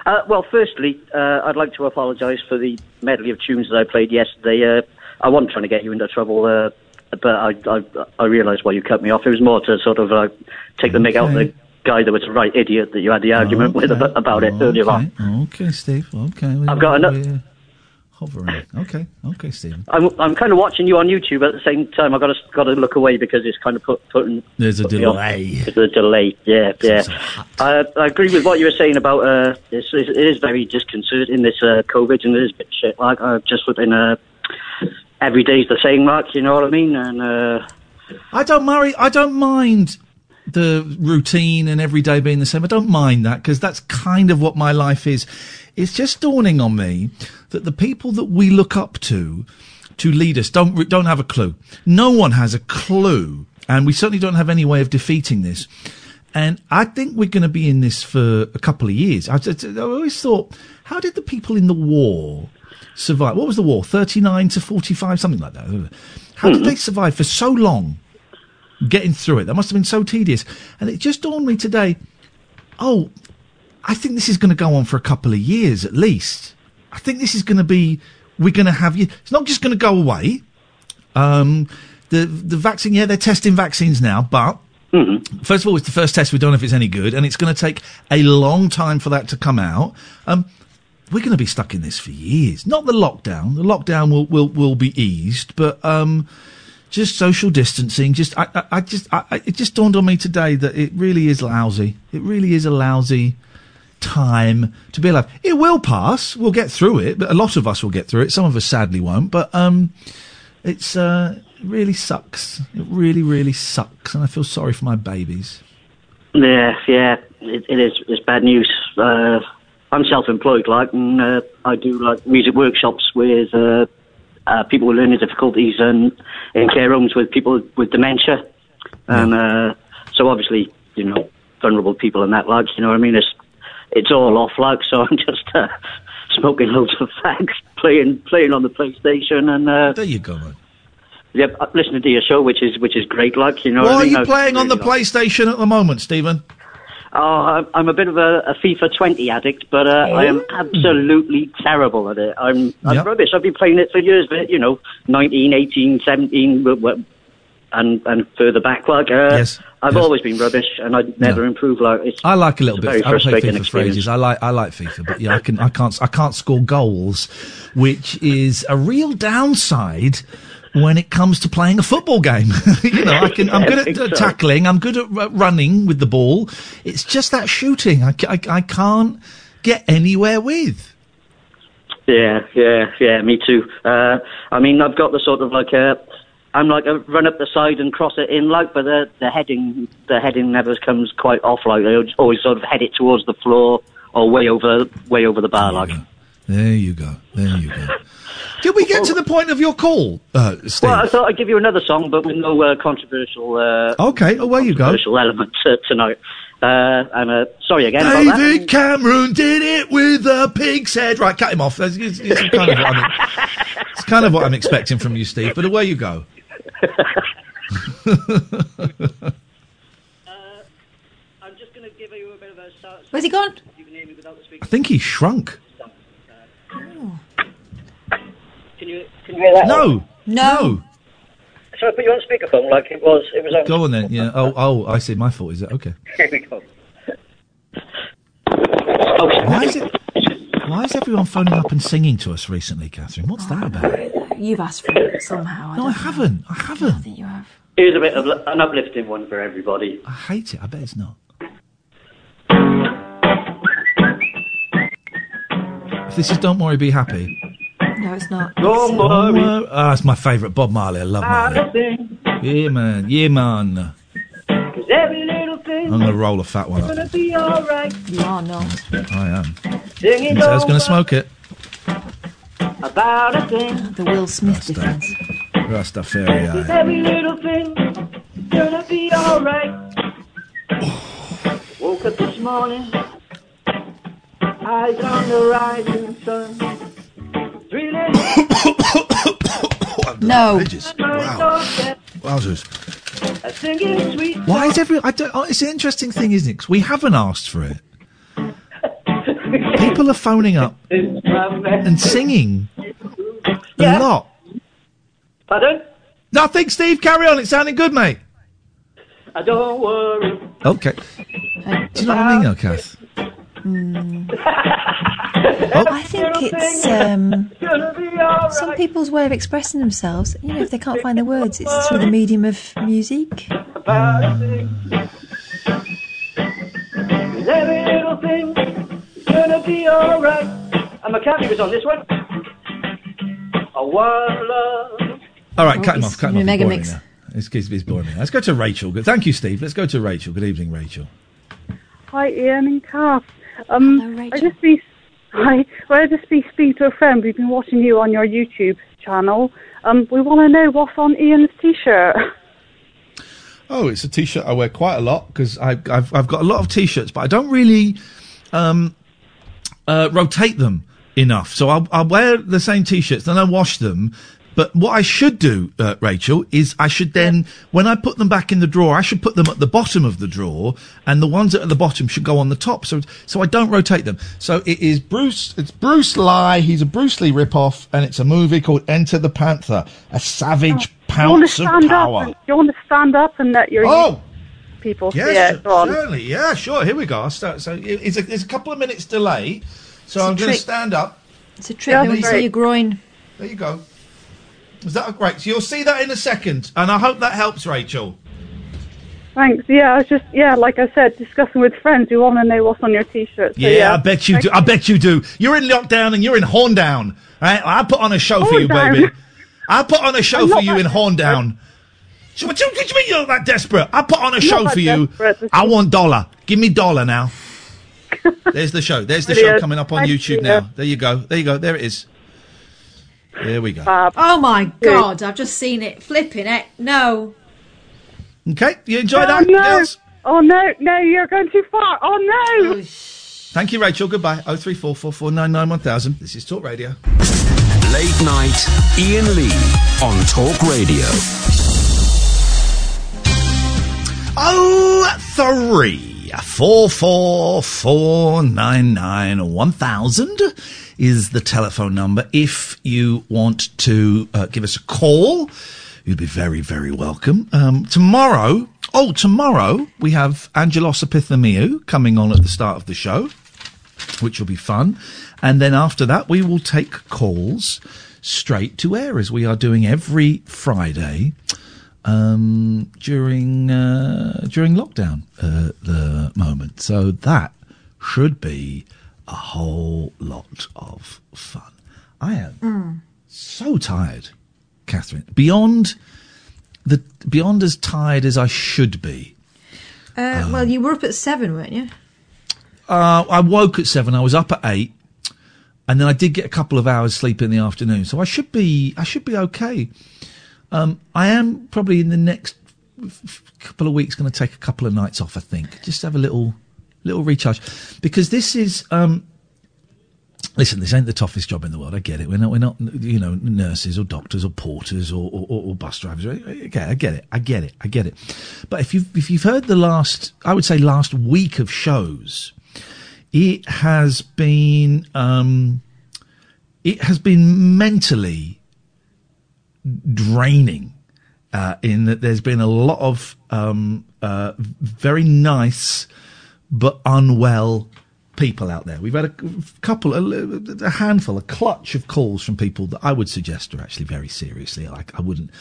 Uh, well, firstly, uh, I'd like to apologise for the medley of tunes that I played yesterday. Uh, I wasn't trying to get you into trouble, uh, but I, I, I realised why you cut me off. It was more to sort of uh, take the mick out of the guy that was a right idiot that you had the argument with ab- about it earlier on. Okay, Steve. Okay. I've got enough- hovering. Okay. Okay, Steve. I'm, I'm kind of watching you on YouTube at the same time. I've got to got to look away because it's kind of put, putting. There's a put delay. There's a delay. Yeah, yeah. I, I agree with what you were saying about uh, it's, it is very disconcerting this uh, COVID and it is a bit shit. Like uh, just within uh, every day's the same, Mark. You know what I mean? And uh, I don't marry. I don't mind the routine and every day being the same. I don't mind that because that's kind of what my life is. It's just dawning on me that the people that we look up to to lead us don't don't have a clue. No one has a clue, and we certainly don't have any way of defeating this. And I think we're going to be in this for a couple of years. I, I, I always thought, how did the people in the war survive? What was the war? 39 to 45, something like that. How did they survive for so long getting through it. That must have been so tedious. And it just dawned me today. Oh, I think this is going to go on for a couple of years at least. I think this is going to be. We're going to have you. It's not just going to go away. Um, the the vaccine, yeah, they're testing vaccines now, but first of all, it's the first test. We don't know if it's any good, and it's going to take a long time for that to come out. Um, we're going to be stuck in this for years. Not the lockdown. The lockdown will will will be eased, but um, just social distancing. Just I I, I just I, it just dawned on me today that it really is lousy. It really is a lousy time to be alive. It will pass. We'll get through it, but a lot of us will get through it. Some of us sadly won't. But um, it's uh, really sucks. It really really sucks, and I feel sorry for my babies. Yeah, yeah, it, it is. It's bad news. Uh, I'm self-employed, like, and uh, I do like music workshops with uh, uh, people with learning difficulties and in care homes with people with dementia, and uh, so obviously, you know, vulnerable people and that, like, you know what I mean? It's it's all off, like, so *laughs* I'm just uh, smoking loads of fags, playing playing on the PlayStation, and uh, there you go, man. Yep, uh, listening to your show, which is which is great, like, you know. what what I are mean? you playing on the like- PlayStation at the moment, Stephen? Oh, I'm- a bit of a, a FIFA 20 addict, but uh, I am absolutely terrible at it. I'm, I'm Yep. rubbish. I've been playing it for years, but, you know, 19, 18, 17, w- w- and, and further back. Like, uh, Yes, I've yes. always been rubbish, and I never improve. Like, it's, I like a little bit. I play FIFA for experience. ages. I like I like FIFA, but yeah, I can I can't I can't score goals, which is a real downside when it comes to playing a football game. *laughs* you know, I can I'm good at uh, so. tackling. I'm good at running with the ball. It's just that shooting. I, I, I can't get anywhere with. Yeah, yeah, yeah, me too. Uh, I mean, I've got the sort of like a, I'm like a run up the side and cross it in, like, but the the heading, the heading never comes quite off. Like, I always sort of head it towards the floor or way over, way over the bar, like. There you go. There you go. Did we get to the point of your call, uh, Steve? Well, I thought I'd give you another song, but with no uh, controversial. Uh, Okay, oh, where you go. Controversial element uh, tonight. Uh, and uh, sorry again about that. David Cameron did it with a pig's head. Right, cut him off. That's, it's, it's kind of what I'm, *laughs* it's kind of what I'm expecting from you, Steve. But away you go. *laughs* I'm just going to give you a bit of a start. Where's he gone? You can hear me without the speaker. I think he shrunk. You can you hear that? No, no. So I put you on speakerphone like it was. It was on. Go on then. Yeah. Oh, oh, I see. My fault. Is it okay? *laughs* Here we go. Why is it? Why is everyone phoning up and singing to us recently, Katherine? What's that about? You've asked for it somehow. No, I haven't. I haven't. I think you have. Here's a bit of an uplifting one for everybody. I hate it. I bet it's not. If this is "Don't Worry, Be Happy," No, it's not. Don't Oh, worry. ah, it's my favourite Bob Marley. I love Marley. Everything, Yeah, man. Yeah, man. 'cause every little thing I'm gonna roll a fat one is up. gonna be alright. You are not. I am. Singing I was gonna smoke it. about a thing. The Will Smith defence. Rastafari. Every little thing gonna be alright. Woke up this morning, eyes on the rising sun. No. Wow. Wowzers. Why is every? I don't. Oh, it's an interesting thing, isn't it? 'Cause we haven't asked for it. People are phoning up and singing a lot. Pardon? Nothing, Steve. Carry on. It's sounding good, mate. I don't worry. Okay. Do you know what I mean, though, Kath? I think it's um, some people's way of expressing themselves. You know, if they can't find the words, it's through the medium of music. Every little thing gonna be alright. And McCartney was on this one. I want love. All right, Oh, cut him off. Cut him off. Mega He's boring Mix. now. It's, it's, it's boring. now. Let's go to Rachel. Thank you, Steve. Let's go to Rachel. Good evening, Rachel. Hi, Iain and Kath. Um, I just be hi. Well, I just be speaking to a friend. We've been watching you on your YouTube channel. Um, we want to know what's on Iain's t-shirt. Oh, it's a t-shirt I wear quite a lot because I've, I've I've got a lot of t-shirts, but I don't really um, uh, rotate them enough. So I'll, I'll wear the same t-shirts, then I wash them, But what I should do, uh, Rachel, is I should then, when I put them back in the drawer, I should put them at the bottom of the drawer, and the ones that are at the bottom should go on the top. So, so I don't rotate them. So it is Bruce. It's Bruce Lee. He's a Bruce Lee ripoff, and it's a movie called Enter the Panther, a savage Oh, you want to pounce of stand up? power. And, you want to stand up and let your Oh! people? Yes, yeah, cer- go on. certainly. Yeah, sure. Here we go. I'll start. So it's a, there's a couple of minutes delay. So It's a I'm going to stand up. It's a trick. Yeah, you see your groin. There you go. Is that right? So you'll see that in a second, and I hope that helps, Rachel. Thanks. Yeah, I was just yeah, like I said, discussing with friends who want to know what's on your t-shirt. So, Yeah, yeah, I bet you Thank do. I bet you do. You're in lockdown and you're in Horndown. Right? I put on a show for oh, you, Horndown? baby. I put on a show I'm for you in Horndown. So what do you, what do you mean you're that desperate? I put on a I'm show for you. I want dollar. Give me dollar now. *laughs* There's the show. There's the show coming up on Thank YouTube you. now. There you go. There you go. There it is. There we go. Oh my god, I've just seen it. Flipping it. No. Okay, you enjoy oh, that, no. girls? Oh no, no, you're going too far. Oh no. Oh, Thank you, Rachel. Goodbye. Oh three four four four nine nine one thousand. This is Talk Radio. Late night, Iain Lee on Talk Radio. Oh three four four four nine nine one thousand is the telephone number. If you want to uh, give us a call, you'd be very very welcome. Um, tomorrow, oh tomorrow we have Angelos Epithemiou coming on at the start of the show, which will be fun, and then after that we will take calls straight to air as we are doing every Friday um, during uh, during lockdown uh, the moment. So that should be a whole lot of fun. I am Mm. so tired, Katherine. Beyond the beyond as tired as I should be. Uh, well, you were up at seven, weren't you? Uh, I woke at seven. I was up at eight, and then I did get a couple of hours sleep in the afternoon. So I should be I should be okay. Um, I am probably in the next couple of weeks going to take a couple of nights off. I think just have a little little recharge because this is. Um, Listen, this ain't the toughest job in the world. I get it. We're not, we're not, you know, nurses or doctors or porters or, or, or bus drivers. Okay, I get it. I get it. I get it. But if you've, if you've heard the last, I would say last week of shows, it has been, um, it has been mentally draining. Uh, in that there's been a lot of um, uh, very nice but unwell people out there. We've had a couple, a, a handful, a clutch of calls from people that I would suggest are actually very seriously. Like I wouldn't,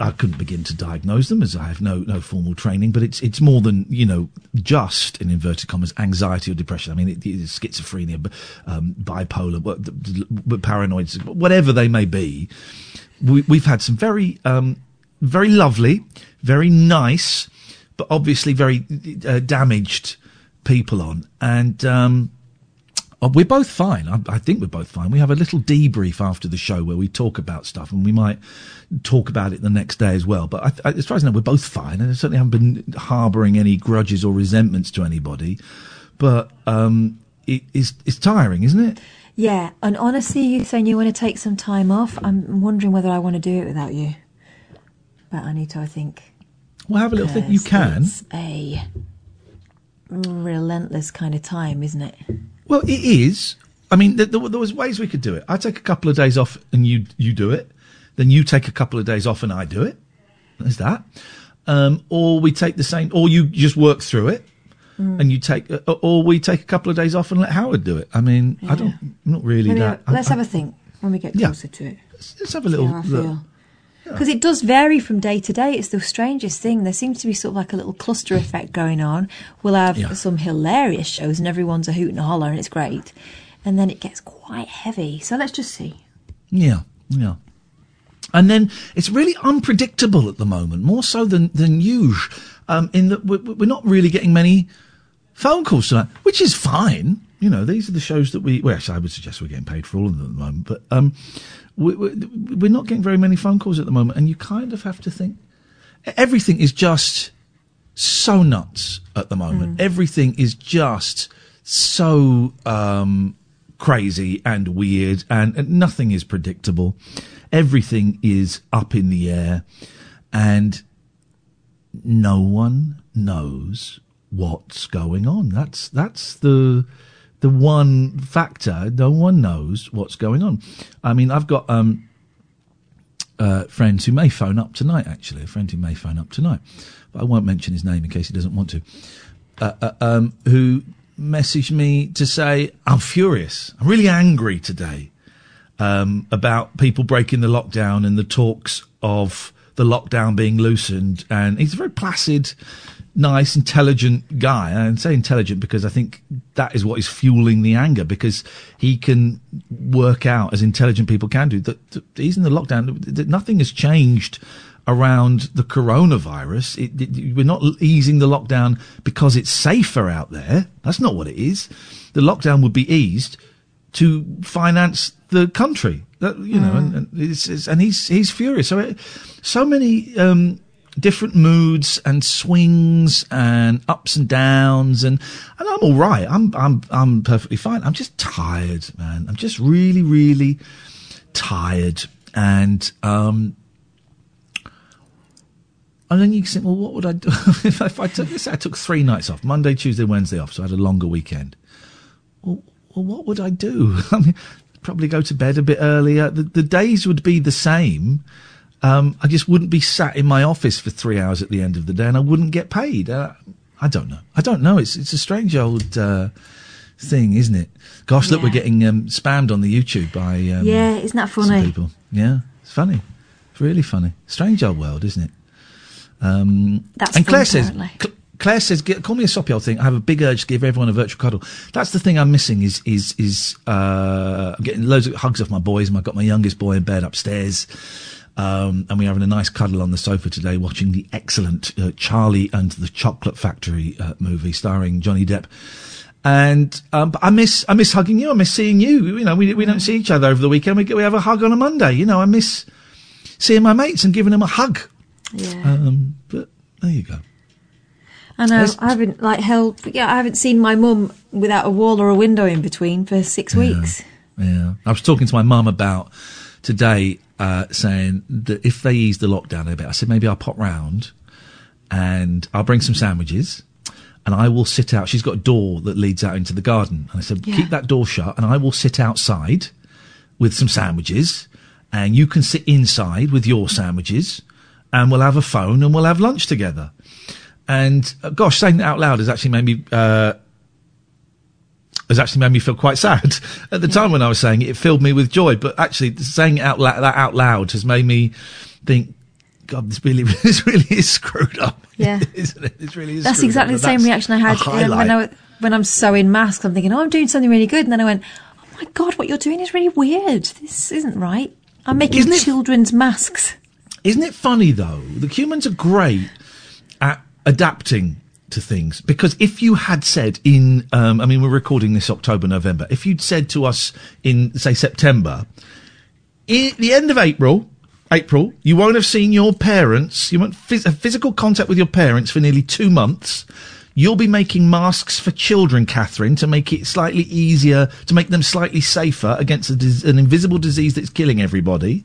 I couldn't begin to diagnose them as I have no no formal training, but it's it's more than you know just in inverted commas anxiety or depression. I mean, it, it's schizophrenia, b- um, bipolar, d- paranoids, whatever they may be. We, we've had some very um, very lovely, very nice, but obviously very uh, damaged people on, and um, uh, we're both fine. I, I think we're both fine. We have a little debrief after the show where we talk about stuff, and we might talk about it the next day as well. But I, I, as far as I know, we're both fine, and I certainly haven't been harbouring any grudges or resentments to anybody. But um, it, it's, it's tiring, isn't it? Yeah, and honestly, you saying you want to take some time off, I'm wondering whether I want to do it without you. But I need to, I think. Well, have a little think. You can. It's a relentless kind of time, isn't it? Well, it is. I mean, th- there, there was ways we could do it. I take a couple of days off and you you do it. Then you take a couple of days off and I do it. There's that. Um, or we take the same, or you just work through it, Mm. and you take, uh, or we take a couple of days off and let Howard do it. I mean, I don't, not really Maybe that. Let's I- have a think when we get Yeah. closer to it. Let's have a little See how I look. feel. Because it does vary from day to day. It's the strangest thing. There seems to be sort of like a little cluster effect going on. We'll have Yeah. some hilarious shows and everyone's a hoot and a holler and it's great. And then it gets quite heavy. So let's just see. Yeah, yeah. And then it's really unpredictable at the moment, more so than than usual. Um, in that we're, we're not really getting many phone calls tonight, which is fine. You know, these are the shows that we. Well, actually, I would suggest we're getting paid for all of them at the moment, but um, we, we, we're not getting very many phone calls at the moment, and you kind of have to think everything is just so nuts at the moment. Everything is just so um, crazy and weird, and, and nothing is predictable. Everything is up in the air, and no one knows what's going on. That's that's the the one factor. No one knows what's going on. I mean, I've got um, uh, friends who may phone up tonight. Actually, a friend who may phone up tonight, but I won't mention his name in case he doesn't want to. Uh, uh, um, who messaged me to say I'm furious. I'm really angry today um, about people breaking the lockdown and the talks of the lockdown being loosened. And he's a very placid, nice, intelligent guy. And I say intelligent because I think that is what is fueling the anger because he can work out, as intelligent people can do, that, that he's in the lockdown, that nothing has changed around the coronavirus. It, it, we're not easing the lockdown because it's safer out there. That's not what it is. The lockdown would be eased to finance the country. That, you know, and, and, it's, it's, and he's he's furious. So, it, so many um, different moods and swings and ups and downs, and and I'm all right. I'm I'm I'm perfectly fine. I'm just tired, man. I'm just really really tired, and um, and then you think, well, what would I do *laughs* if, if I took this? I took three nights off, Monday, Tuesday, Wednesday off, so I had a longer weekend. Well, well what would I do? *laughs* I mean, probably go to bed a bit earlier. The, the days would be the same. Um, I just wouldn't be sat in my office for three hours at the end of the day, and I wouldn't get paid. Uh, I don't know. I don't know. It's it's a strange old uh, thing, isn't it? Gosh, look, we're getting um, spammed on the YouTube by um, yeah, isn't that funny? people. Yeah, it's funny. It's really funny. Strange old world, isn't it? Um, That's and fun, Claire says. Cl- Claire says, call me a soppy old thing. I have a big urge to give everyone a virtual cuddle. That's the thing I'm missing is is is uh, I'm getting loads of hugs off my boys. and I've got my youngest boy in bed upstairs. Um, and we're having a nice cuddle on the sofa today, watching the excellent uh, Charlie and the Chocolate Factory uh, movie starring Johnny Depp. And um, but I miss I miss hugging you. I miss seeing you. You know, we we don't see each other over the weekend. We get, we have a hug on a Monday. You know, I miss seeing my mates and giving them a hug. Yeah. Um, but there you go. I know. I haven't like held. Yeah, I haven't seen my mum without a wall or a window in between for six weeks. Yeah, I was talking to my mum about today, uh, saying that if they ease the lockdown a bit, I said maybe I'll pop round and I'll bring some sandwiches. And I will sit out. She's got a door that leads out into the garden. And I said, Yeah. keep that door shut, and I will sit outside with some sandwiches, and you can sit inside with your sandwiches, and we'll have a phone and we'll have lunch together. And uh, gosh, saying that out loud has actually made me uh, has actually made me feel quite sad. *laughs* At the time when I was saying it, it filled me with joy. But actually, saying it out la- that out loud has made me think, God, this really, *laughs* this really is screwed up, *laughs* Yeah. isn't it? This really is. That's exactly up. the same reaction I had uh, when. I when I'm sewing masks. I'm thinking, oh, I'm doing something really good, and then I went, oh my god, what you're doing is really weird. This isn't right. I'm making Isn't it- children's masks. Isn't it funny though? The humans are great at adapting to things because if you had said in, um, I mean, we're recording this October, November. If you'd said to us in, say, September, the end of April, April, you won't have seen your parents. You won't phys- have physical contact with your parents for nearly two months. You'll be making masks for children, Katherine, to make it slightly easier, to make them slightly safer against an invisible disease that's killing everybody.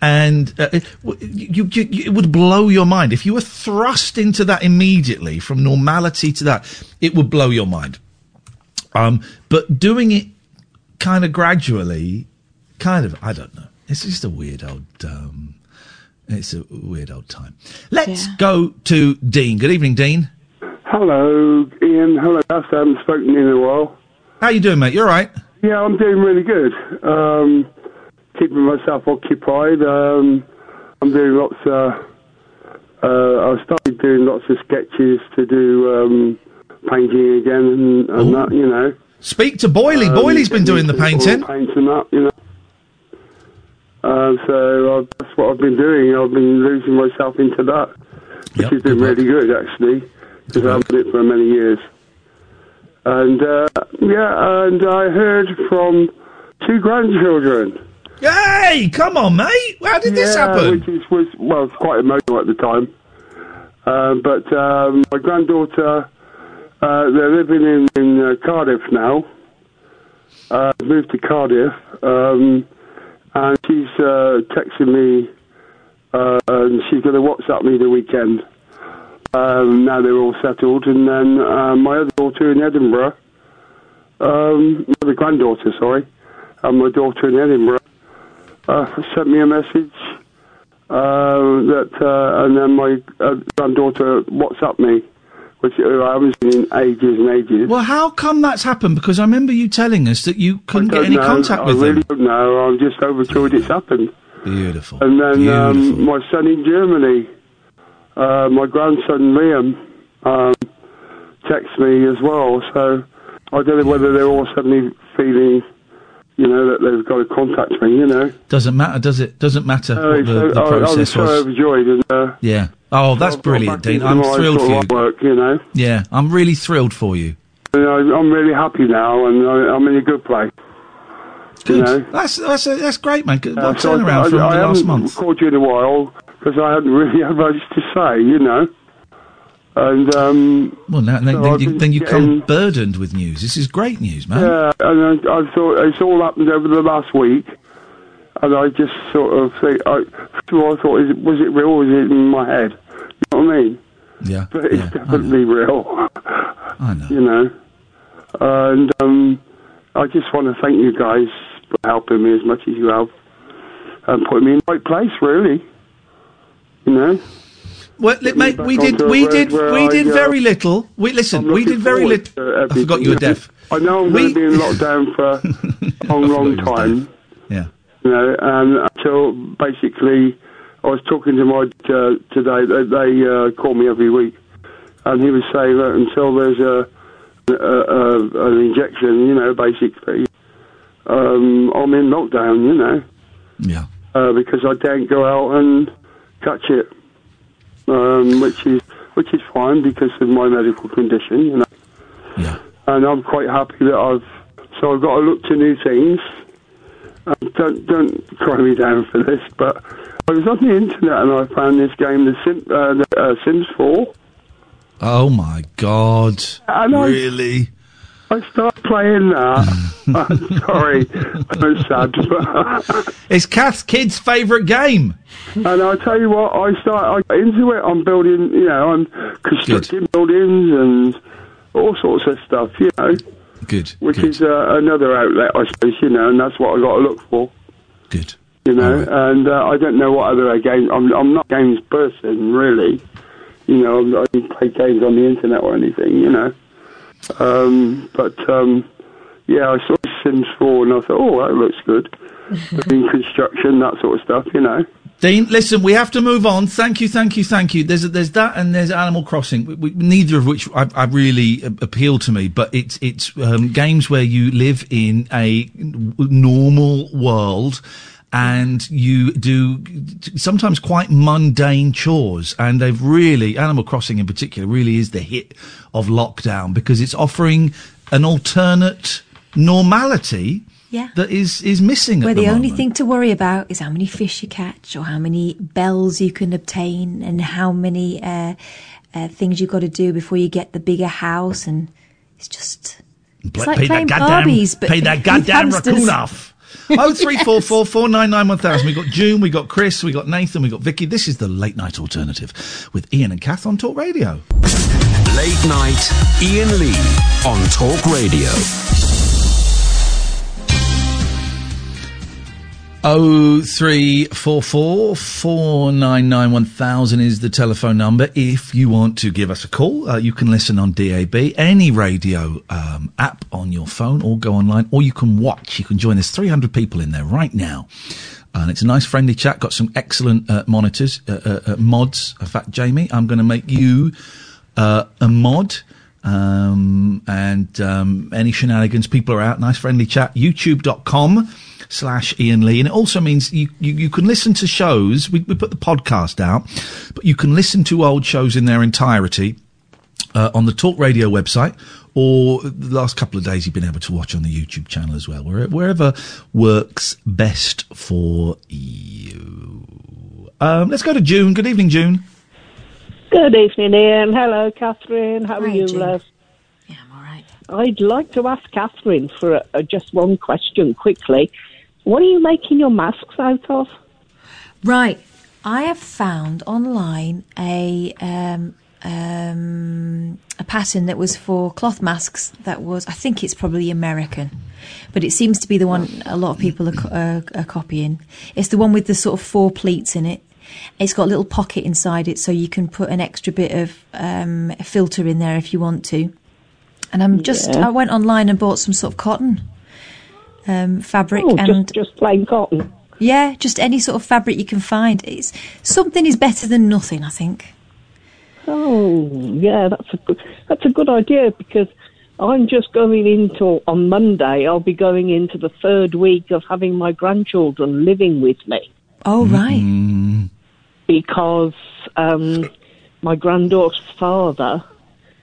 And uh, it, you, you, you, it would blow your mind if you were thrust into that immediately from normality to that. It would blow your mind. Um, but doing it kind of gradually, kind of, I don't know. It's just a weird old. Um, it's a weird old time. Let's go to Dean. Good evening, Dean. Hello, Iain. Hello, Gus. I haven't spoken in a while. How you doing, mate? You're all right? Yeah, I'm doing really good. Um, keeping myself occupied. Um, I'm doing lots of. Uh, I started doing lots of sketches to do um, painting again and, and that, you know. Speak to Boyley. Boyley's been doing the painting. Painting up, you know. Uh, so uh, that's what I've been doing. I've been losing myself into that, which has been really good actually, because I've done it for many years. And uh, yeah, and I heard from two grandchildren. Hey, come on, mate! How did this Yeah, happen? Which is, was well, it's quite emotional at the time. Um, but um, my granddaughter, uh, they're living in in uh, Cardiff now, uh, moved to Cardiff, um, and she's uh, texting me, uh, and she's going to WhatsApp me the weekend. Um, now they're all settled, and then uh, my other daughter in Edinburgh, um, my granddaughter, sorry, and my daughter in Edinburgh, uh, sent me a message uh, that, uh, and then my uh, granddaughter WhatsApp me, which uh, I haven't seen in ages and ages. Well, how come that's happened? Because I remember you telling us that you couldn't get any know. contact I with really them. don't know. I'm just overjoyed it's happened. Beautiful. And then um, my son in Germany, uh, my grandson Liam, um, texts me as well. So I don't know whether they're all suddenly feeling, you know, that they've got to contact me. You know, Doesn't matter, does it? Doesn't matter Uh, what the, so the I, I was process so was. overjoyed, and uh, Yeah. Oh, that's brilliant, Dean. I'm thrilled for you. Work, you know. Yeah, I'm really thrilled for you. And I, I'm really happy now, and I, I'm in a good place. Good. You know? That's that's that's great, man. Good Uh, what so I- turnaround I, from I the last haven't month. called you in a while because I hadn't *laughs* really had much to say, you know. And um, Well, now, then, so then you, then you come getting- burdened with news. This is great news, man. yeah, and I, I thought it's all happened over the last week, and I just sort of think, I, first of all, I thought, is it, was it real or was it in my head? You know what I mean? Yeah. But it's definitely real. I know. You know, and um, I just want to thank you guys for helping me as much as you have, and putting me in the right place, really. You know. Well, mate, we did, we did, we I, did uh, very little. We listen, we did very little. to I forgot you were deaf. I know I'm going to be in lockdown for *laughs* a long, long time. Yeah. You know, and until basically, I was talking to my uh, today. They, they uh, call me every week, and he was saying that until there's a, a, a an injection, you know, basically, um, I'm in lockdown. You know. Yeah. Uh, because I daren't go out and catch it, um, which is which is fine because of my medical condition. You know. Yeah. And I'm quite happy that I've so I've got to look to new things. Um, don't don't cry me down for this, but I was on the internet and I found this game, the, Sim, uh, the uh, Sims 4. Oh my God! And really? I started playing that. *laughs* I'm sorry, I'm sad. *laughs* It's Kath's kid's favourite game. and I tell you what, I start I into it. I'm building, you know, I'm constructing buildings and all sorts of stuff, you know. Good. Which is uh, another outlet, I suppose, you know, and that's what I got to look for. Good. You know, and uh, I don't know what other games. I'm I'm not a games person really. You know, I don't play games on the internet or anything. You know, um, but um, yeah, I saw Sims 4 and I thought, oh, that looks good. *laughs* Doing construction, that sort of stuff. You know. Dean, listen, we have to move on. Thank you, thank you, thank you. There's there's that, and there's Animal Crossing. We, we, neither of which I, I really appeal to me, but it's it's um, games where you live in a normal world. And you do sometimes quite mundane chores, and they've really Animal Crossing in particular really is the hit of lockdown because it's offering an alternate normality Yeah. that is is missing Where the, the, only thing to worry about is how many fish you catch, or how many bells you can obtain, and how many uh, uh, things you've got to do before you get the bigger house. And it's just it's like pay playing that goddamn, Barbies, but pay that *laughs* goddamn raccoon off. Oh three four four four nine nine one thousand. We got June, we got Chris, we got Nathan, we got Vicky. This is the late night alternative with Iain and Kath on Talk Radio. Late night, Iain Lee on Talk Radio. Oh three four four four nine nine one thousand is the telephone number. If you want to give us a call, uh, you can listen on DAB, any radio um, app on your phone, or go online, or you can watch. You can join. There's 300 people in there right now. And it's a nice friendly chat. Got some excellent uh, monitors, uh, uh, uh, mods. In fact, Jamie, I'm going to make you uh, a mod. Um, and um, any shenanigans, people are out. Nice friendly chat. YouTube.com slash Iain Lee. And it also means you, you, you can listen to shows. We, we put the podcast out, but you can listen to old shows in their entirety uh, on the Talk Radio website, or the last couple of days you've been able to watch on the YouTube channel as well, wherever works best for you. Um, let's go to June. Good evening, June. Good evening, Iain. Hello, Katherine. How are you, love? Yeah, I'm all right. I'd like to ask Katherine for a, a, just one question quickly. What are you making your masks out of? Right. I have found online a um, um, a pattern that was for cloth masks. That was, I think it's probably American, but it seems to be the one a lot of people are, co- uh, are copying. It's the one with the sort of four pleats in it. It's got a little pocket inside it, so you can put an extra bit of um, filter in there if you want to. And I'm just, Yeah. I went online and bought some sort of cotton um, fabric Oh, and just, just plain cotton. yeah, just any sort of fabric you can find. It's something is better than nothing, I think. Oh, yeah, that's a good, that's a good idea because I'm just going into on Monday. I'll be going into the third week of having my grandchildren living with me Oh right. because um, my granddaughter's father,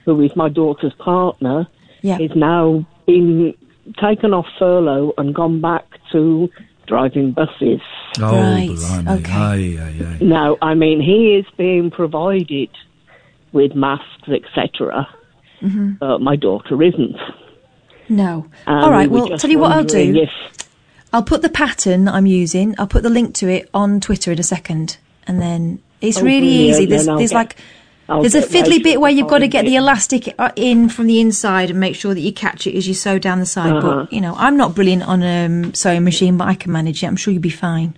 who is my daughter's partner, Yeah. is now been taken off furlough and gone back to driving buses. Oh, Right, blimey. okay. Aye, aye, aye. Now, I mean, he is being provided with masks, etc. Mhm. Uh, my daughter isn't. No. And All right. we Well, tell you what I'll do. if- I'll put the pattern that I'm using. I'll put the link to it on Twitter in a second, and then it's Oh, really brilliant. easy. There's there's get- like I'll there's a fiddly bit where you've got to get the elastic uh, in from the inside and make sure that you catch it as you sew down the side. Uh-huh. But you know, I'm not brilliant on a um, sewing machine, but I can manage it. I'm sure you'll be fine.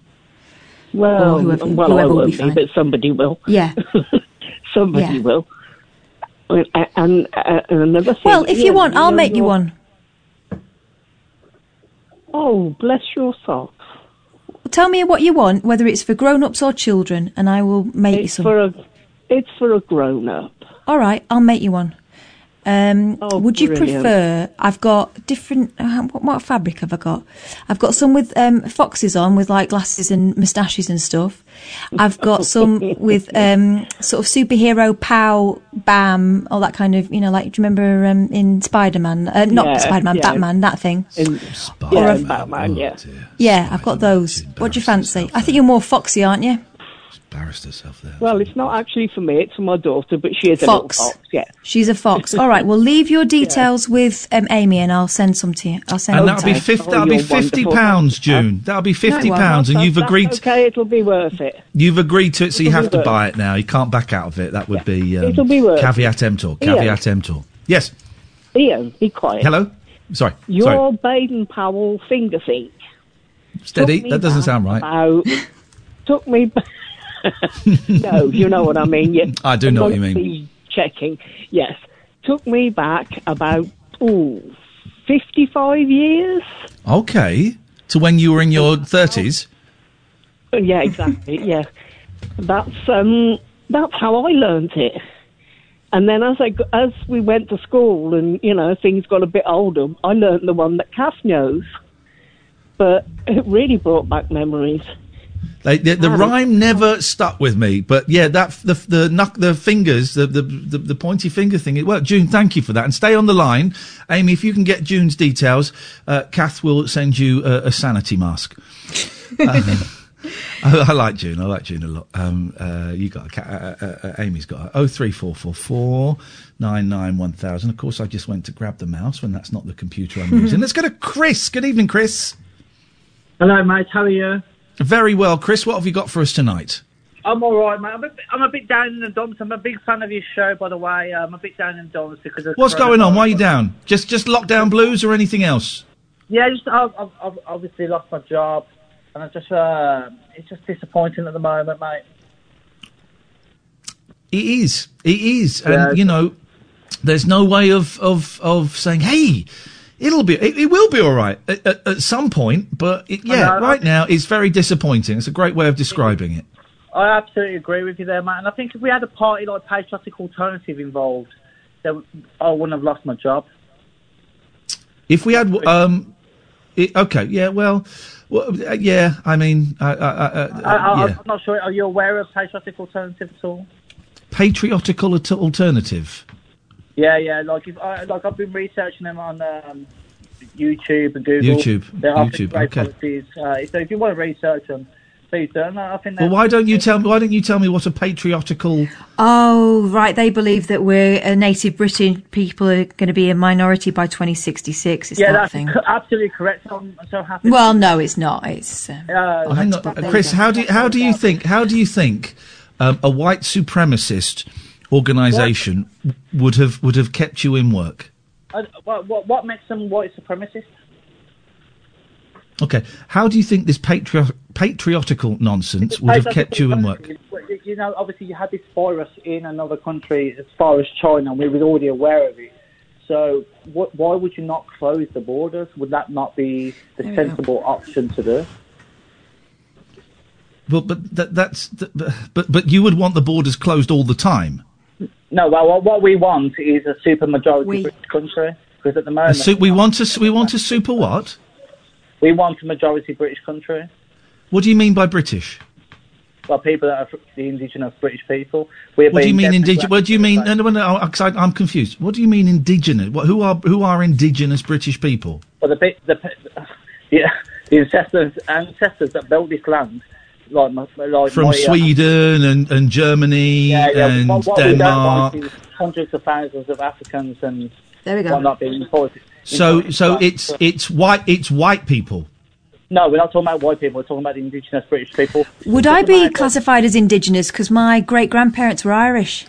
Well, whoever- well, whoever I will be fine. but somebody will. Yeah. *laughs* Somebody Yeah. will. And, and, uh, and another thing. Well, if you want, I'll know make you one. Oh, bless your socks. Tell me what you want, whether it's for grown-ups or children, and I will make you some. for a, it's for a grown up. All right, I'll make you one. Um, would you Oh, brilliant. prefer? I've got different. Uh, what, what fabric have I got? I've got some with um, foxes on, with like glasses and moustaches and stuff. I've got *laughs* some with um, sort of superhero pow bam, all that kind of. You know, like do you remember um, in Spider Man? Uh, not Yeah, Spider Man, yeah. Batman, that thing. In, Or yeah, a- Batman, yeah. Yeah, I've got those. What do you fancy? I think you're more foxy, aren't you? Embarrassed herself there. Well, it's not actually for me, it's for my daughter, but she is a Fox. little fox, yeah. She's a fox. All right. Well, leave your *laughs* details with um, Amy, and I'll send some to you. I'll send. And that'll be to fifty. Oh, that'll be fifty wonderful. pounds, June. That'll be fifty No, pounds, and you've agreed. To, Okay, it'll be worth it. you've agreed to it, so you It'll have be to buy it now. You can't back out of it. That would be um, It'll be worth caveat emptor. Yeah. Caveat emptor. Yes. Iain, be quiet. Hello. Sorry. Your Sorry. Baden Powell finger thing. Steady. That doesn't sound right. About, *laughs* took me. ba- *laughs* no, you know what I mean. You, I do know what you mean. Checking. Yes, took me back about ooh, 55 years. Okay. To when you were in your thirties. Uh, Yeah, exactly. *laughs* yeah, that's um, that's how I learnt it. And then as I as we went to school and you know things got a bit older, I learnt the one that Kath knows. But it really brought back memories. Like, the the Ah. rhyme never stuck with me, but yeah, that the the knuck, the fingers, the, the the the pointy finger thing. It worked. June, thank you for that, and stay on the line, Amy. If you can get June's details, uh, Kath will send you a, a sanity mask. *laughs* Uh, *laughs* I, I like June. I like June a lot. Um, uh, you got a ca- uh, uh, uh, Amy's got a oh three four four four nine nine one thousand. Of course, I just went to grab the mouse when that's not the computer I'm using. *laughs* Let's go to Chris. Good evening, Chris. Hello, mate. How are you? Very well, Chris. What have you got for us tonight? I'm all right, mate. I'm a, bit, I'm a bit down in the dumps. I'm a big fan of your show, by the way. I'm a bit down in the dumps because of What's going on? Why are you down? Just just lockdown blues or anything else? Yeah, just I've, I've, I've obviously lost my job, and I just uh, it's just disappointing at the moment, mate. It is. It is. Yeah. And you know, there's no way of of of saying, "Hey, it'll be it, it will be all right at, at, at some point." But it, yeah, know. right now it's very disappointing. It's a great way of describing it. I absolutely agree with you there, mate. And I think if we had a party like Patriotic Alternative involved, then I wouldn't have lost my job. If we had, um, it, okay, yeah, well, well, yeah. I mean, uh, uh, uh, I, I, yeah, I'm not sure. Are you aware of Patriotic Alternative at all? patriotical alternative. Yeah, yeah. Like if I like I've been researching them on um, YouTube and Google. YouTube, They're YouTube, great okay. policies. Uh, so if you want to research them, please don't. I think Well, that- why don't you tell me? Why don't you tell me what a patriotical? Oh, right. They believe that we're a native British people are going to be a minority by 2066. It's yeah, that that's thing. absolutely correct. I'm so happy. Well, no, it's not. It's. Uh, Uh, Oh, hang on, Chris. How do you, how do you think? How do you think um, a white supremacist organisation w- would have would have kept you in work? uh, what, what, what makes them white supremacists? Okay. How do you think this patri- patriotical nonsense would have kept you in work? You know, obviously you had this virus in another country as far as China, and we were already aware of it. So, what, why would you not close the borders? Would that not be the There sensible option to do? Well, but that, that's th- but but you would want the borders closed all the time. No, well, what- what we want is a super majority British country because at the A moment su- we want a s- we want a super what? we want a majority British country. What do you mean by British? Well, people that are the indigenous British people. We're What do you mean indigenous? What do you mean? No, no, no. I, I'm confused. What do you mean indigenous? What, who are who are indigenous British people? Well, the, pe- the, pe- *laughs* yeah, the ancestors ancestors that built this land, like my, like From my, uh, Sweden and, and Germany yeah, yeah, and what, what we don't Denmark. want is hundreds of thousands of Africans and there we go. whatnot being imported. So so it's it's white it's white people. no, we're not talking about white people. We're talking about the indigenous British people. would I be classified as indigenous because my great grandparents were Irish?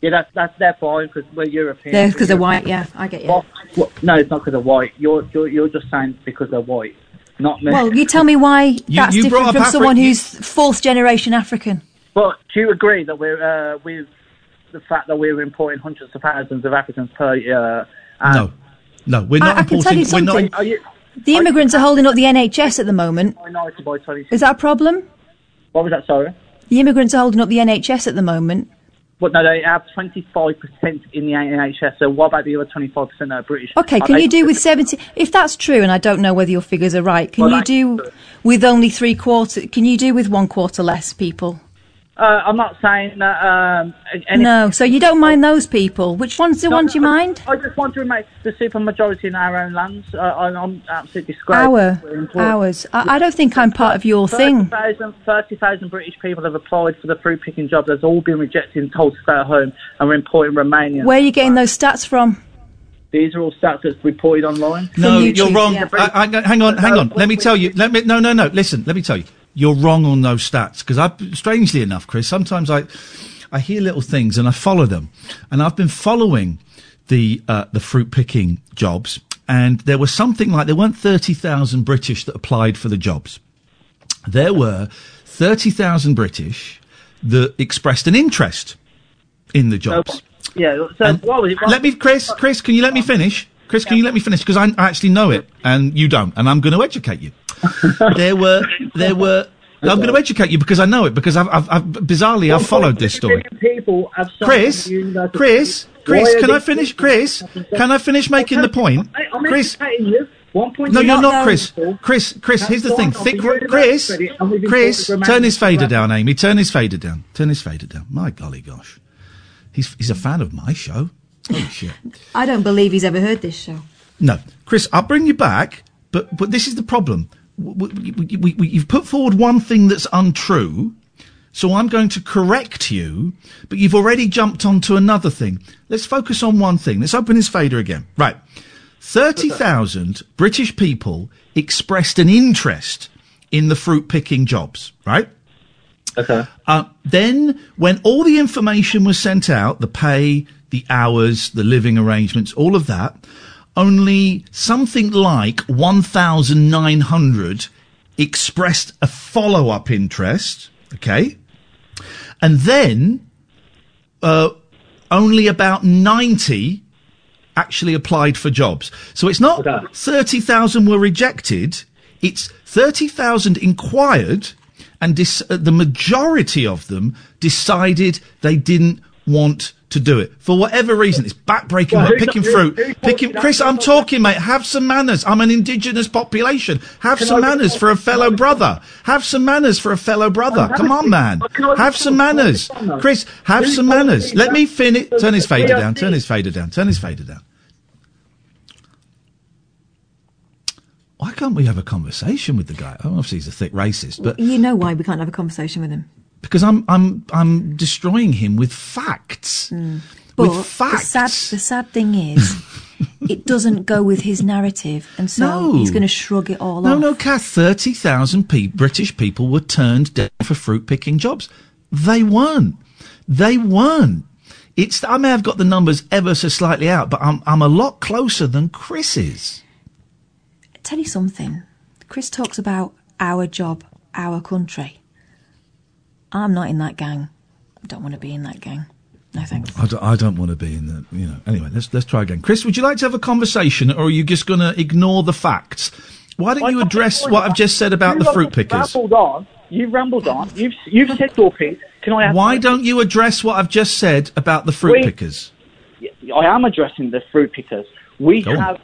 Yeah, that's that's their fine because we're European. They're because they're white. Yeah, I get you. Well, well, no, it's not because they're white. You're, you're you're just saying because they're white, not me. Well, you tell me why that's you brought different from Afri- someone you- who's fourth generation African. But do you agree that we're uh, with the fact that we're importing hundreds of thousands of Africans per year? And No, no, we're not I, I can tell importing. you we're not. something. Are you the immigrants are holding up the NHS at the moment. minority by 20? Is that a problem? What was that? Sorry. The immigrants are holding up the NHS at the moment. But no, they have 25% in the NHS. So what about the other 25% that are British? Okay, Are can you do with 70? If that's true, and I don't know whether your figures are right, can Well, you do with only three quarter? Can you do with one quarter less people? Uh, I'm not saying that. Um, any- no, so you don't mind those people. Which one's the No, ones you I- mind? I just want to make the super majority in our own lands. Uh, I- I'm absolutely disgraced. Our, ours. I, I don't think I'm part of your thing. 30,000 30,000 British people have applied for the fruit picking job. That's all been rejected and told to stay at home, and we're importing Romanians. Where are you getting those stats from? These are all stats that's reported online. No, you're wrong. I, I, hang on, hang on. Let me tell you. Let me. No, no, no. Listen. Let me tell you. You're wrong on those stats because I, strangely enough, Chris, sometimes I, I hear little things and I follow them, and I've been following the uh, the fruit picking jobs, and there was something like there weren't thirty thousand British that applied for the jobs. There were thirty thousand British that expressed an interest in the jobs. Yeah. So what was it? Let me, Chris. Chris, can you let me finish? Chris, can you let me finish? Because I I actually know it, and you don't, and I'm going to educate you. There were, there were. I'm going to educate you because I know it because I've, I've, I've bizarrely I've followed this story. People have Chris, on the university. Chris, Chris, can I finish? Chris, can I finish making the point? Chris, educating you. One point no, you're you're not, knowing Chris. Chris, Chris. have Here's the thing. Thick, Chris, credit and we've Chris, turn his fader to down, Amy. Turn his fader down. Turn his fader down. My golly gosh, he's he's a fan of my show. Holy *laughs* shit. I don't believe he's ever heard this show. No, Chris, I'll bring you back, but but this is the problem. We, we, we, you've put forward one thing that's untrue, so I'm going to correct you, but you've already jumped onto another thing. Let's focus on one thing. Let's open his fader again. Right. 30,000 British people expressed an interest in the fruit picking jobs, right? Okay. Uh, then, when all the information was sent out, the pay, the hours, the living arrangements, all of that, only something like 1,900 expressed a follow up interest, okay? And then, uh, only about 90 actually applied for jobs. So it's not 30,000 were rejected, it's 30,000 inquired, and dis- uh, the majority of them decided they didn't want to do it for whatever reason. It's backbreaking, Well, work, picking who- fruit, who told picking. Chris, I'm talking, mate. Have some manners. I'm an indigenous population. Have Can some I- manners for a fellow brother. Have some manners for a fellow brother. Come on, man. Can I- Have some manners, Chris. Have Who some manners. you Let that? me finish. Turn his fader down. Turn his fader down. Turn his fader down. Why can't we have a conversation with the guy? Obviously, he's a thick racist, but you know why we can't have a conversation with him. Because I'm I'm I'm destroying him with facts. Hmm. But With the facts. sad, the sad thing is, *laughs* it doesn't go with his narrative, and so No. he's going to shrug it all No, off. no, no, Kath. Thirty thousand pe- British people were turned down for fruit picking jobs. They weren't. They weren't. It's. I may have got the numbers ever so slightly out, but I'm I'm a lot closer than Chris is. Tell you something. Chris talks about our job, our country. I'm not in that gang. I don't want to be in that gang. No thanks. I don't, I don't want to be in the. You know. Anyway, let's let's try again. Chris, would you like to have a conversation, or are you just going to ignore the facts? Why don't you address what I've just said about the fruit pickers? rambled on. You've rambled on. You've you've said your piece. Can I? Have Why don't you address what I've just said about the fruit We- pickers? I am addressing the fruit pickers. We Go on.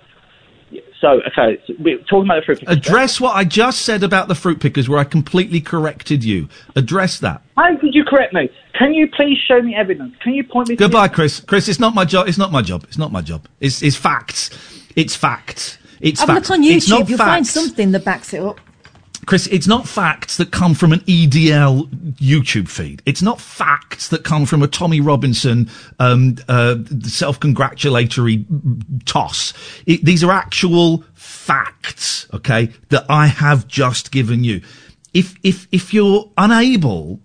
Have. So okay, so we're talking about the fruit pickers. Address what I just said about the fruit pickers, where I completely corrected you. Address that. How could you correct me? Can you please show me evidence? Can you point me? Goodbye, to Chris. Chris, it's not my job. It's not my job. It's not my job. It's, it's facts. It's facts. It's Have a facts. look on YouTube. You'll find something that backs it up. Chris, it's not facts that come from an EDL YouTube feed. It's not facts that come from a Tommy Robinson um, uh, self-congratulatory toss. It, these are actual facts, okay, that I have just given you. If if if you're unable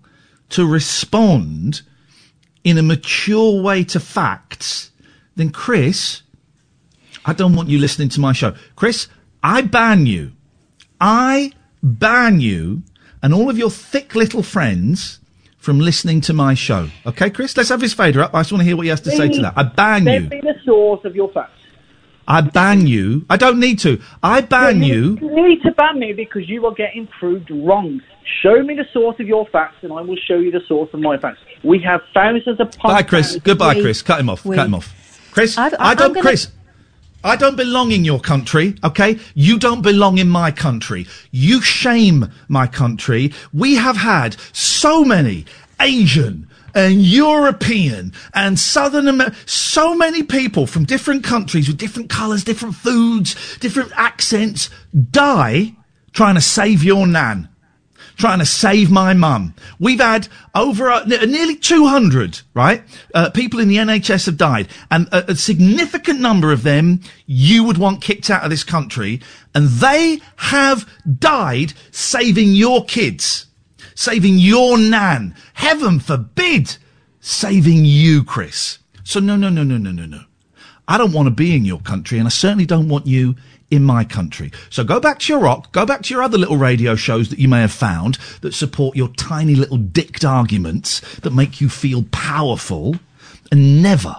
to respond in a mature way to facts, then Chris, I don't want you listening to my show. Chris, I ban you. I ban you and all of your thick little friends from listening to my show. Okay, Chris? Let's have his fader up. I just want to hear what he has to say to that. I ban you. Me the source of your facts. I ban you. I don't need to. I ban you. You need to ban me because you are getting proved wrong. Show me the source of your facts, and I will show you the source of my facts. We have thousands of Bye, Chris. Goodbye, Chris. Cut him off. Cut him off. Chris, I've- I I'm don't, Chris, I don't belong in your country, okay? You don't belong in my country. You shame my country. We have had so many Asian and European and Southern America, so many people from different countries with different colours, different foods, different accents die trying to save your nan trying to save my mum. We've had over uh, nearly 200, right? Uh, people in the NHS have died, and a, a significant number of them you would want kicked out of this country, and they have died saving your kids, saving your nan. Heaven forbid, saving you, Chris. So no, no, no, no, no, no, no. I don't want to be in your country, and I certainly don't want you in my country. So go back to your rock, go back to your other little radio shows that you may have found that support your tiny little dicked arguments that make you feel powerful, and never,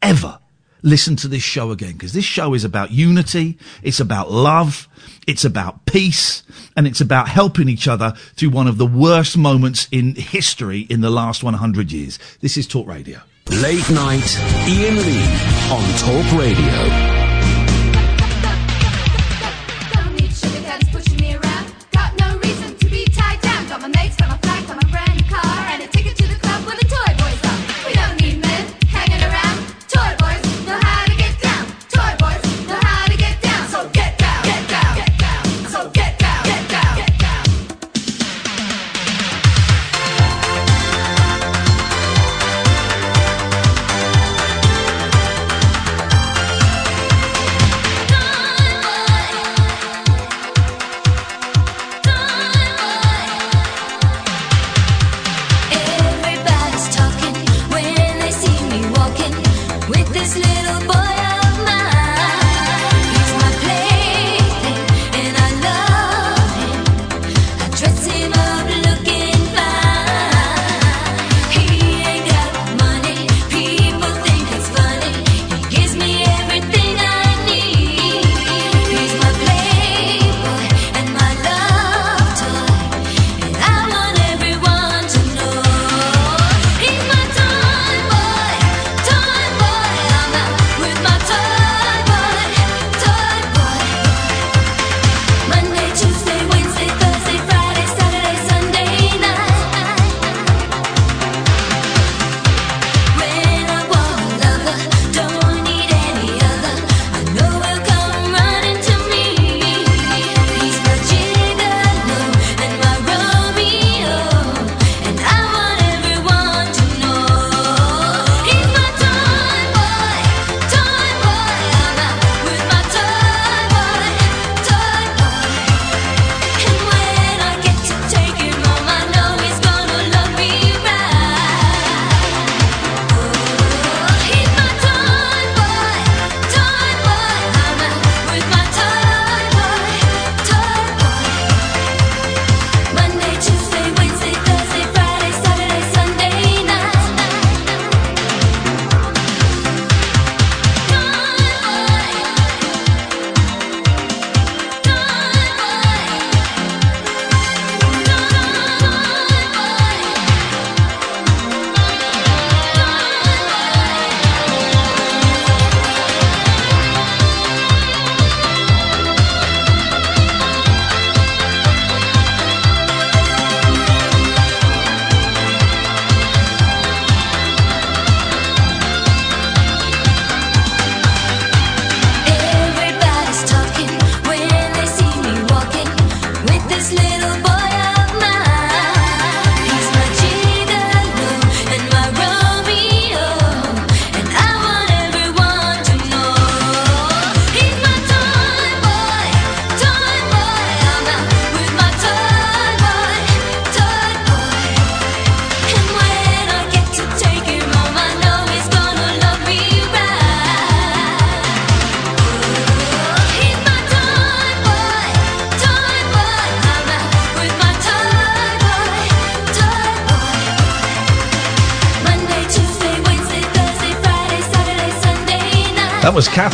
ever listen to this show again, because this show is about unity, it's about love, it's about peace, and it's about helping each other through one of the worst moments in history in the last 100 years. This is Talk Radio. Late night, Iain Lee on Talk Radio.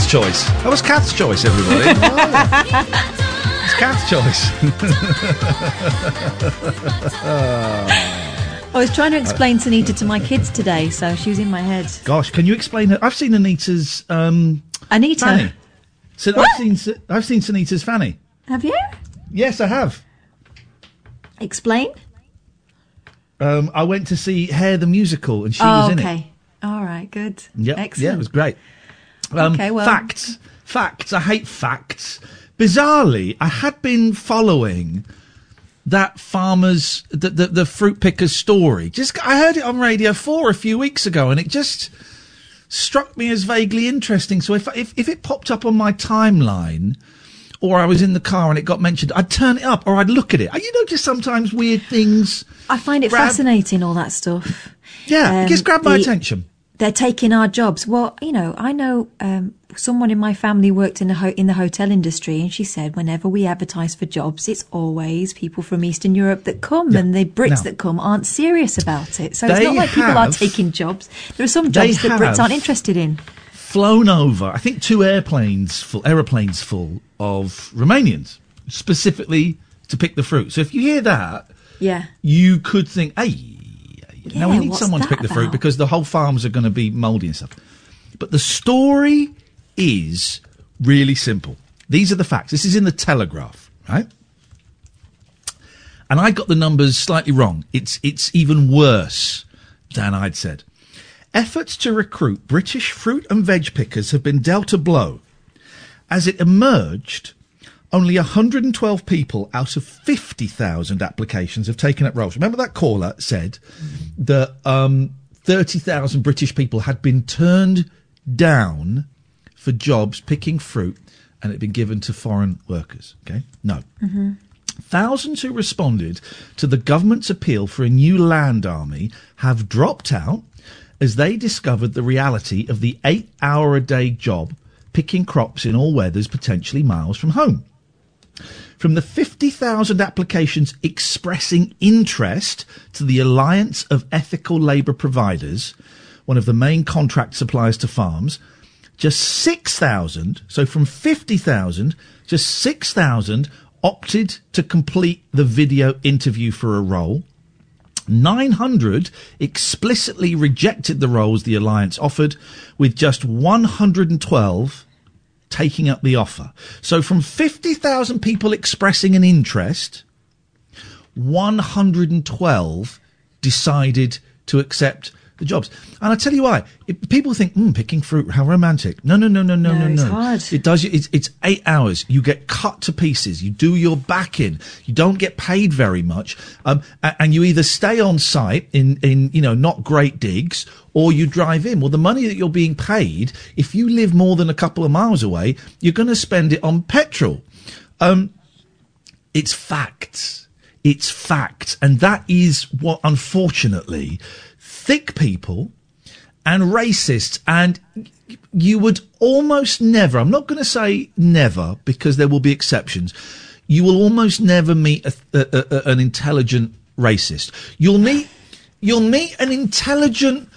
Choice. That was Kath's choice, everybody. *laughs* it's Kath's choice. *laughs* I was trying to explain Sinitta to my kids today, so she was in my head. Gosh, can you explain her? I've seen Anita's. Um, Anita? Fanny. So I've seen I've seen Sinitta's Fanny. Have you? Yes, I have. Explain. Um, I went to see Hair the musical, and she oh, was in okay. it. Okay. All right, good. Yep. Excellent. Yeah, it was great. Um, Okay, well- Facts. Facts. I hate facts. Bizarrely, I had been following that farmer's, the, the, the fruit picker's story. Just, I heard it on Radio 4 a few weeks ago and it just struck me as vaguely interesting. So if, if, if it popped up on my timeline, or I was in the car and it got mentioned, I'd turn it up or I'd look at it. You know, just sometimes weird things. I find it grab- fascinating, all that stuff. Yeah, it Um, just grabbed my the- attention. They're taking our jobs. Well, you know, I know um, someone in my family worked in the ho- in the hotel industry, and she said whenever we advertise for jobs, it's always people from Eastern Europe that come, and the Brits Now- that come aren't serious about it. So it's not like people are have- taking jobs. There are some jobs that Brits aren't interested in. flown over, I think two airplanes full, aeroplanes full of Romanians, specifically to pick the fruit. So if you hear that, Yeah. you could think, hey, now we need someone to pick the fruit about? because the whole farms are going to be mouldy and stuff. But the story is really simple. These are the facts. This is in the Telegraph, right? And I got the numbers slightly wrong. It's it's even worse than I'd said. Efforts to recruit British fruit and veg pickers have been dealt a blow. As it emerged, only 112 people out of 50,000 applications have taken up roles. Remember that caller said that um, 30,000 British people had been turned down for jobs picking fruit and it had been given to foreign workers. Okay? No. Mm-hmm. Thousands who responded to the government's appeal for a new land army have dropped out as they discovered the reality of the eight hour a day job picking crops in all weathers, potentially miles from home. From the 50,000 applications expressing interest to the Alliance of Ethical Labour Providers, one of the main contract suppliers to farms, just 6,000, so from 50,000, just 6,000 opted to complete the video interview for a role. 900 explicitly rejected the roles the Alliance offered, with just 112 taking up the offer. So from 50,000 people expressing an interest, 112 decided to accept the jobs. And I tell you why, if people think, mm, picking fruit, how romantic. No, no, no, no, no, No, no, it's hard. It does. It's, it's eight hours. You get cut to pieces. You do your back in. You don't get paid very much. Um, a- and you either stay on site in, in, you know, not great digs or you drive in. Well, the money that you're being paid, if you live more than a couple of miles away, you're going to spend it on petrol. Um, it's facts. It's facts. And that is what, unfortunately, thick people and racists and you would almost never, I'm not going to say never because there will be exceptions. You will almost never meet a, a, a- an intelligent racist. You'll meet, you'll meet an intelligent,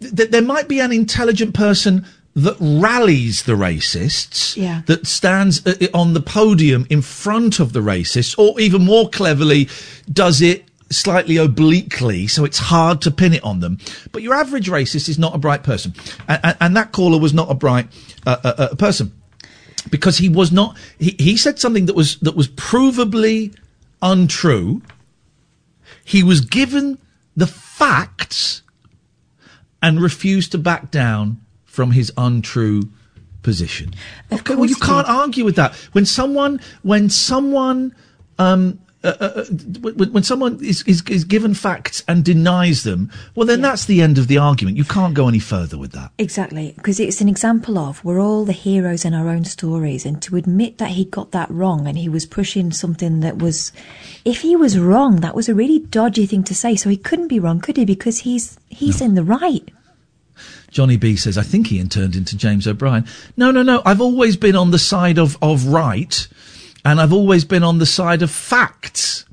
th- there might be an intelligent person that rallies the racists, Yeah. that stands uh, on the podium in front of the racists, or even more cleverly, does it slightly obliquely, so it's hard to pin it on them. But your average racist is not a bright person, and, and, and that caller was not a bright uh, uh, uh, person because he was not. He, he said something that was that was provably untrue. He was given the facts and refused to back down from his untrue position. okay, well, you can't argue with that. When someone, when someone, um, uh, uh, when, when someone is, is is given facts and denies them, well, then that's the end of the argument. You can't go any further with that. Exactly, because it's an example of we're all the heroes in our own stories, and to admit that he got that wrong and he was pushing something that was, if he was wrong, that was a really dodgy thing to say. So he couldn't be wrong, could he? Because he's he's in the right. Johnny B says, I think he turned into James O'Brien. No, no, no. I've always been on the side of, of right, and I've always been on the side of facts.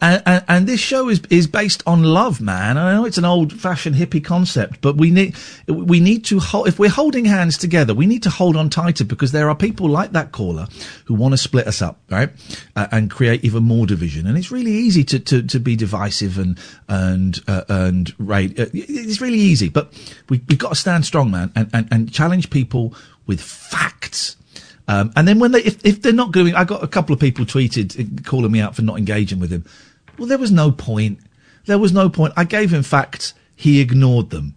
And, and, and this show is is based on love, man. I know it's an old fashioned hippie concept, but we need we need to hold. If we're holding hands together, we need to hold on tighter because there are people like that caller who want to split us up, right, uh, and create even more division. And it's really easy to to, to be divisive and and uh, and right. Uh, it's really easy, but we we've got to stand strong, man, and and, and challenge people with facts. Um, and then when they, if, if they're not going, I got a couple of people tweeted uh, calling me out for not engaging with him. Well, there was no point. There was no point. I gave him facts. He ignored them.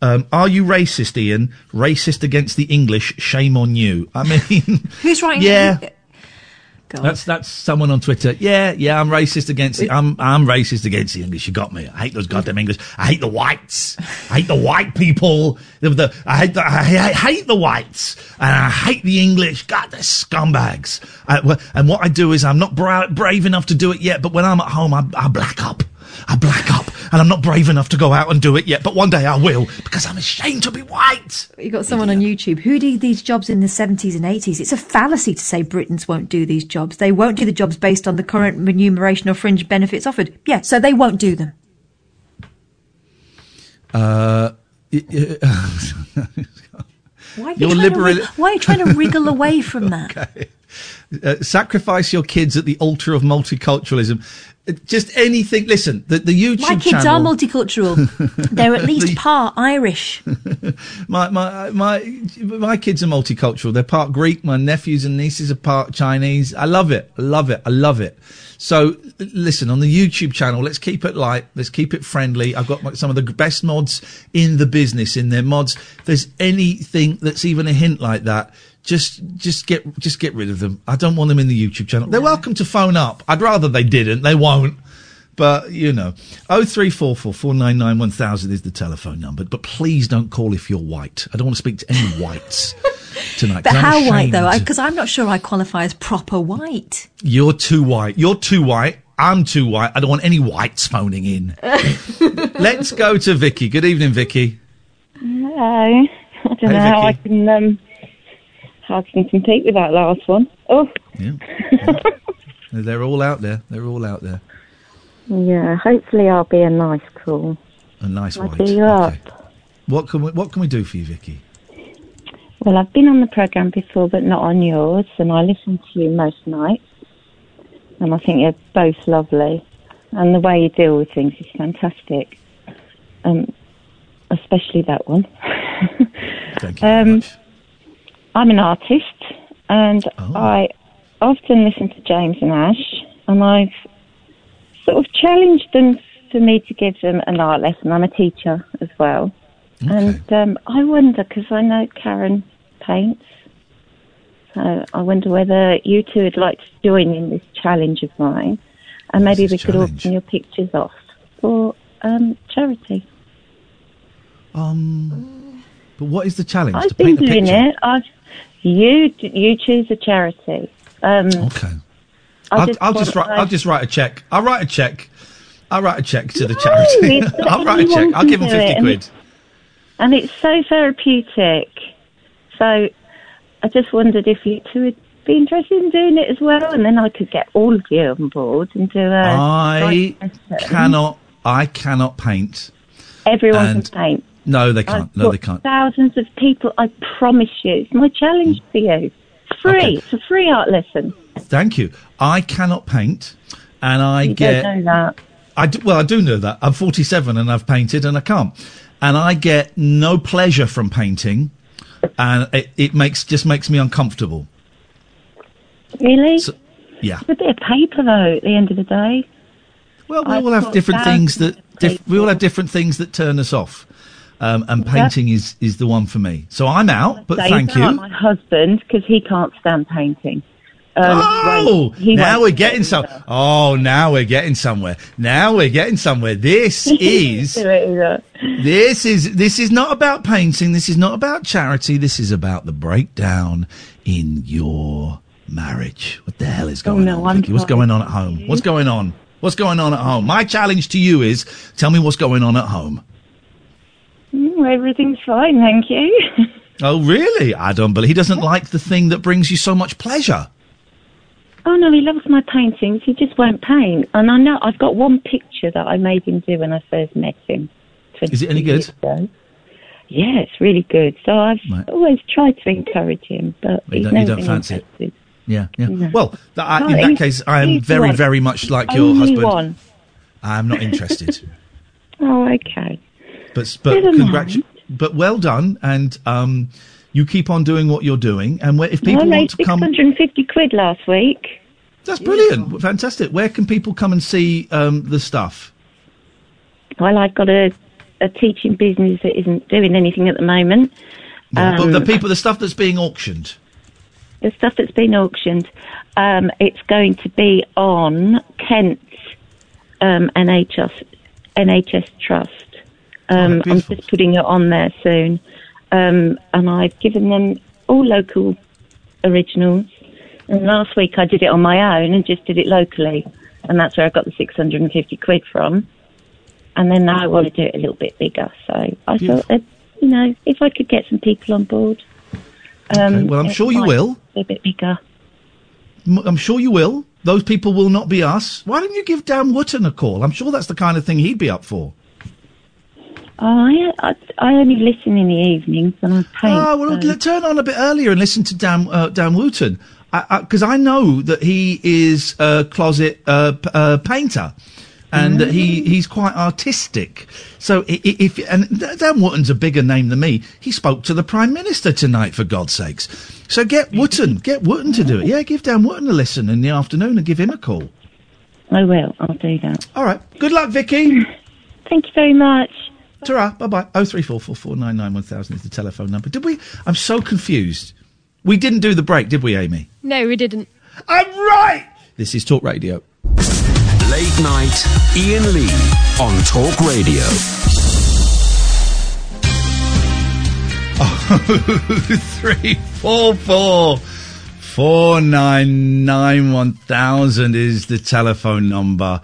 Um, are you racist, Iain? Racist against the English? Shame on you. I *laughs* mean, Who's writing? Yeah. Go that's that's someone on Twitter. Yeah, yeah, I'm racist against the, I'm I'm racist against the English. You got me. I hate those goddamn English. I hate the whites. I hate the white people. The, the, I hate the, I I hate the whites and I hate the English. God, they're scumbags. I, and what I do is I'm not bra- brave enough to do it yet. But when I'm at home, I, I black up. I black up, and I'm not brave enough to go out and do it yet. But one day I will because I'm ashamed to be white. You got someone on YouTube who did these jobs in the 70s and 80s. It's a fallacy to say Britons won't do these jobs. They won't do the jobs based on the current remuneration or fringe benefits offered. Yeah, so they won't do them. Uh, *laughs* Why are you, You're trying, liberal- to, why are you trying to wriggle *laughs* away from that? Uh, sacrifice your kids at the altar of multiculturalism. Uh, Just anything. Listen, the, the YouTube My kids channel. are multicultural. *laughs* They're at least The- part Irish. *laughs* my my my my kids are multicultural. They're part Greek. My nephews and nieces are part Chinese. I love it. I love it. I love it. So listen on the YouTube channel. Let's keep it light. Let's keep it friendly. I've got some of the best mods in the business in their mods. If there's anything that's even a hint like that. Just, just get, just get rid of them. I don't want them in the YouTube channel. They're welcome to phone up. I'd rather they didn't. They won't. But you know, oh three four four four nine nine one thousand is the telephone number. But please don't call if you're white. I don't want to speak to any whites *laughs* tonight. But 'cause I'm how white though? Because I'm not sure I qualify as proper white. You're too white. You're too white. I'm too white. I don't want any whites phoning in. *laughs* Let's go to Vicky. Good evening, Vicky. Hello. I don't Hey, know how I can um how I can compete with that last one. Oh Yeah. *laughs* They're all out there. They're all out there. yeah. Hopefully I'll be a nice call. A nice I'll white. be you up. What can we What can we do for you, Vicky? Well, I've been on the programme before, but not on yours, and I listen to you most nights. And I think you're both lovely, and the way you deal with things is fantastic. Um, especially that one. Thank you. um, I'm an artist, and I often listen to James and Ash, and I've sort of challenged them for me to give them an art lesson. I'm a teacher as well. And um, I wonder, because I know Karen paints, so I wonder whether you two would like to join in this challenge of mine, and maybe we could auction your pictures off for um, charity. Um, but what is the challenge? I've to been paint a doing it. I've you you choose a charity. Um, okay. I'll, I'll just write. I'll just write a check. I'll write a check. I'll write a check to the charity. *laughs* I'll write a check. I'll give them fifty quid. and it's so therapeutic. So I just wondered if you two would be interested in doing it as well, and then I could get all of you on board and do a. I cannot. I cannot paint. Everyone and- can paint. No, they I've can't. No, got they can't. Thousands of people. I promise you, it's my challenge mm. for you. Free. Okay. It's a free art lesson. Thank you. I cannot paint, and I You get. don't know that. I do, well, I do know that. I'm 47 and I've painted and I can't. And I get no pleasure from painting and it, it makes, just makes me uncomfortable. Really? Yeah. It's a bit of paper, though. At the end of the day. Well, we I've all have different things that, diff- we all have different things that turn us off. Um, and painting is, is the one for me. So I'm out, but thank you. My husband, because he can't stand painting. Um, Oh, now we're getting some. Oh, now we're getting somewhere. Now we're getting somewhere. This *laughs* is. Do it either. This is this is not about painting. This is not about charity. This is about the breakdown in your marriage. What the hell is going Oh, no, on? Vicky? What's going on at home? What's going on? What's going on at home? My challenge to you is tell me what's going on at home. Mm, everything's fine, thank you. *laughs* Oh, really? I don't believe he doesn't like the thing that brings you so much pleasure. Oh no, he loves my paintings. He just won't paint. And I know I've got one picture that I made him do when I first met him. Is it any good? ago. Yeah, it's really good. So I've always tried to encourage him, but You he's don't, you don't fancy it. Yeah, yeah. No. Well, I, in that case, I am very, very much like your Only husband. one. I'm not interested. *laughs* Oh, okay. But but congratu- But well done, and um, you keep on doing what you're doing. And where, if people I want made to come, 650 quid last week. that's brilliant, fantastic. Where can people come and see um, the stuff? Well, I've got a, a teaching business that isn't doing anything at the moment. Yeah, but Um, the people, the stuff that's being auctioned. the stuff that's been auctioned, um, it's going to be on Kent's um, NHS NHS Trust. Um, I'm just putting it on there soon, um, and I've given them all local originals. And last week I did it on my own and just did it locally, and that's where I got the 650 quid from. And then now I want to do it a little bit bigger, so I thought, that, you know, if I could get some people on board. Um, Okay, well, I'm sure you will. A bit bigger. I'm sure you will. Those people will not be us. Why don't you give Dan Wootton a call? I'm sure that's the kind of thing he'd be up for. Oh, I, I, I only listen in the evenings and I paint. Ah, well, so- turn on a bit earlier and listen to Dan uh, Dan Wootton, because I, know that he is a closet uh, p- uh, painter. And that he, he's quite artistic. So i- i- if and Dan Wootton's a bigger name than me. He spoke to the Prime Minister tonight, for God's sakes. So get Wootton, get Wootton to do it. Yeah, give Dan Wootton a listen in the afternoon and give him a call. I will. I'll do that. All right. Good luck, Vicky. *laughs* Thank you very much. Ta-ra. Bye-bye. Oh three four four four nine nine one thousand is the telephone number. Did we? I'm so confused. We didn't do the break, did we, Amy? No, we didn't. I'm right. This is Talk Radio. Late night, Iain Lee on Talk Radio. *laughs* three four four four nine nine one thousand is the telephone number.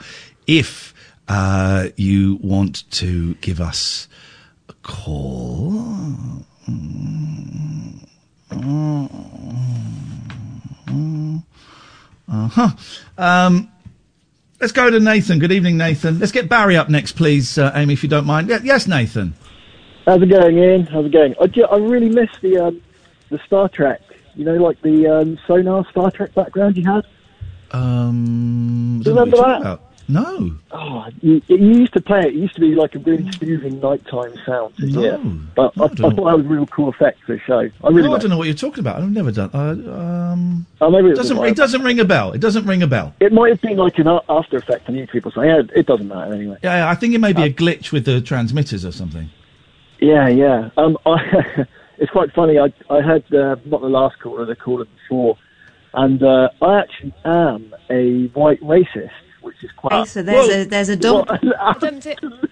If uh, you want to give us a call. Uh huh. Um, let's go to Nathan. Good evening, Nathan. Let's get Barry up next, please, uh, Amy, if you don't mind. Yeah, yes, Nathan. How's it going, Iain? How's it going? I, I really miss the um, the Star Trek. You know, like the um, sonar Star Trek background you had. Um, Do you remember that? No. Oh, you, you used to play it. It used to be like a really soothing nighttime sound to hear. But I, I thought that was a real cool effect for the show. I really no, I don't know what you're talking about. I've never done. Uh, um, Oh, maybe it doesn't it doesn't ring a bell. It doesn't ring a bell. It might have been like an after effect, and you people say, yeah, it doesn't matter anyway. Yeah, yeah, I think it may be a glitch with the transmitters or something. Yeah, yeah. Um, *laughs* I, it's quite funny. I I had uh, not the last caller, the caller before, and uh, I actually am a white racist, which is quite. Okay, so there's a there's a dump.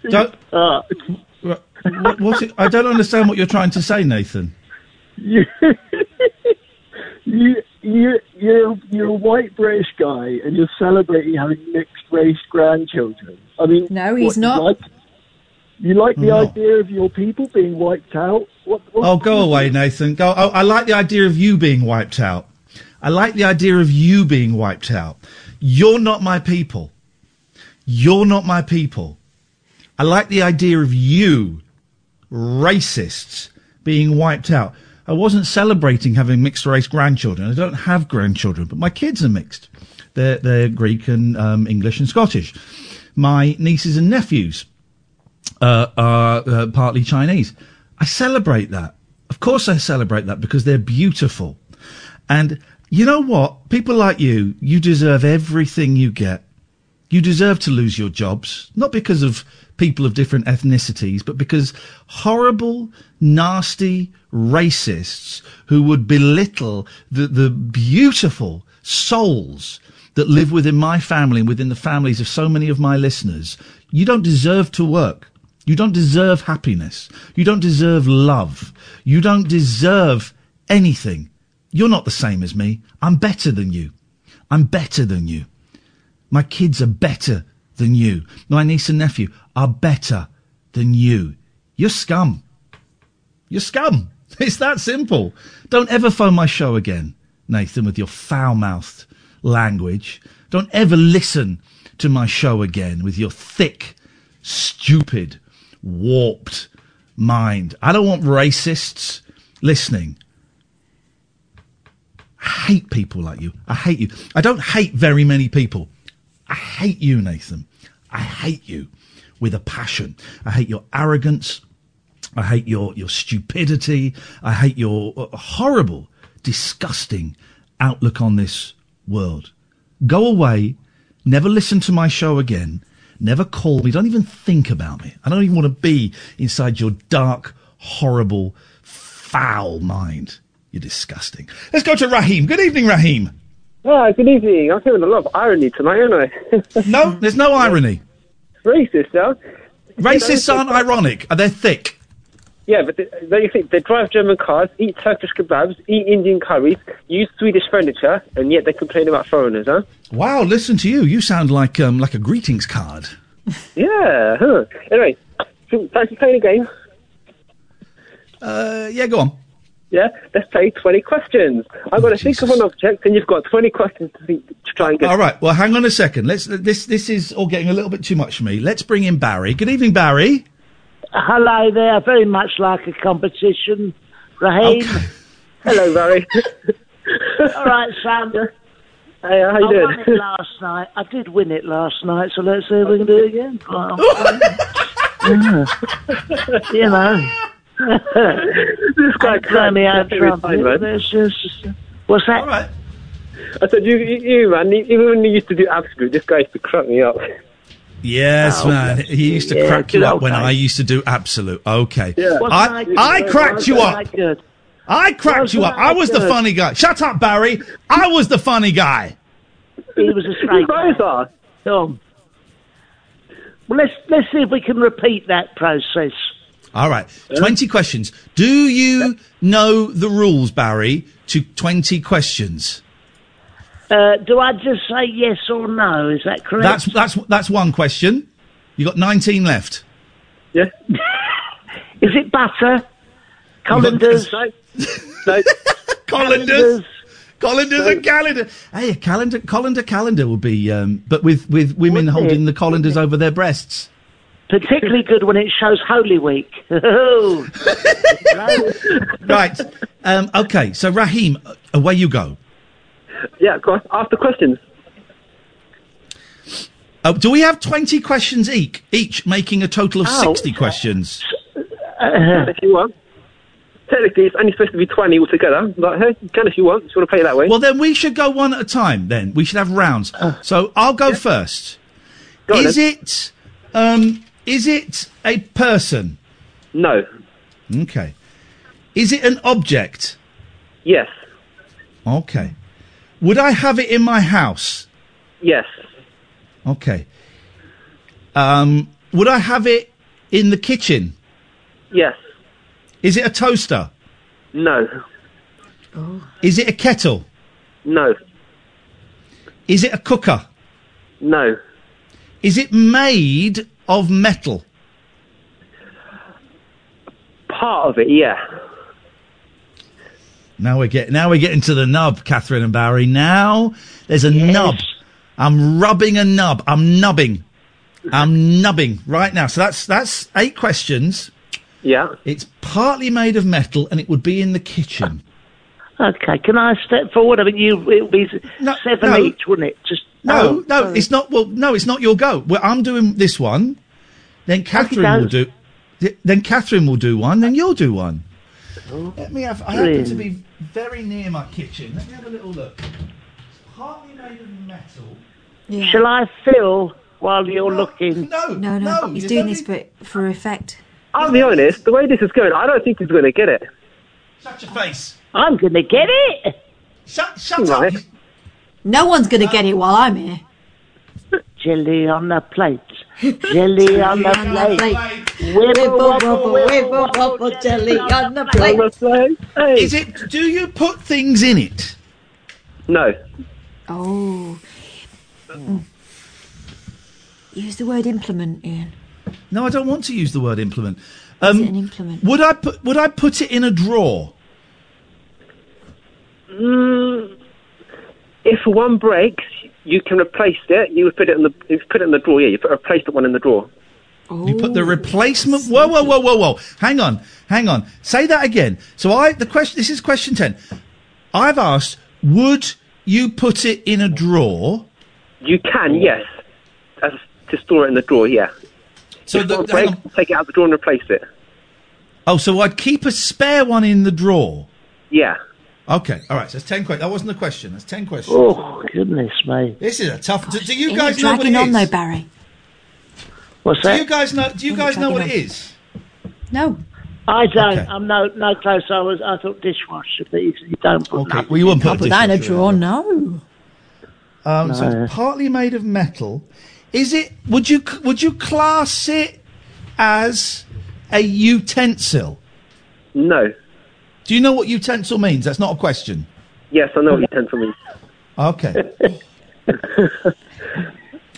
Don't, uh, what, what's it? I don't understand what you're trying to say, Nathan. you, you, you, you're you're a white British guy, and you're celebrating having mixed race grandchildren. I mean, No, he's what, not. You like, you like the No. idea of your people being wiped out? What, what, Oh, go away, Nathan. Go. Oh, I like the idea of you being wiped out. I like the idea of you being wiped out. You're not my people. You're not my people. I like the idea of you, racists, being wiped out. I wasn't celebrating having mixed race grandchildren. I don't have grandchildren, but my kids are mixed. They're, they're Greek and um, English and Scottish. My nieces and nephews uh, are uh, partly Chinese. I celebrate that. Of course, I celebrate that because they're beautiful. And you know what? People like you, you deserve everything you get. You deserve to lose your jobs, not because of people of different ethnicities, but because horrible, nasty racists who would belittle the, the beautiful souls that live within my family and within the families of so many of my listeners, you don't deserve to work. You don't deserve happiness. You don't deserve love. You don't deserve anything. You're not the same as me. I'm better than you. I'm better than you. My kids are better than you. My niece and nephew are better than you. You're scum. You're scum. *laughs* It's that simple. Don't ever phone my show again, Nathan, with your foul mouthed language. Don't ever listen to my show again with your thick, stupid, warped mind. I don't want racists listening. I hate people like you. I hate you. I don't hate very many people. I hate you, Nathan. I hate you with a passion. I hate your arrogance. I hate your, your stupidity. I hate your uh, horrible, disgusting outlook on this world. Go away. Never listen to my show again. Never call me. Don't even think about me. I don't even want to be inside your dark, horrible, foul mind. You're disgusting. Let's go to Raheem. Good evening, Raheem. Ah, good evening. I'm hearing a lot of irony tonight, aren't I? *laughs* no, there's no irony. Racist, yeah? Racists aren't ironic. They're thick. Yeah, but they, think they drive German cars, eat Turkish kebabs, eat Indian curries, use Swedish furniture, and yet they complain about foreigners, huh? Wow, listen to you. You sound like um, like a greetings card. *laughs* Yeah, huh. Anyway, thanks for playing a game? Uh, yeah, go on. Yeah, let's play 20 questions. I've got to think of an object, and you've got 20 questions to, think, to try and get. All right. Well, hang on a second. Let's. This this is all getting a little bit too much for me. Let's bring in Barry. Good evening, Barry. Hello there, very much like a competition. Raheem. Hello, Barry. *laughs* All right, Sam. Hey, how you I doing? won it last night. I did win it last night, so let's see if we can do it again. *laughs* Well, *laughs* yeah. you know. This guy throw me out every trumpet. man. There's just, what's that? I said, you, you, you, man, even when you used to do absolute, this guy used to crack me up. Yes, Oh, man. He used to yeah, crack you up old when days. I used to do absolute. Okay. Yeah. I, I- I cracked you up. I cracked you up. I I was the funny guy. Shut up, Barry. I was the funny guy. He was a straight guy. Tom. Well, let's let's see if we can repeat that process. All right. 20 questions. Do you know the rules, Barry, to 20 questions? Uh, do I just say yes or no? Is that correct? That's that's that's one question. You've got 19 left. Yeah. *laughs* Is it butter? Colanders? Colanders. Colanders and calendar. Hey, a calendar, colander, calendar will be, um, but with with women Wouldn't holding it? the colanders over their breasts. Particularly good when it shows Holy Week. *laughs* Right. Um, okay. So Raheem, uh, away you go. Yeah, go on. Ask the questions. Uh, do we have 20 questions each, each making a total of Oh. 60 questions? Can if you want. Technically, it's only supposed to be 20 altogether. But hey, you can if you want. If you want to play it that way. Well, then we should go one at a time. Then we should have rounds. so I'll go first. Go on is then. it um, is it a person? No. Okay. Is it an object? Yes. Okay. Would I have it in my house? Yes. Okay. Um, would I have it in the kitchen? Yes. Is it a toaster? No. Is it a kettle? No. Is it a cooker? No. Is it made of metal? Part of it, yeah. Now we're getting now we're getting to the nub, Katherine and Barry. Now there's a nub. I'm rubbing a nub. I'm nubbing. I'm nubbing right now. So that's that's eight questions. Yeah. It's partly made of metal and it would be in the kitchen. Okay, can I step forward? I mean, you it would be seven no. each, wouldn't it? Just No, oh, no, sorry. it's not. Well, no, it's not your go. Well, I'm doing this one. Then Katherine will do. Then Katherine will do one. Then you'll do one. Oh, Let me have. I happen to be very near my kitchen. Let me have a little look. It's Partly made of metal. Shall I fill while you're looking? No, No, no, he's doing this for for effect. I'll be honest, the way this is going, I don't think he's going to get it. Shut your face. I'm going to get it. Shut, shut up. No one's going to get it while I'm here. Jelly on the plate. Jelly on the plate. Wibble, wobble, wibble, wobble, jelly on the plate. Is it? Do you put things in it? No. Oh. Mm. Use the word implement, Iain. No, I don't want to use the word implement. Is Um, it an implement? Would I put? Would I put it in a drawer? Mm, if one breaks, you can replace it. You would put it in the you put it in the drawer. Yeah, you put replace the one in the drawer. You put the replacement. Whoa, whoa, whoa, whoa, whoa! Hang on, hang on. Say that again. So I the question. This is question ten. I've asked, would you put it in a drawer? You can, yes, as to store it in the drawer. Yeah. So if the- breaks, take it out of the drawer and replace it. Oh, so I'd keep a spare one in the drawer. Yeah. Okay, all right. So it's ten questions. That wasn't a question. That's ten questions. Oh, goodness me. This is a tough. Do, do you guys know what it dragging on is? though, Barry? What's that? Do you guys know? Do you Ain't guys know what it on? is? No. I don't. Okay. I'm no no close. I was. I thought dishwasher, but you, you don't put. Okay, well, you wouldn't put, put that in a drawer. No. Um, So it's partly made of metal. Is it? Would you would you class it as a utensil? No. Do you know what utensil means? That's not a question. Yes, I know what utensil means. Okay. *laughs*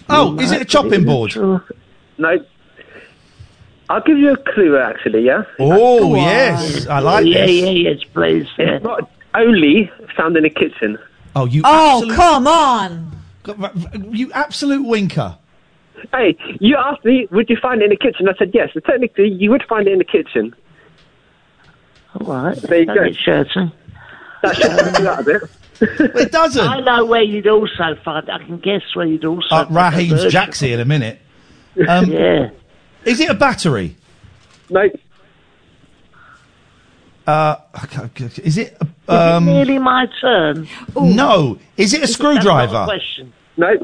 oh, is it a chopping board? No. I'll give you a clue, actually. Yeah. Oh yes, I like yeah, this. yeah, yes, please. Yeah. It's not only found in a kitchen. Oh, you. Oh, absolute, come on. You absolute winker. Hey, you asked me, would you find it in the kitchen? I said yes. So technically, you would find it in the kitchen. All right. There you Don't go. get shirty. That should help you out a bit. It doesn't. I know where you'd also find. I can guess where you'd also. Uh, find Raheem's a version. In a minute. *laughs* Um, Yeah. Is it a battery? No. Uh, is it? Is A, um, it nearly my turn? no. Is it a That's not a screwdriver? question. No.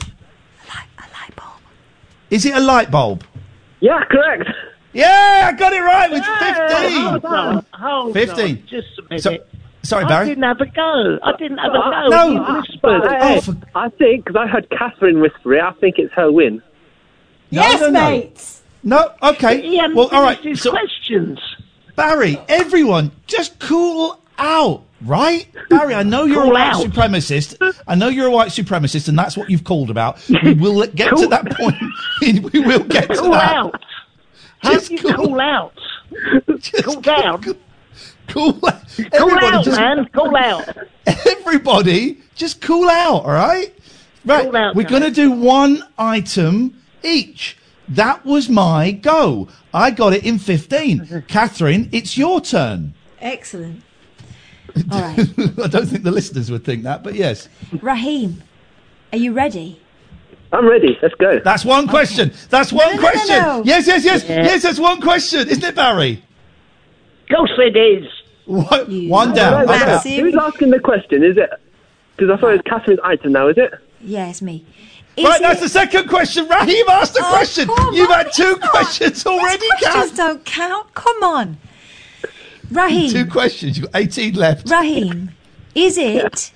Is it a light bulb? Yeah, correct. Yeah, I got it right with Hold on, 15. hold 15. on, just a minute. So- sorry, Barry. I didn't have a go. I didn't have a go. no. You whispered. hey, Oh, for- I think, because I heard Katherine whisper it, I think it's her win. yes, no, no. mate. No, okay. He hadn't well, all right. his So, questions. Barry, everyone, just cool out, right? Barry, I know you're a white out. supremacist. I know you're a white supremacist, and that's what you've called about. We will let- get to that point. *laughs* we will get to Cool that. out. How Just do you cool- cool out? Just Cool down. Cool, Cool everybody out, just, man. Cool out. Everybody, just cool out, all right? Right, Cool out, we're going to do one item each. That was my go. I got it in 15. *laughs* Katherine, it's your turn. Excellent. *laughs* All right. I don't think the listeners would think that, but yes. Raheem, are you ready? I'm ready. Let's go. That's one question. That's one no, no, question. no. Yes, yes, yes. Yeah. Yes, that's one question. Isn't it, Barry? Of course it is. One, You one down. Right, Who's asking the question? Is it? Because I thought it was Katherine's item now, is it? Yeah, it's me. Is Right, that's it- the second question. Raheem asked the Oh, question. come You've had two it's not. questions already, Questions Kath. don't count. Come on. Raheem. Two questions. You've got 18 left. Raheem, is it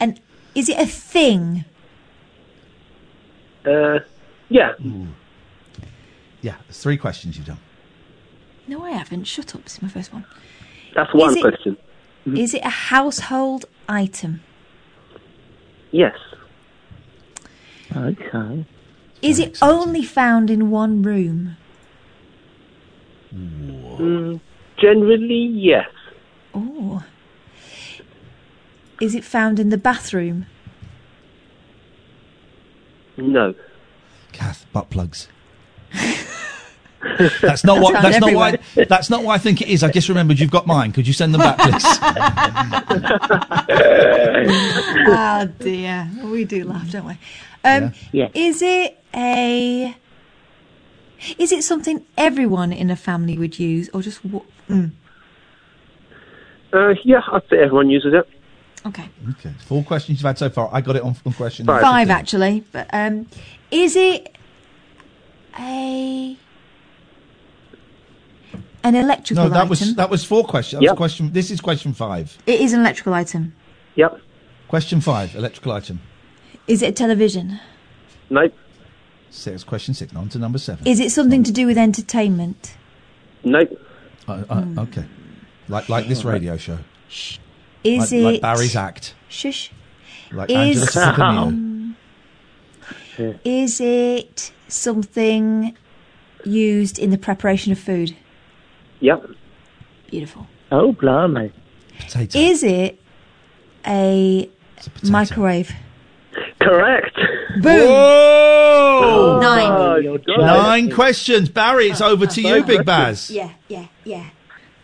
an is it a thing? Uh, yeah. Yeah, there's three questions you've done. No, I haven't. Shut up. This is my first one. That's one Is it- question. Is it a household item? Yes. Okay. Is it only found in one room? Mm, generally, yes. Oh. Is it found in the bathroom? No. Kath, butt plugs. That's not what. Found That's not why. That's not why I think it is. I just remembered you've got mine. Could you send them back, please? oh *laughs* dear, we do laugh, don't we? Um, Yeah. Is it a? Is it something everyone in a family would use, or just? w- Mm. Uh, yeah, I'd say everyone uses it. Okay, okay, four questions you've had so far. I got it on, on question Five. five actually. But um, is it a an electrical No, that item? was that was four questions. That Yep. was question. This is question five. It is an electrical item. Yep. Question five. Electrical item. Is it a television? Nope. Six. Question six. On to number seven. Is it something to do with entertainment? Nope. Uh, uh, Okay. Like like this radio show. Is like, it like Barry's act. Shush. Like Is um, is it something used in the preparation of food? Yep. Beautiful. Oh, blimey. Potato. Is it a a microwave? Correct. Whoa! Nine. Nine questions. Barry, it's over to you, Big Baz. Yeah, yeah, yeah.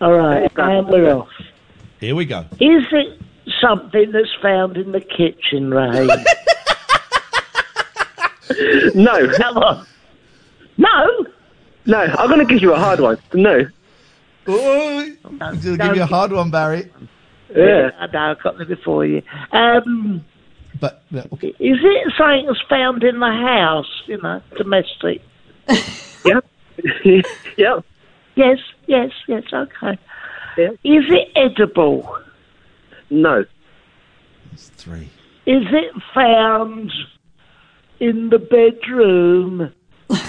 All right, and we're off. Here we go. Is it something that's found in the kitchen, Ray? *laughs* No. Come on. No. No, I'm going to give you a hard one. No. Oh, I'll give you a hard one, Barry. Yeah. I know, I've got them before you. Um, But, but is it something that's found in the house, you know, domestic? *laughs* Yep. *laughs* yep. Yes, yes, yes, okay. Is it edible? No. It's three. Is it found in the bedroom? *laughs*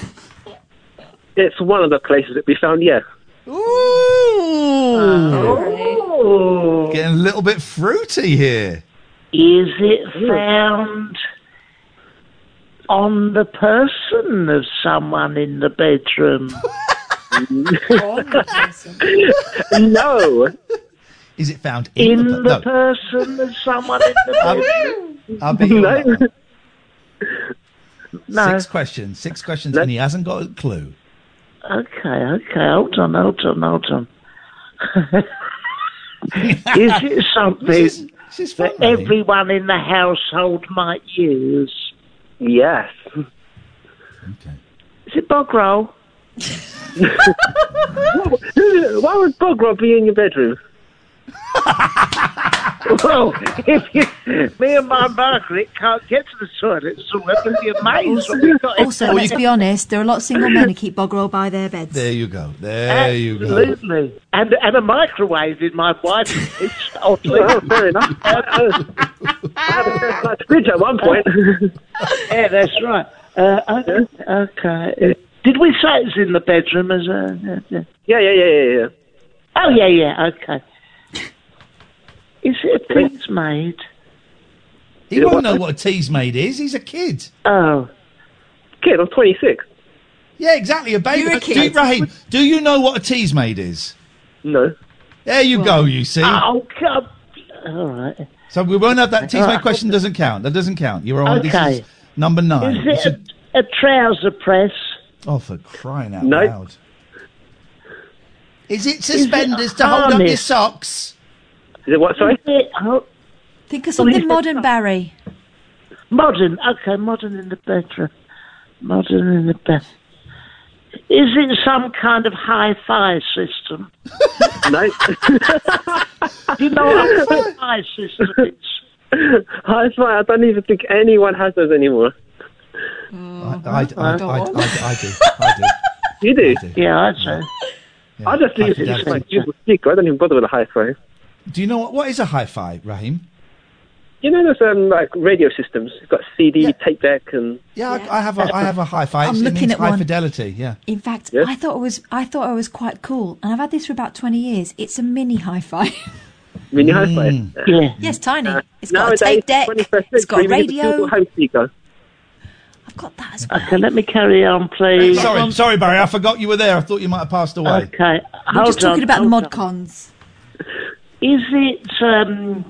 It's one of the places that we found, yeah. Oh. Getting a little bit fruity here. Is it found on the person of someone in the bedroom? *laughs* no. Is it found in, In the, the per- person of someone in the no? I'll on that one. No. Six questions. Six questions, and he hasn't got a clue. Okay, okay, hold on, hold on, hold on. *laughs* is it something that everyone in the household might use? Yes. Okay. Is it bog roll? Why would bog roll be in your bedroom? well, if you, me and my Margaret can't get to the toilet, so we're going to be amazed what we've got. Also, let's be honest, there are a lot of single men who keep bog roll by their beds. There you go. There you go. Absolutely. And, and a microwave in my wife's kitchen. oddly. *laughs* Oh, fair enough. I had a fridge at one point. *laughs* yeah, that's right. Uh, okay. okay. Did we say it was in the bedroom as a... Yeah, yeah, yeah, yeah, yeah. oh, yeah, yeah, okay. Is it a Teasmade? He won't know what a Teasmade is. He's a kid. Oh. Kid, I'm 26. Yeah, exactly. A baby. You're a kid. Do, Raheem, do you know what a Teasmade is? No. There you go. You see. Oh, come... All right. So we won't have that Teasmade Uh, question. Doesn't count. That doesn't count. You're on. This Okay. is number nine. Is it a, a trouser press? Oh, for crying out No. loud! Is it suspenders to hold up your socks? Is it what, sorry? Is it, oh, Think of something modern, Barry. modern. Okay, modern in the bedroom. Modern in the bed. Is it some kind of hi-fi system? *laughs* no. *laughs* Do you know what a hi-fi system is? Hi, fi I don't even think anyone has those anymore. I, I, I, I, I, I do. I do. *laughs* You do? Yeah, I do. I just use it as like use speaker. I don't even bother with a hi-fi. Do you know what, what is a hi-fi, Raheem? You know those um, like radio systems? You've got CD, tape deck, and Yeah, I, I have a I have a hi-fi. I'm It's- it looking means at high one. fidelity. Yeah. In fact, I thought it was I thought it was quite cool, and I've had this for about twenty years. It's a mini hi-fi. *laughs* mini hi-fi. Yeah. yes, tiny. Uh, it's got a tape deck. It's got a century, we need a radio. dual home speaker. Okay, let me carry on, please. Sorry, sorry, Barry. I forgot you were there. I thought you might have passed away. Okay, We're hold just talking about the hold mod on. cons. Is it um,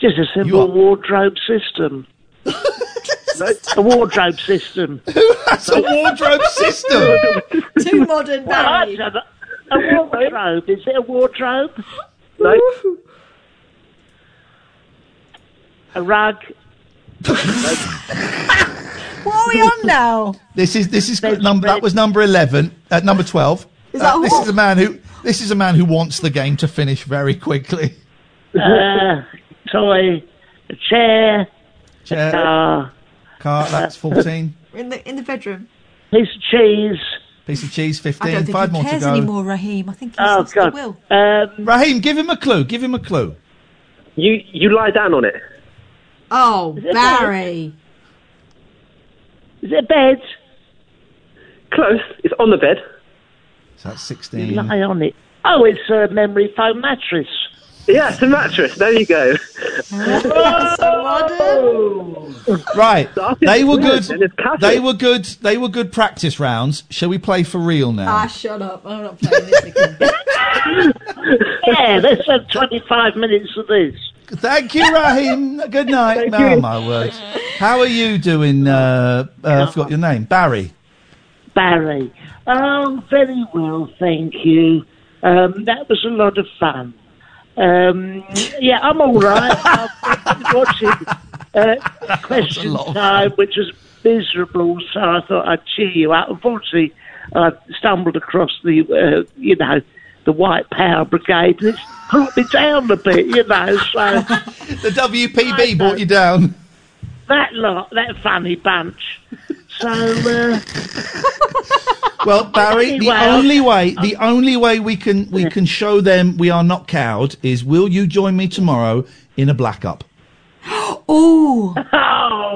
just a simple wardrobe system? *laughs* a wardrobe system. *laughs* That's a wardrobe system. *laughs* Too modern, Well, Barry. don't. A wardrobe. Is it a wardrobe? No. A rug. What are we on now? This is this is number that was number eleven. Uh, number twelve. Is that Uh, this what? is a man who this is a man who wants the game to finish very quickly. Uh, toy. A chair. Chair. A car. Car. That's fourteen. In the in the bedroom. Piece of cheese. Piece of cheese. I Fifteen. don't think Five he more to cares go. anymore, Raheem. I think he's Oh, lost the God. will. Um, Raheem, give him a clue. Give him a clue. You you lie down on it. Oh, it Barry. Is it a bed? Close. It's on the bed. So that's You sixteen. lie on it. Oh, it's a memory foam mattress. Yeah, it's a mattress. There you go. Right. They were good. And it's Catholic. They were good. They were good practice rounds. Shall we play for real now? Ah, shut up. I'm not playing this again. *laughs* Yeah, let's have 25 minutes of this. Thank you, Raheem. Good night. Oh, my word. How are you doing? Uh, uh, I forgot your name. Barry. Barry. Oh, very well, thank you. Um, that was a lot of fun. Um, yeah, I'm all right. *laughs* I've been watching uh, Question Time, which was miserable, so I thought I'd cheer you up. Unfortunately, I stumbled across the, uh, you know, the White Power Brigade, brought me down a bit, you know. So *laughs* the WPB brought you down. that lot, that funny bunch. So. Uh, *laughs* Well, Barry, the Anyway, only way the only way we can we can show them we are not cowed is will you join me tomorrow in a black up? *gasps* Oh,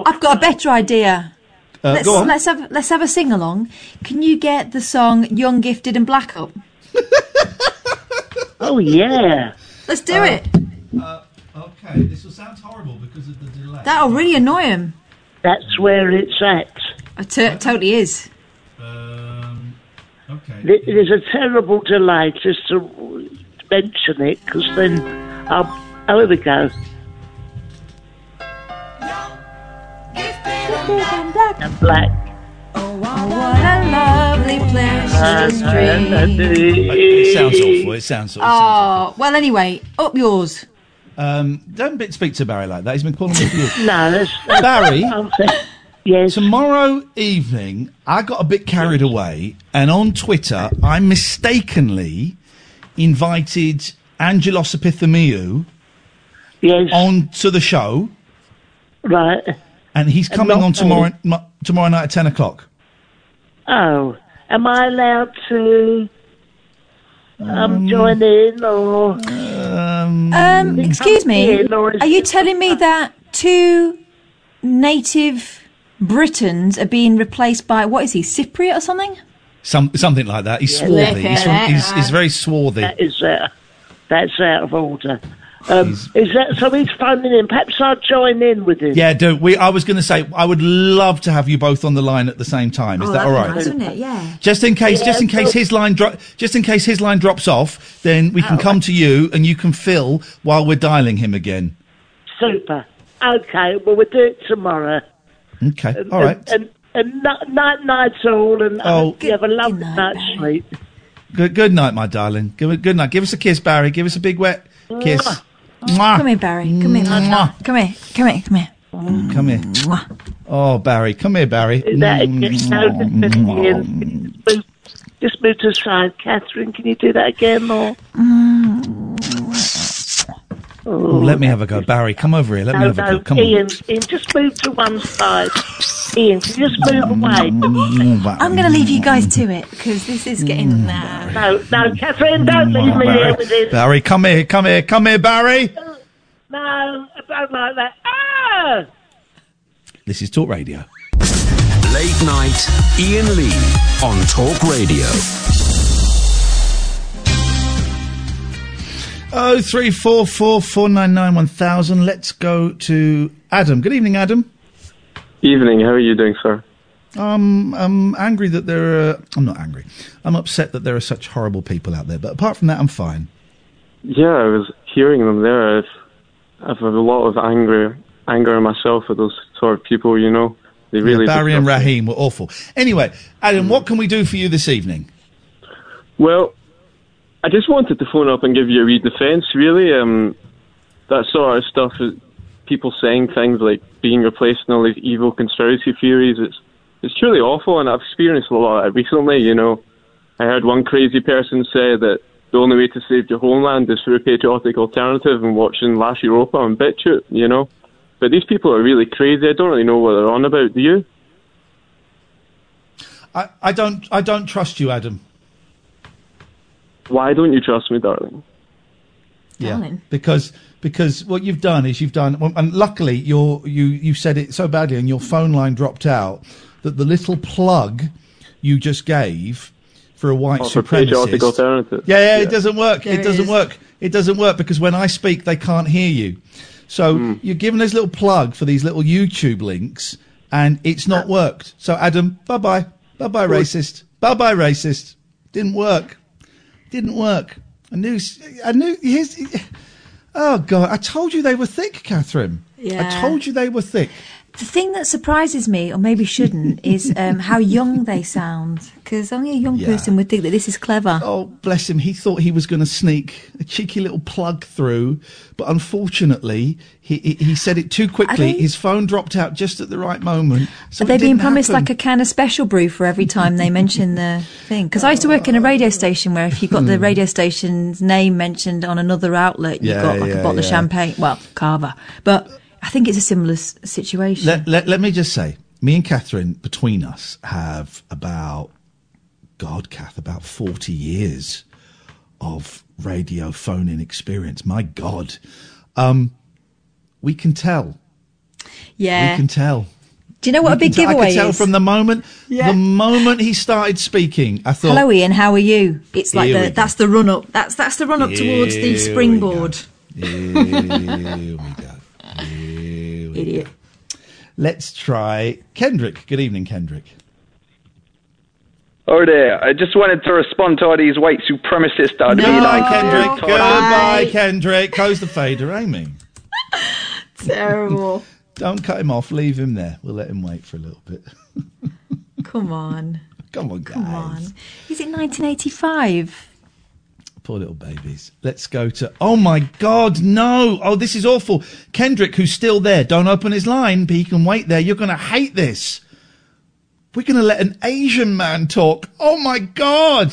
I've got a better idea. Uh, let's, go on. let's have let's have a sing along. Can you get the song "Young, Gifted, and Black" up? *laughs* oh yeah. Let's do Uh, it. okay, this will sound horrible because of the delay. That'll really annoy him. That's where it's at. It t- totally is. Um, okay. It it is a terrible delay just to mention it because then I'll. Oh, here we go. And black. Oh, what a lovely pleasure It dream. sounds awful. It sounds awful. Oh, well, anyway, up yours. Um, don't speak to Barry like that. He's been calling me for you. *laughs* no, that's, Barry. *laughs* yes. Tomorrow evening, I got a bit carried away, and on Twitter, I mistakenly invited Angelos Epithemiou yes. on to the show, Right. and he's And coming not on tomorrow me. M- tomorrow night at ten o'clock. Oh, am I allowed to um, join in or? Um, Um, excuse me. in, or is Are you telling me that two native Britons are being replaced by what is he, Cypriot or something? Some something like that. He's Yeah. swarthy. He's, from, he's, he's very swarthy. That is uh, that's out of order. Um, is that so? He's phoning in. Perhaps I'll join in with him. Yeah, do we? I was going to say I would love to have you both on the line at the same time. Is oh, that that'd all be right? nice, wouldn't it? Yeah. Just in case, Yeah, just in case so- his line dro- just in case his line drops off, then we can Oh. come to you and you can fill while we're dialing him again. Super. Okay. Well, we'll do it tomorrow. Okay, And, all right. And, and, and ni- night, nights all, and I Oh. hope you have a lovely night's sleep. Good, good night, my darling. Good, good night. Give us a kiss, Barry. Give us a big wet kiss. Mwah. Come here, Barry. Come here. Mwah. Come here. Come here. Come here. Come here. Oh, Barry. Come here, Barry. Is that mm. no, just, move, just move to the side, Katherine. Can you do that again, or? Oh, let me have a go, Barry. Come over here. Let me no, have a go. Come Iain, Iain, just move to one side. Iain, can you just move away? I'm going to leave you guys to it because this is getting. Nah. No, no, Katherine, don't leave me here with this. Barry, come here. Come here. Come here, Barry. No, I don't like that. Ah! This is Talk Radio. Late night, Iain Lee on Talk Radio. Oh three four four four nine nine one thousand. Let's go to Adam. Good evening, Adam. Evening, how are you doing, sir? Um, I'm angry that there are. I'm not angry. I'm upset that there are such horrible people out there. But apart from that, I'm fine. Yeah, I was hearing them there. I've, I've a lot of anger, anger in myself at those sort of people. You know, they really. Yeah, Barry and. Raheem were awful. Anyway, Adam, what can we do for you this evening? Well, I just wanted to phone up and give you a wee defence. Really, um, that sort of stuff, people saying things like being replaced and all these evil conspiracy theories. It's it's truly awful, and I've experienced a lot of it recently. You know, I heard one crazy person say that the only way to save your homeland is through a patriotic alternative and watching La Europa on BitChute. You know, but these people are really crazy. I don't really know what they're on about. Do you? I, I don't. I don't trust you, Adam. Why don't you trust me, darling? Yeah, because because what you've done is you've done, and luckily you're you you said it so badly, and your phone line dropped out that the little plug you just gave for a white Oh, for supremacist. alternative. Yeah, yeah, Yeah. it doesn't work. There it it doesn't is. work. It doesn't work because when I speak, they can't hear you. So Hmm. you're giving this little plug for these little YouTube links, and it's not worked. So Adam, bye bye, bye bye, racist, bye bye, racist. Didn't work. Didn't work. I knew. I knew. Here's. Oh God! I told you they were thick, Katherine. Yeah. I told you they were thick. The thing that surprises me, or maybe shouldn't, is *laughs* um, how young they sound. Because only a young Yeah. person would think that this is clever. Oh, bless him. He thought he was going to sneak a cheeky little plug through, but unfortunately, he he, he said it too quickly. they- His phone dropped out just at the right moment. So Are they being promised happen. like a can of special brew for every time they mention the thing? Because I used to work in a radio station where if you got the radio station's name mentioned on another outlet, you Hmm. Yeah, got like yeah, a bottle of champagne. Well, Carver. But I think it's a similar s- situation. Let, let, let me just say, me and Katherine, between us, have about, God, Kath, about 40 years of radio phoning experience. My God. Um, we can tell. yeah. We can tell. Do you know what We a big can tell- I giveaway could tell is? from the moment, Yeah. the moment he started speaking, I thought, Hello, Iain. How are you? It's like the go. that's the run up. That's that's the run up towards the springboard. Here we go. Here we go. Let's try Kendrick. Good evening, Kendrick. Oh there, I just wanted to respond to all these white supremacists out No, there. like, Kendrick. yeah, Goodbye, Kendrick. Close the fader, Amy. *laughs* Terrible. Don't cut him off. Leave him there. We'll let him wait for a little bit. *laughs* Come on. Come on, guys. Come on. Is it 1985? Poor little babies. Let's go to. Oh my God, no! Oh, this is awful. Kendrick, who's still there, don't open his line, but he can wait there. You're going to hate this. We're going to let an Asian man talk. Oh my God!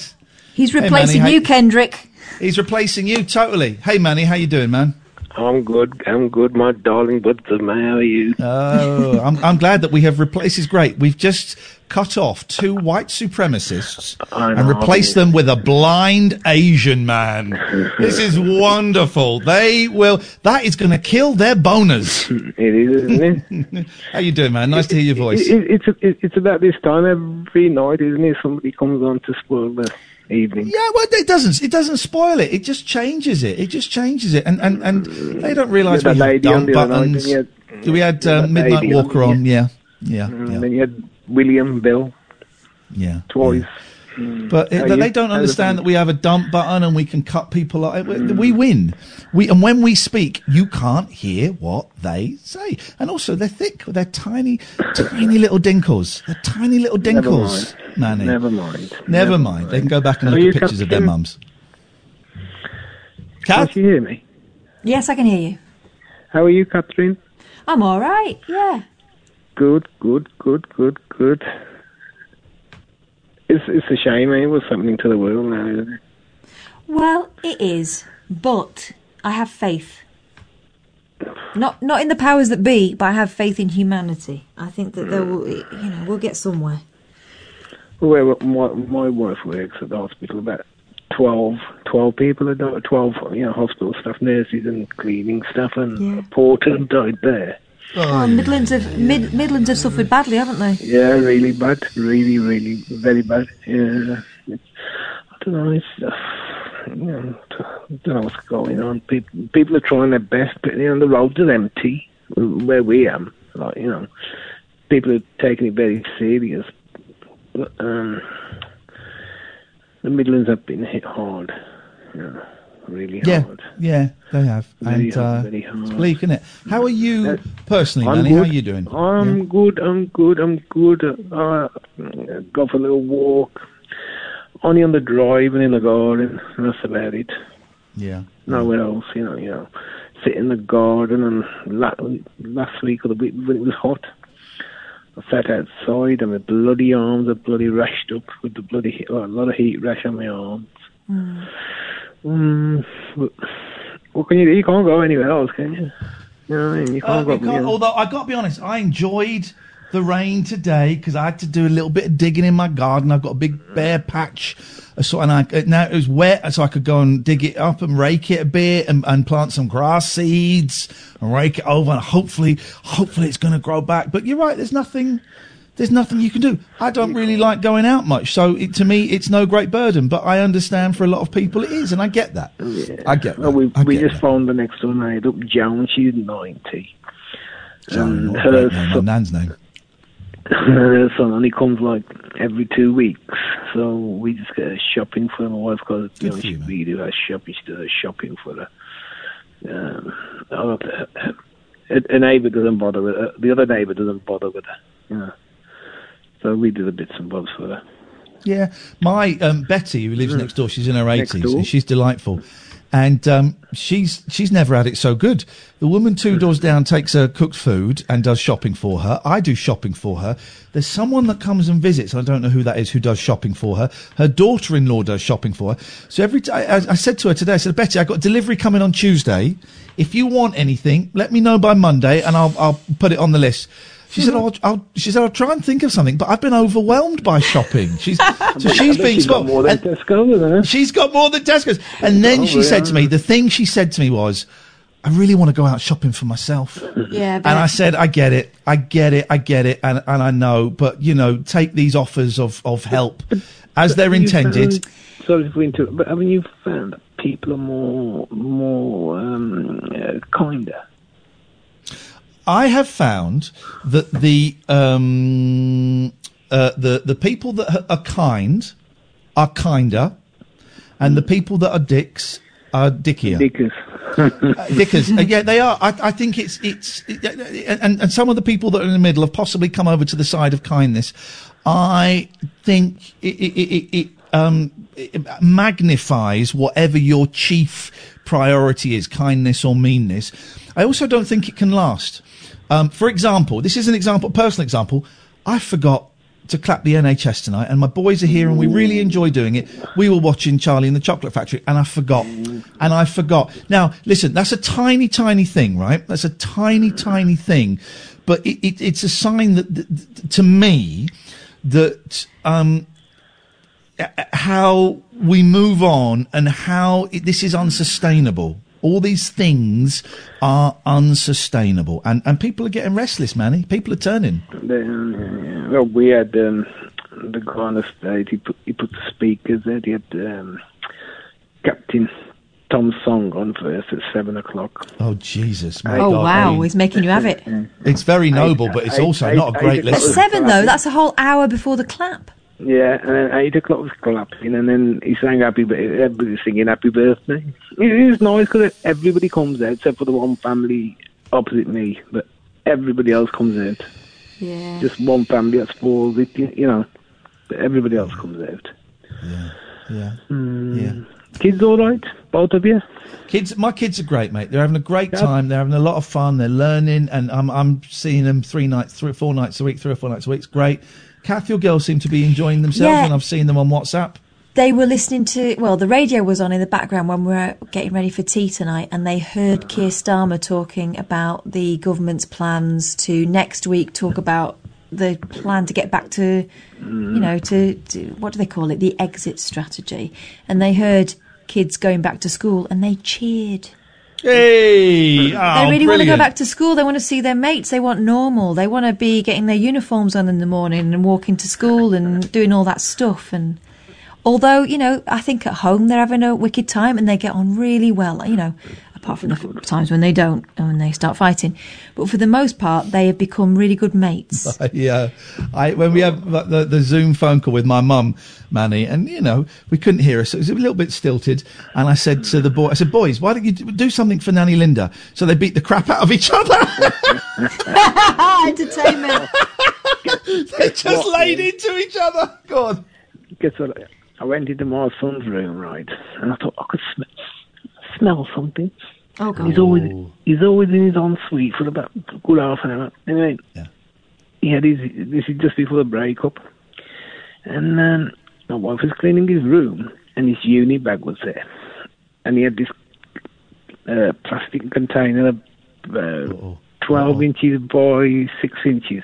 He's Hey, Manny, replacing how- you, Kendrick. He's replacing you totally. Hey, Manny, how you doing, man? I'm good. I'm good, my darling buds of man. How are you? Oh, I'm, I'm glad that we have replaced. This is great. We've just cut off two white supremacists and replace them with a blind Asian man. *laughs* this is wonderful. They will. That is going to kill their boners. *laughs* It is, isn't it? *laughs* How you doing, man? Nice to hear your voice. It, it, it's it, it's about this time every night, isn't it? Somebody comes on to spoil the evening. Yeah, well, it doesn't. It doesn't spoil it. It just changes it. It just changes it, and and, and they don't realise we that have lady on dump the other night, buttons. had- we had yeah, uh, Midnight lady on, Walker on. Yeah, yeah, And then you had William Bill yeah. twice. But How it, you? they don't understand that we have a dump button and we can cut people off. We- Mm. We win. We and when we speak, you can't hear what they say. And also, they're thick. They're tiny, tiny little dinkles. They're tiny little Never dinkles, Manny. Never mind. Never mind. They can go back and How look at pictures of their Captain? mums. Can't you hear me? Yes, I can hear you. How are you, Katherine? I'm all right. Yeah. Good, good, good, good, good. It's it's a shame, eh? What's happening to the world now, isn't it? Well, it is, but I have faith. Not not in the powers that be, but I have faith in humanity. I think that there will, you know, we'll get somewhere. Well, my, my wife works at the hospital. About 12, 12 people have died. Twelve, you know, hospital staff, nurses, and cleaning staff, and Yeah. a porter died there. Oh, Midlands have Mid, Midlands have suffered badly, haven't they? Yeah, really bad. Really, really, very bad. Yeah. It's, I don't know. It's, uh, you know, I don't know what's going on. People, people are trying their best, but you know, the roads are empty where we am. Like you know, people are taking it very serious. But, um, the Midlands have been hit hard. Yeah, really Yeah, hard. yeah, they have. Very and hard, uh, very hard. it's bleak, isn't it? How are you personally, I'm Manny? How are you doing? I'm good. I'm good. I'm good. Uh, go for a little walk. Only on the drive and in the garden. and That's about it. Yeah. Nowhere else. You know. You know. Sit in the garden and la- last week or the week when it was hot. I sat outside and my bloody arms are bloody rashed up with the bloody he- oh, a lot of heat rash on my arms. Mm, but what can you do? You can't go anywhere else, can you? You know what I mean? You Uh, can't we go. can't- although I got to be honest, I enjoyed the rain today because I had to do a little bit of digging in my garden. I've got a big bare patch, uh, so and I uh, now it was wet, so I could go and dig it up and rake it a bit and, and plant some grass seeds and rake it over, and hopefully, hopefully it's going to grow back. But you're right, there's nothing. There's nothing you can do. I don't really like going out much, so it, to me, it's no great burden. But I understand for a lot of people it is, and I get that. I get that. Well, we I we just phoned the next door neighbour up, Joan. She's ninety. Joan, a her, name, my nan's name. *laughs* her son only comes like every two weeks, so we just get her shopping for my wife because you know she really does shopping. She does her shopping for her. Um, oh, uh, oh, a, a neighbour doesn't bother with her. The other neighbour doesn't bother with her. You know. So we do the bits and bobs for her. Yeah, my um, Betty, who lives next door, she's in her eighties. door. She's delightful, and um, she's she's never had it so good. The woman two doors down takes her cooked food and does shopping for her. I do shopping for her. There's someone that comes and visits. I don't know who that is who does shopping for her. Her daughter-in-law does shopping for her. So every time I, I said to her today, I said, Betty, I got delivery coming on Tuesday. If you want anything, let me know by Monday, and I'll I'll put it on the list. She said, I'll, I'll, she said, I'll try and think of something, but I've been overwhelmed by shopping. She's, *laughs* so she's bet being she's got more than And- Tesco, isn't? She's got more than Tesco's. And then Oh, she said to yeah. me, the thing she said to me was, I really want to go out shopping for myself. Yeah, And I said, I get it, I get it, I get it, and, and I know, but you know, take these offers of, of help as they're Have you intended. found- sorry for into but haven't you found that people are more more um, uh, kinder? I have found that the um, uh, the the people that are kind are kinder, and the people that are dicks are dickier. Dickers. Uh, Dickers, uh, yeah, they are. I, I think it's it's, it, and and some of the people that are in the middle have possibly come over to the side of kindness. I think it it, it, it um it magnifies whatever your chief priority is, kindness or meanness. I also don't think it can last. Um, for example, this is an example, personal example. I forgot to clap the NHS tonight, and my boys are here, and we really enjoy doing it. We were watching Charlie and the Chocolate Factory, and I forgot, and I forgot. Now, listen, that's a tiny, tiny thing, right? That's a tiny, tiny thing, but it, it, it's a sign that, that to me that um, how we move on and how it, this is unsustainable. All these things are unsustainable, and and people are getting restless, Manny. People are turning. The, well, we had um, the guy on the stage. He put he put the speakers there. He had um, Captain Tom Song on first at seven o'clock. Oh Jesus! my Oh God, I wow, mean, he's making you have it. it's very noble, but it's I- also I- not a great I- At listen. seven though, that's a whole hour before the clap. Yeah, and then eight o'clock was collapsing, and then he sang happy, Bir- everybody singing happy birthday. It is nice because everybody comes out, except for the one family opposite me, but everybody else comes out. Yeah. Just one family that spoils it, you, you know. But everybody else comes out. Yeah. Mm. Yeah. Kids all right? Both of you? Kids, my kids are great, mate. They're having a great time. They're having a lot of fun. They're learning, and I'm I'm seeing them three nights, three, four nights a week, three or four nights a week. It's great. Kath, your girls seem to be enjoying themselves, Yeah. and I've seen them on WhatsApp. They were listening to, well, the radio was on in the background when we were getting ready for tea tonight, and they heard Keir Starmer talking about the government's plans to next week talk about the plan to get back to, you know, to, to what do they call it? The exit strategy. And they heard kids going back to school and they cheered. Hey, they oh, really want to go back to school. They want to see their mates. They want normal. They want to be getting their uniforms on in the morning and walking to school and doing all that stuff. And although you know, I think at home they're having a wicked time and they get on really well. You know, apart from the times when they don't and when they start fighting. But for the most part, they have become really good mates. *laughs* yeah, I when we have the, the, the Zoom phone call with my mum, Manny, and you know we couldn't hear her, so it was a little bit stilted. And I said to the boy, I said, "Boys, why don't you do- do something for Nanny Linda?" So they beat the crap out of each other. *laughs* *laughs* Entertainment. they just laid into each other. Go on. Guess what? I went into my son's room, right, and I thought I could sm- smell something. Oh, God. He's always he's always in his ensuite for about a good half an hour. Anyway, he had his this is just before the breakup, and um, my wife was cleaning his room, and his uni bag was there, and he had this uh, plastic container about twelve inches by six inches,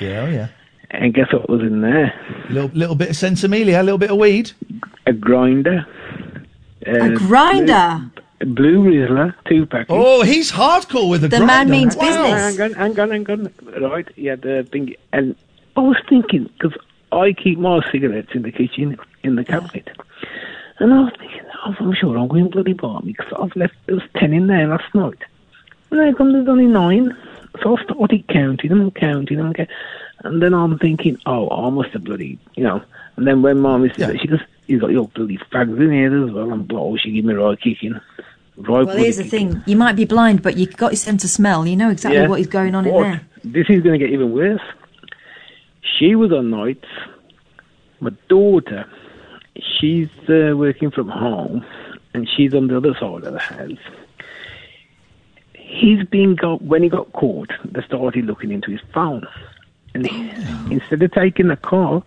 Yeah, oh yeah. and guess what was in there? Little little bit of sinsemilla, a little bit of weed. A grinder. A grinder. A blue Rizla, two pack. Oh, he's hardcore with the The man means Wow. business. Hang on, hang on, hang on. Right, yeah, the thing. And I was thinking, because I keep my cigarettes in the kitchen, in the cabinet. And I was thinking, oh, I'm sure I'm going to bloody buy me, because I've left, there was 10 in there last night. And then come there's only nine. So I started counting them, counting them, ca- and then I'm thinking, oh, I must have bloody, you know. And then when Mum said that, she goes, you got your bloody fags in here as well. I'm like, oh, she gave me a right kicking. Well, here's the thing: you might be blind, but you've got your sense of smell. You know exactly Yeah. what is going on in there. This is going to get even worse. She was on nights. My daughter, she's uh, working from home, and she's on the other side of the house. He's been got when he got caught. They started looking into his phone, and he, instead of taking the car,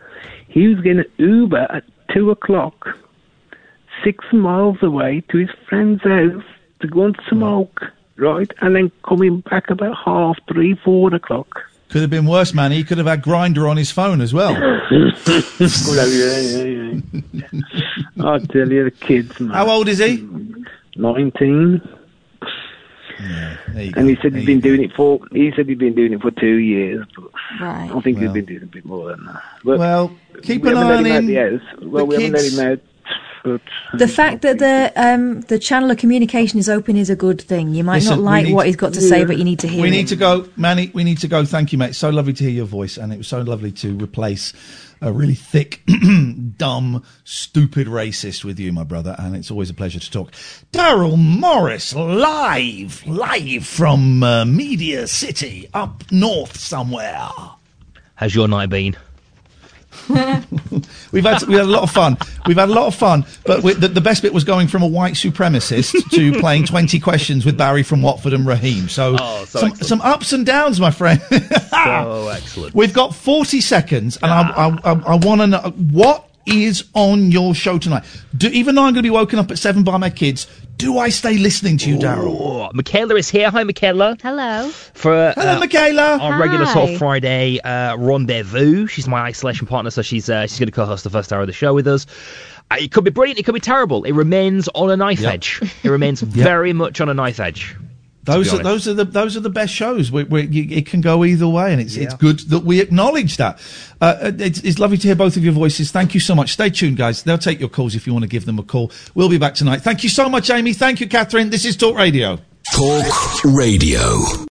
he was getting an Uber at two o'clock, six miles away to his friend's house to go and smoke, right, and then coming back about half three, four o'clock. Could have been worse, man. He could have had Grindr on his phone as well. *laughs* Well, yeah, yeah, yeah. I tell you, the kids, man. How old is he? Nineteen. Yeah, and he said he'd been doing it for. He said he'd been doing it for two years. But Right. I think Well. he's been doing a bit more than that. But well, keep we an eye on him out him. the house. Well, The we haven't let kids- him out. But The fact that the um, the channel of communication is open is a good thing. You might Listen, not like need- what he's got to say, but you need to hear We it. need to go, Manny. We need to go. Thank you, mate. So lovely to hear your voice, and it was so lovely to replace a really thick, *clears throat* dumb, stupid racist with you, my brother. And it's always a pleasure to talk. Daryl Morris, live, live from uh, Media City, up north somewhere. How's your night been? *laughs* We've had we had a lot of fun. We've had a lot of fun, but we, the, the best bit was going from a white supremacist to *laughs* playing twenty questions with Barry from Watford and Raheem. So, Oh, so some, some ups and downs, my friend. so *laughs* excellent. We've got forty seconds, and I, I, I, I want to know what is on your show tonight. Do, even though I'm going to be woken up at seven by my kids, do I stay listening to you, Daryl? Michaela is here. Hi, Michaela. Hello. For uh, Hello, Michaela. Our regular sort of Friday uh, rendezvous. She's my isolation partner, so she's uh, she's going to co-host the first hour of the show with us. Uh, it could be brilliant. It could be terrible. It remains on a knife Yep. edge. It remains *laughs* very much on a knife edge. Those are those are the those are the best shows. We, we, you, it can go either way, and it's it's good that we acknowledge that. Uh, it's, it's lovely to hear both of your voices. Thank you so much. Stay tuned, guys. They'll take your calls if you want to give them a call. We'll be back tonight. Thank you so much, Amy. Thank you, Katherine. This is Talk Radio. Talk Radio.